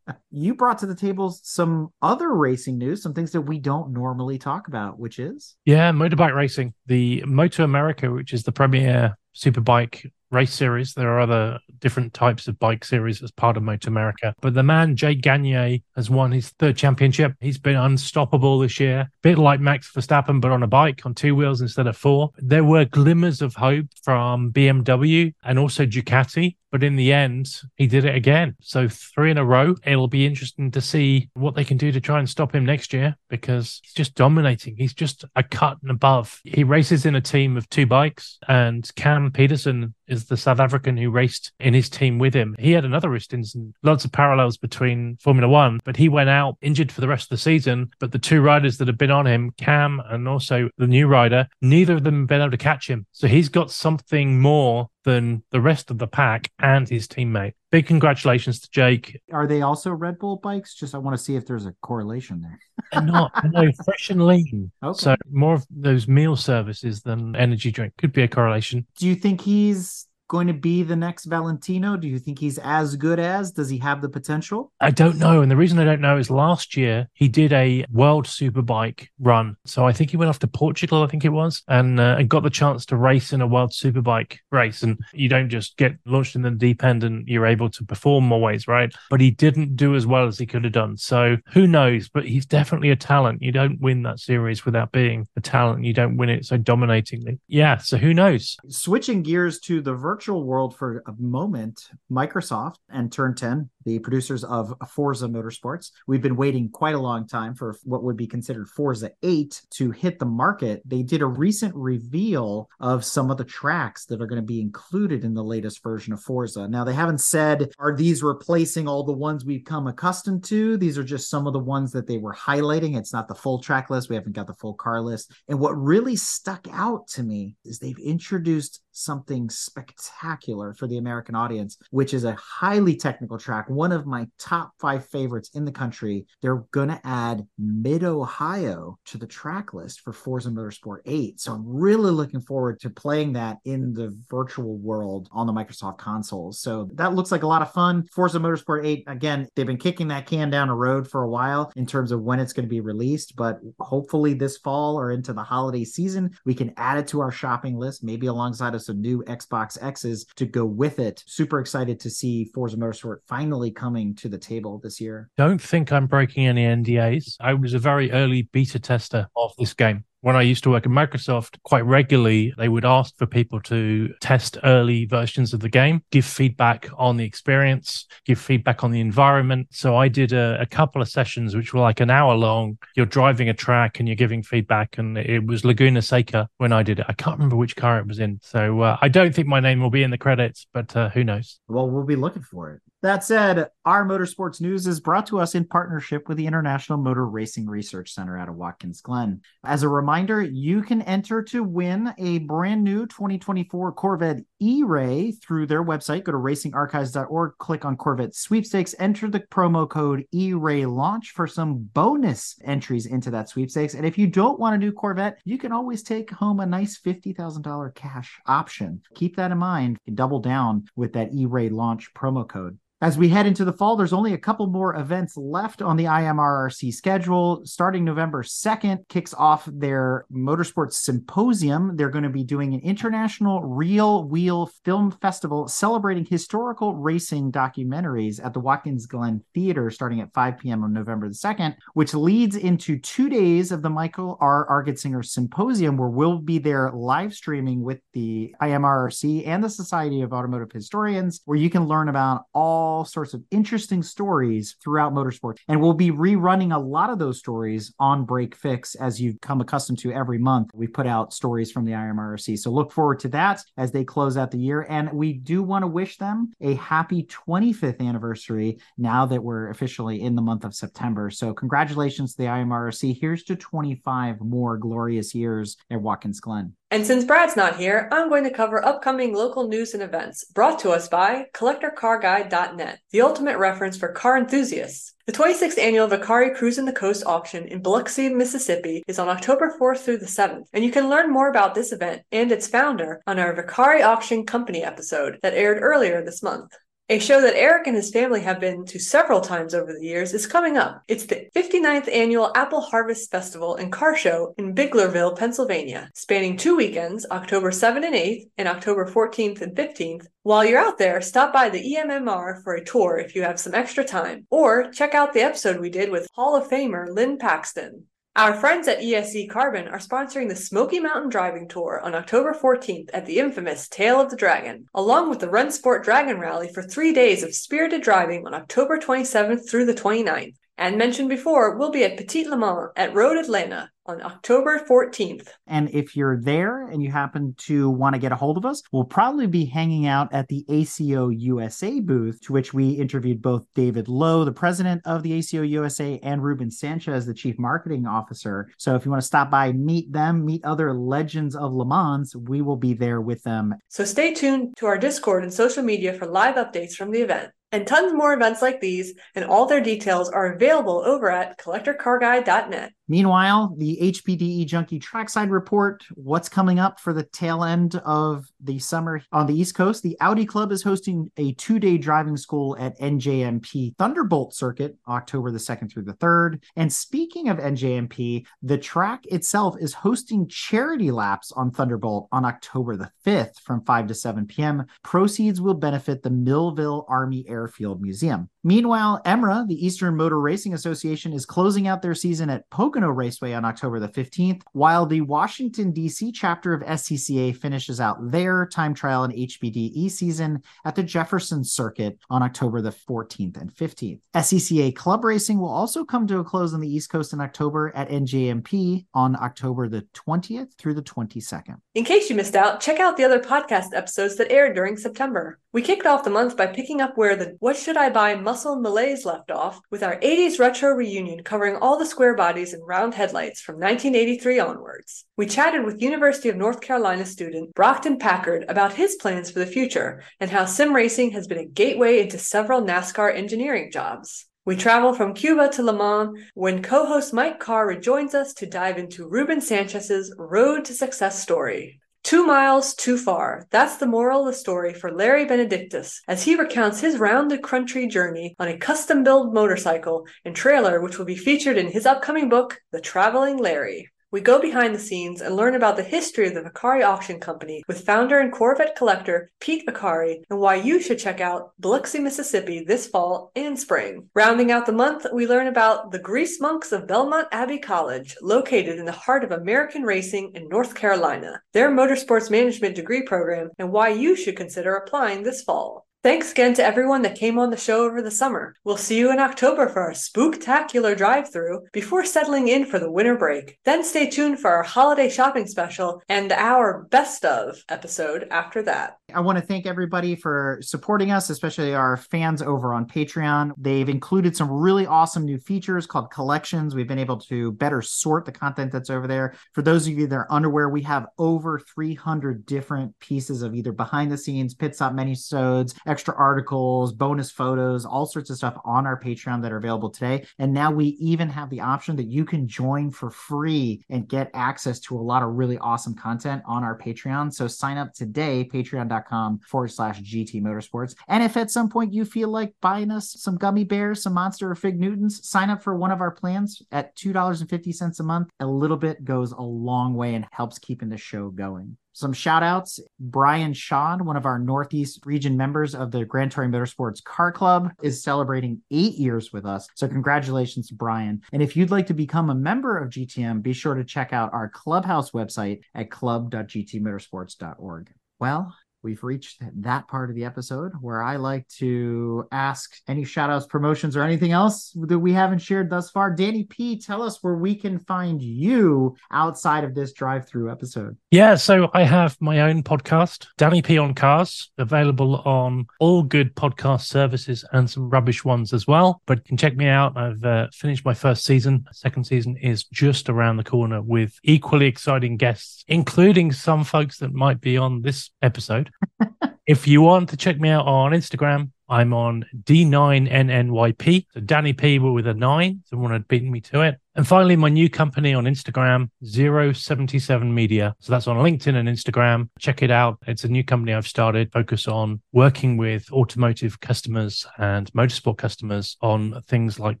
you brought to the table some other racing news, some things that we don't normally talk about, which is Yeah, motorbike racing. The Moto America, which is the premier superbike race series. There are other different types of bike series as part of Moto America. But the man, Jake Gagne, has won his third championship. He's been unstoppable this year, A bit like Max Verstappen, but on a bike on two wheels instead of four. There were glimmers of hope from BMW and also Ducati. But in the end, he did it again. So three in a row. It'll be interesting to see what they can do to try and stop him next year because he's just dominating. He's just a cut and above. He races in a team of two bikes, and Cam Petersen is the South African who raced in his team with him. He had another wrist incident, lots of parallels between Formula One, but he went out injured for the rest of the season. But the two riders that have been on him, Cam and also the new rider, neither of them have been able to catch him. So he's got something more than the rest of the pack and his teammate. Big congratulations to Jake. are they also Red Bull bikes? Just I want to see if there's a correlation there. They're not no Fresh N' Lean. Okay. So more of those meal services than energy drink. Could be a correlation. Do you think he's going to be the next Valentino? Do you think he's as good as? Does he have the potential? I don't know. And the reason I don't know is last year he did a world superbike run. So I think he went off to Portugal, I think it was, and, uh, and got the chance to race in a world superbike race. And you don't just get launched in the deep end and you're able to perform more ways, right? But he didn't do as well as he could have done. So who knows? But he's definitely a talent. You don't win that series without being a talent. You don't win it so dominatingly. Yeah. So who knows? Switching gears to the virtual world for a moment, Microsoft and Turn 10, the producers of Forza Motorsports, we've been waiting quite a long time for what would be considered Forza 8 to hit the market. They did a recent reveal of some of the tracks that are going to be included in the latest version of Forza. Now, they haven't said, are these replacing all the ones we've come accustomed to? These are just some of the ones that they were highlighting. It's not the full track list. We haven't got the full car list. And what really stuck out to me is they've introduced something spectacular for the American audience, which is a highly technical track, one of my top five favorites in the country. They're going to add Mid Ohio to the track list for Forza Motorsport 8. So I'm really looking forward to playing that in the virtual world on the Microsoft consoles. So that looks like a lot of fun. Forza Motorsport 8, again, they've been kicking that can down a road for a while in terms of when it's going to be released, but hopefully this fall or into the holiday season, we can add it to our shopping list, maybe alongside of some new Xbox X's to go with it. Super excited to see Forza Motorsport finally coming to the table this year. Don't think I'm breaking any NDAs. I was a very early beta tester of this game when I used to work at Microsoft, quite regularly, they would ask for people to test early versions of the game, give feedback on the experience, give feedback on the environment. So I did a, a, couple of sessions, which were like an hour long. You're driving a track and you're giving feedback. And it was Laguna Seca when I did it. I can't remember which car it was in. So uh, I don't think my name will be in the credits, but uh, who knows? Well, we'll be looking for it. That said, our motorsports news is brought to us in partnership with the International Motor Racing Research Center out of Watkins Glen. As a reminder, you can enter to win a brand new 2024 Corvette E-Ray through their website. Go to racingarchives.org, click on Corvette sweepstakes, enter the promo code E-Ray launch for some bonus entries into that sweepstakes. And if you don't want to do Corvette, you can always take home a nice $50,000 cash option. Keep that in mind. Double down with that E-Ray launch promo code. As we head into the fall, there's only a couple more events left on the IMRRC schedule. Starting November 2nd, kicks off their Motorsports Symposium. They're going to be doing an international Real Wheel Film Festival celebrating historical racing documentaries at the Watkins Glen Theater starting at 5 p.m. on November the 2nd, which leads into two days of the Michael R. Argetsinger Symposium, where we'll be there live streaming with the IMRRC and the Society of Automotive Historians, where you can learn about all all sorts of interesting stories throughout motorsports. And we'll be rerunning a lot of those stories on Break Fix as you've come accustomed to every month. We put out stories from the IMRC. So look forward to that as they close out the year. And we do want to wish them a happy 25th anniversary now that we're officially in the month of September. So congratulations to the IMRC. Here's to 25 more glorious years at Watkins Glen. And since Brad's not here, I'm going to cover upcoming local news and events brought to us by CollectorCarGuide.net, the ultimate reference for car enthusiasts. The 26th annual Vicari Cruise Cruising the Coast auction in Biloxi, Mississippi is on October 4th through the 7th, and you can learn more about this event and its founder on our Vicari Auction Company episode that aired earlier this month. A show that Eric and his family have been to several times over the years is coming up. It's the 59th annual Apple Harvest Festival and Car Show in Biglerville, Pennsylvania, spanning two weekends, October 7th and 8th and October 14th and 15th. While you're out there, stop by the EMMR for a tour if you have some extra time, or check out the episode we did with Hall of Famer Lynn Paxton. Our friends at ESE Carbon are sponsoring the Smoky Mountain Driving Tour on October 14th at the infamous Tail of the Dragon, along with the Run Sport Dragon Rally for three days of spirited driving on October 27th through the 29th. And mentioned before, we'll be at Petit Le Mans at Road Atlanta on October 14th. And if you're there and you happen to want to get a hold of us, we'll probably be hanging out at the ACO USA booth, to which we interviewed both David Lowe, the president of the ACO USA, and Ruben Sanchez, the chief marketing officer. So if you want to stop by, meet them, meet other legends of Le Mans, we will be there with them. So stay tuned to our Discord and social media for live updates from the event. And tons more events like these and all their details are available over at collectorcarguide.net. Meanwhile, the HPDE Junkie Trackside Report what's coming up for the tail end of the summer on the East Coast? The Audi Club is hosting a two day driving school at NJMP Thunderbolt Circuit, October the 2nd through the 3rd. And speaking of NJMP, the track itself is hosting charity laps on Thunderbolt on October the 5th from 5 to 7 p.m. Proceeds will benefit the Millville Army Airfield Museum. Meanwhile, EMRA, the Eastern Motor Racing Association, is closing out their season at Pocono Raceway on October the 15th, while the Washington, D.C. chapter of SCCA finishes out their time trial and HPDE season at the Jefferson Circuit on October the 14th and 15th. SCCA Club Racing will also come to a close on the East Coast in October at NJMP on October the 20th through the 22nd. In case you missed out, check out the other podcast episodes that aired during September. We kicked off the month by picking up where the What Should I Buy Muscle Malaise left off with our 80s retro reunion covering all the square bodies and round headlights from 1983 onwards. We chatted with University of North Carolina student Brockton Packard about his plans for the future and how sim racing has been a gateway into several NASCAR engineering jobs. We travel from Cuba to Le Mans when co host Mike Carr rejoins us to dive into Ruben Sanchez's road to success story. Two miles too far. That's the moral of the story for Larry Benedictus as he recounts his round the country journey on a custom built motorcycle and trailer, which will be featured in his upcoming book, The Traveling Larry. We go behind the scenes and learn about the history of the Vicari Auction Company with founder and Corvette collector Pete Vicari and why you should check out Biloxi, Mississippi this fall and spring. Rounding out the month, we learn about the Grease Monks of Belmont Abbey College, located in the heart of American racing in North Carolina, their motorsports management degree program, and why you should consider applying this fall. Thanks again to everyone that came on the show over the summer. We'll see you in October for our spooktacular drive through before settling in for the winter break. Then stay tuned for our holiday shopping special and our best of episode after that. I want to thank everybody for supporting us, especially our fans over on Patreon. They've included some really awesome new features called collections. We've been able to better sort the content that's over there. For those of you that are underwear, we have over 300 different pieces of either behind the scenes, pit stop minisodes, extra articles, bonus photos, all sorts of stuff on our Patreon that are available today. And now we even have the option that you can join for free and get access to a lot of really awesome content on our Patreon. So sign up today, patreon.com forward slash GT Motorsports. And if at some point you feel like buying us some gummy bears, some monster or fig Newtons, sign up for one of our plans at $2.50 a month. A little bit goes a long way and helps keeping the show going some shout outs. Brian Shaw, one of our Northeast region members of the Grand Touring Motorsports Car Club, is celebrating eight years with us. So, congratulations, Brian. And if you'd like to become a member of GTM, be sure to check out our clubhouse website at club.gtmotorsports.org. Well, we've reached that part of the episode where I like to ask any shout outs, promotions, or anything else that we haven't shared thus far. Danny P, tell us where we can find you outside of this drive through episode. Yeah, so I have my own podcast, Danny P on Cars, available on all good podcast services and some rubbish ones as well. But you can check me out. I've uh, finished my first season. Second season is just around the corner with equally exciting guests, including some folks that might be on this episode. if you want to check me out on Instagram, I'm on D9NNYP. So Danny P with a nine. Someone had beaten me to it. And finally, my new company on Instagram, 077 Media. So that's on LinkedIn and Instagram. Check it out. It's a new company I've started, focus on working with automotive customers and motorsport customers on things like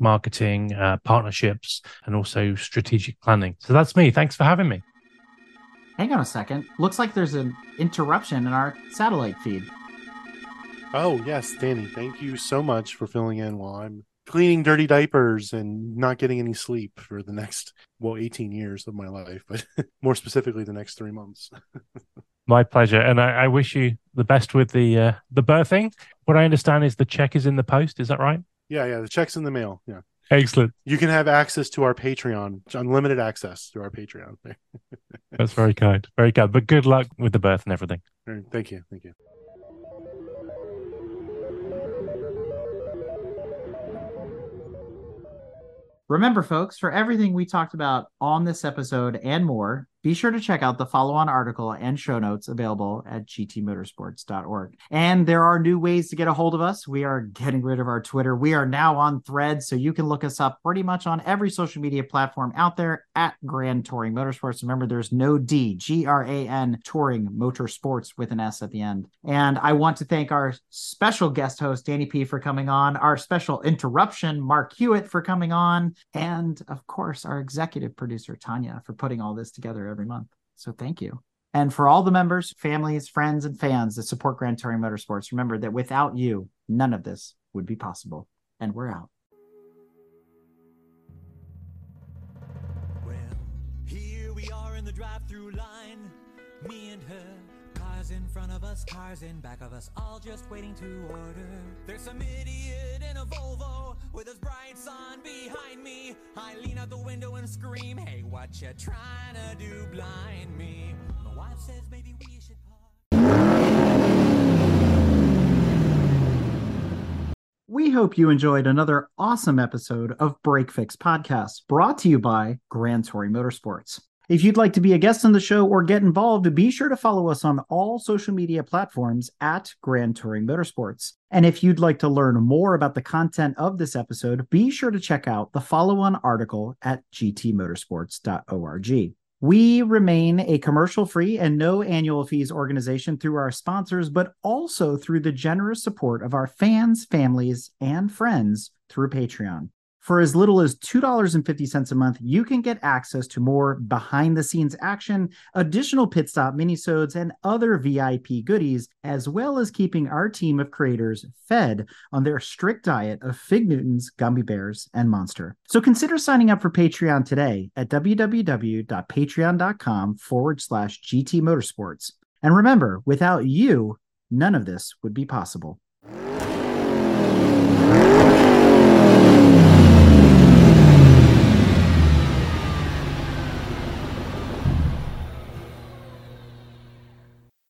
marketing, uh, partnerships, and also strategic planning. So that's me. Thanks for having me. Hang on a second. Looks like there's an interruption in our satellite feed. Oh, yes, Danny, thank you so much for filling in while I'm cleaning dirty diapers and not getting any sleep for the next, well, 18 years of my life, but more specifically, the next three months. My pleasure, and I, I, wish you the best with the uh, the birthing. What I understand is the check is in the post. Is that right? Yeah, yeah, the check's in the mail. Yeah, excellent. You can have access to our Patreon, unlimited access to our Patreon. That's very kind, very kind. But good luck with the birth and everything. Right, thank you, thank you. Remember, folks, for everything we talked about on this episode and more, be sure to check out the follow on article and show notes available at gtmotorsports.org. And there are new ways to get a hold of us. We are getting rid of our Twitter. We are now on threads, so you can look us up pretty much on every social media platform out there at Grand Touring Motorsports. Remember, there's no D, G R A N Touring Motorsports with an S at the end. And I want to thank our special guest host, Danny P, for coming on, our special interruption, Mark Hewitt, for coming on, and of course, our executive producer, Tanya, for putting all this together every month. So thank you. And for all the members, families, friends, and fans that support Grand Touring Motorsports, remember that without you, none of this would be possible. And we're out. Well, in front of us, cars in back of us, all just waiting to order. There's some idiot in a Volvo with his bright sun behind me. I lean out the window and scream, Hey, what you trying to do, blind me? My wife says maybe we should. We hope you enjoyed another awesome episode of Break Fix Podcast, brought to you by Grand Touring Motorsports. If you'd like to be a guest on the show or get involved, be sure to follow us on all social media platforms at Grand Touring Motorsports. And if you'd like to learn more about the content of this episode, be sure to check out the follow on article at gtmotorsports.org. We remain a commercial free and no annual fees organization through our sponsors, but also through the generous support of our fans, families, and friends through Patreon. For as little as $2.50 a month, you can get access to more behind the scenes action, additional pit stop minisodes, and other VIP goodies, as well as keeping our team of creators fed on their strict diet of Fig Newtons, gummy bears, and monster. So consider signing up for Patreon today at www.patreon.com forward slash GT Motorsports. And remember, without you, none of this would be possible.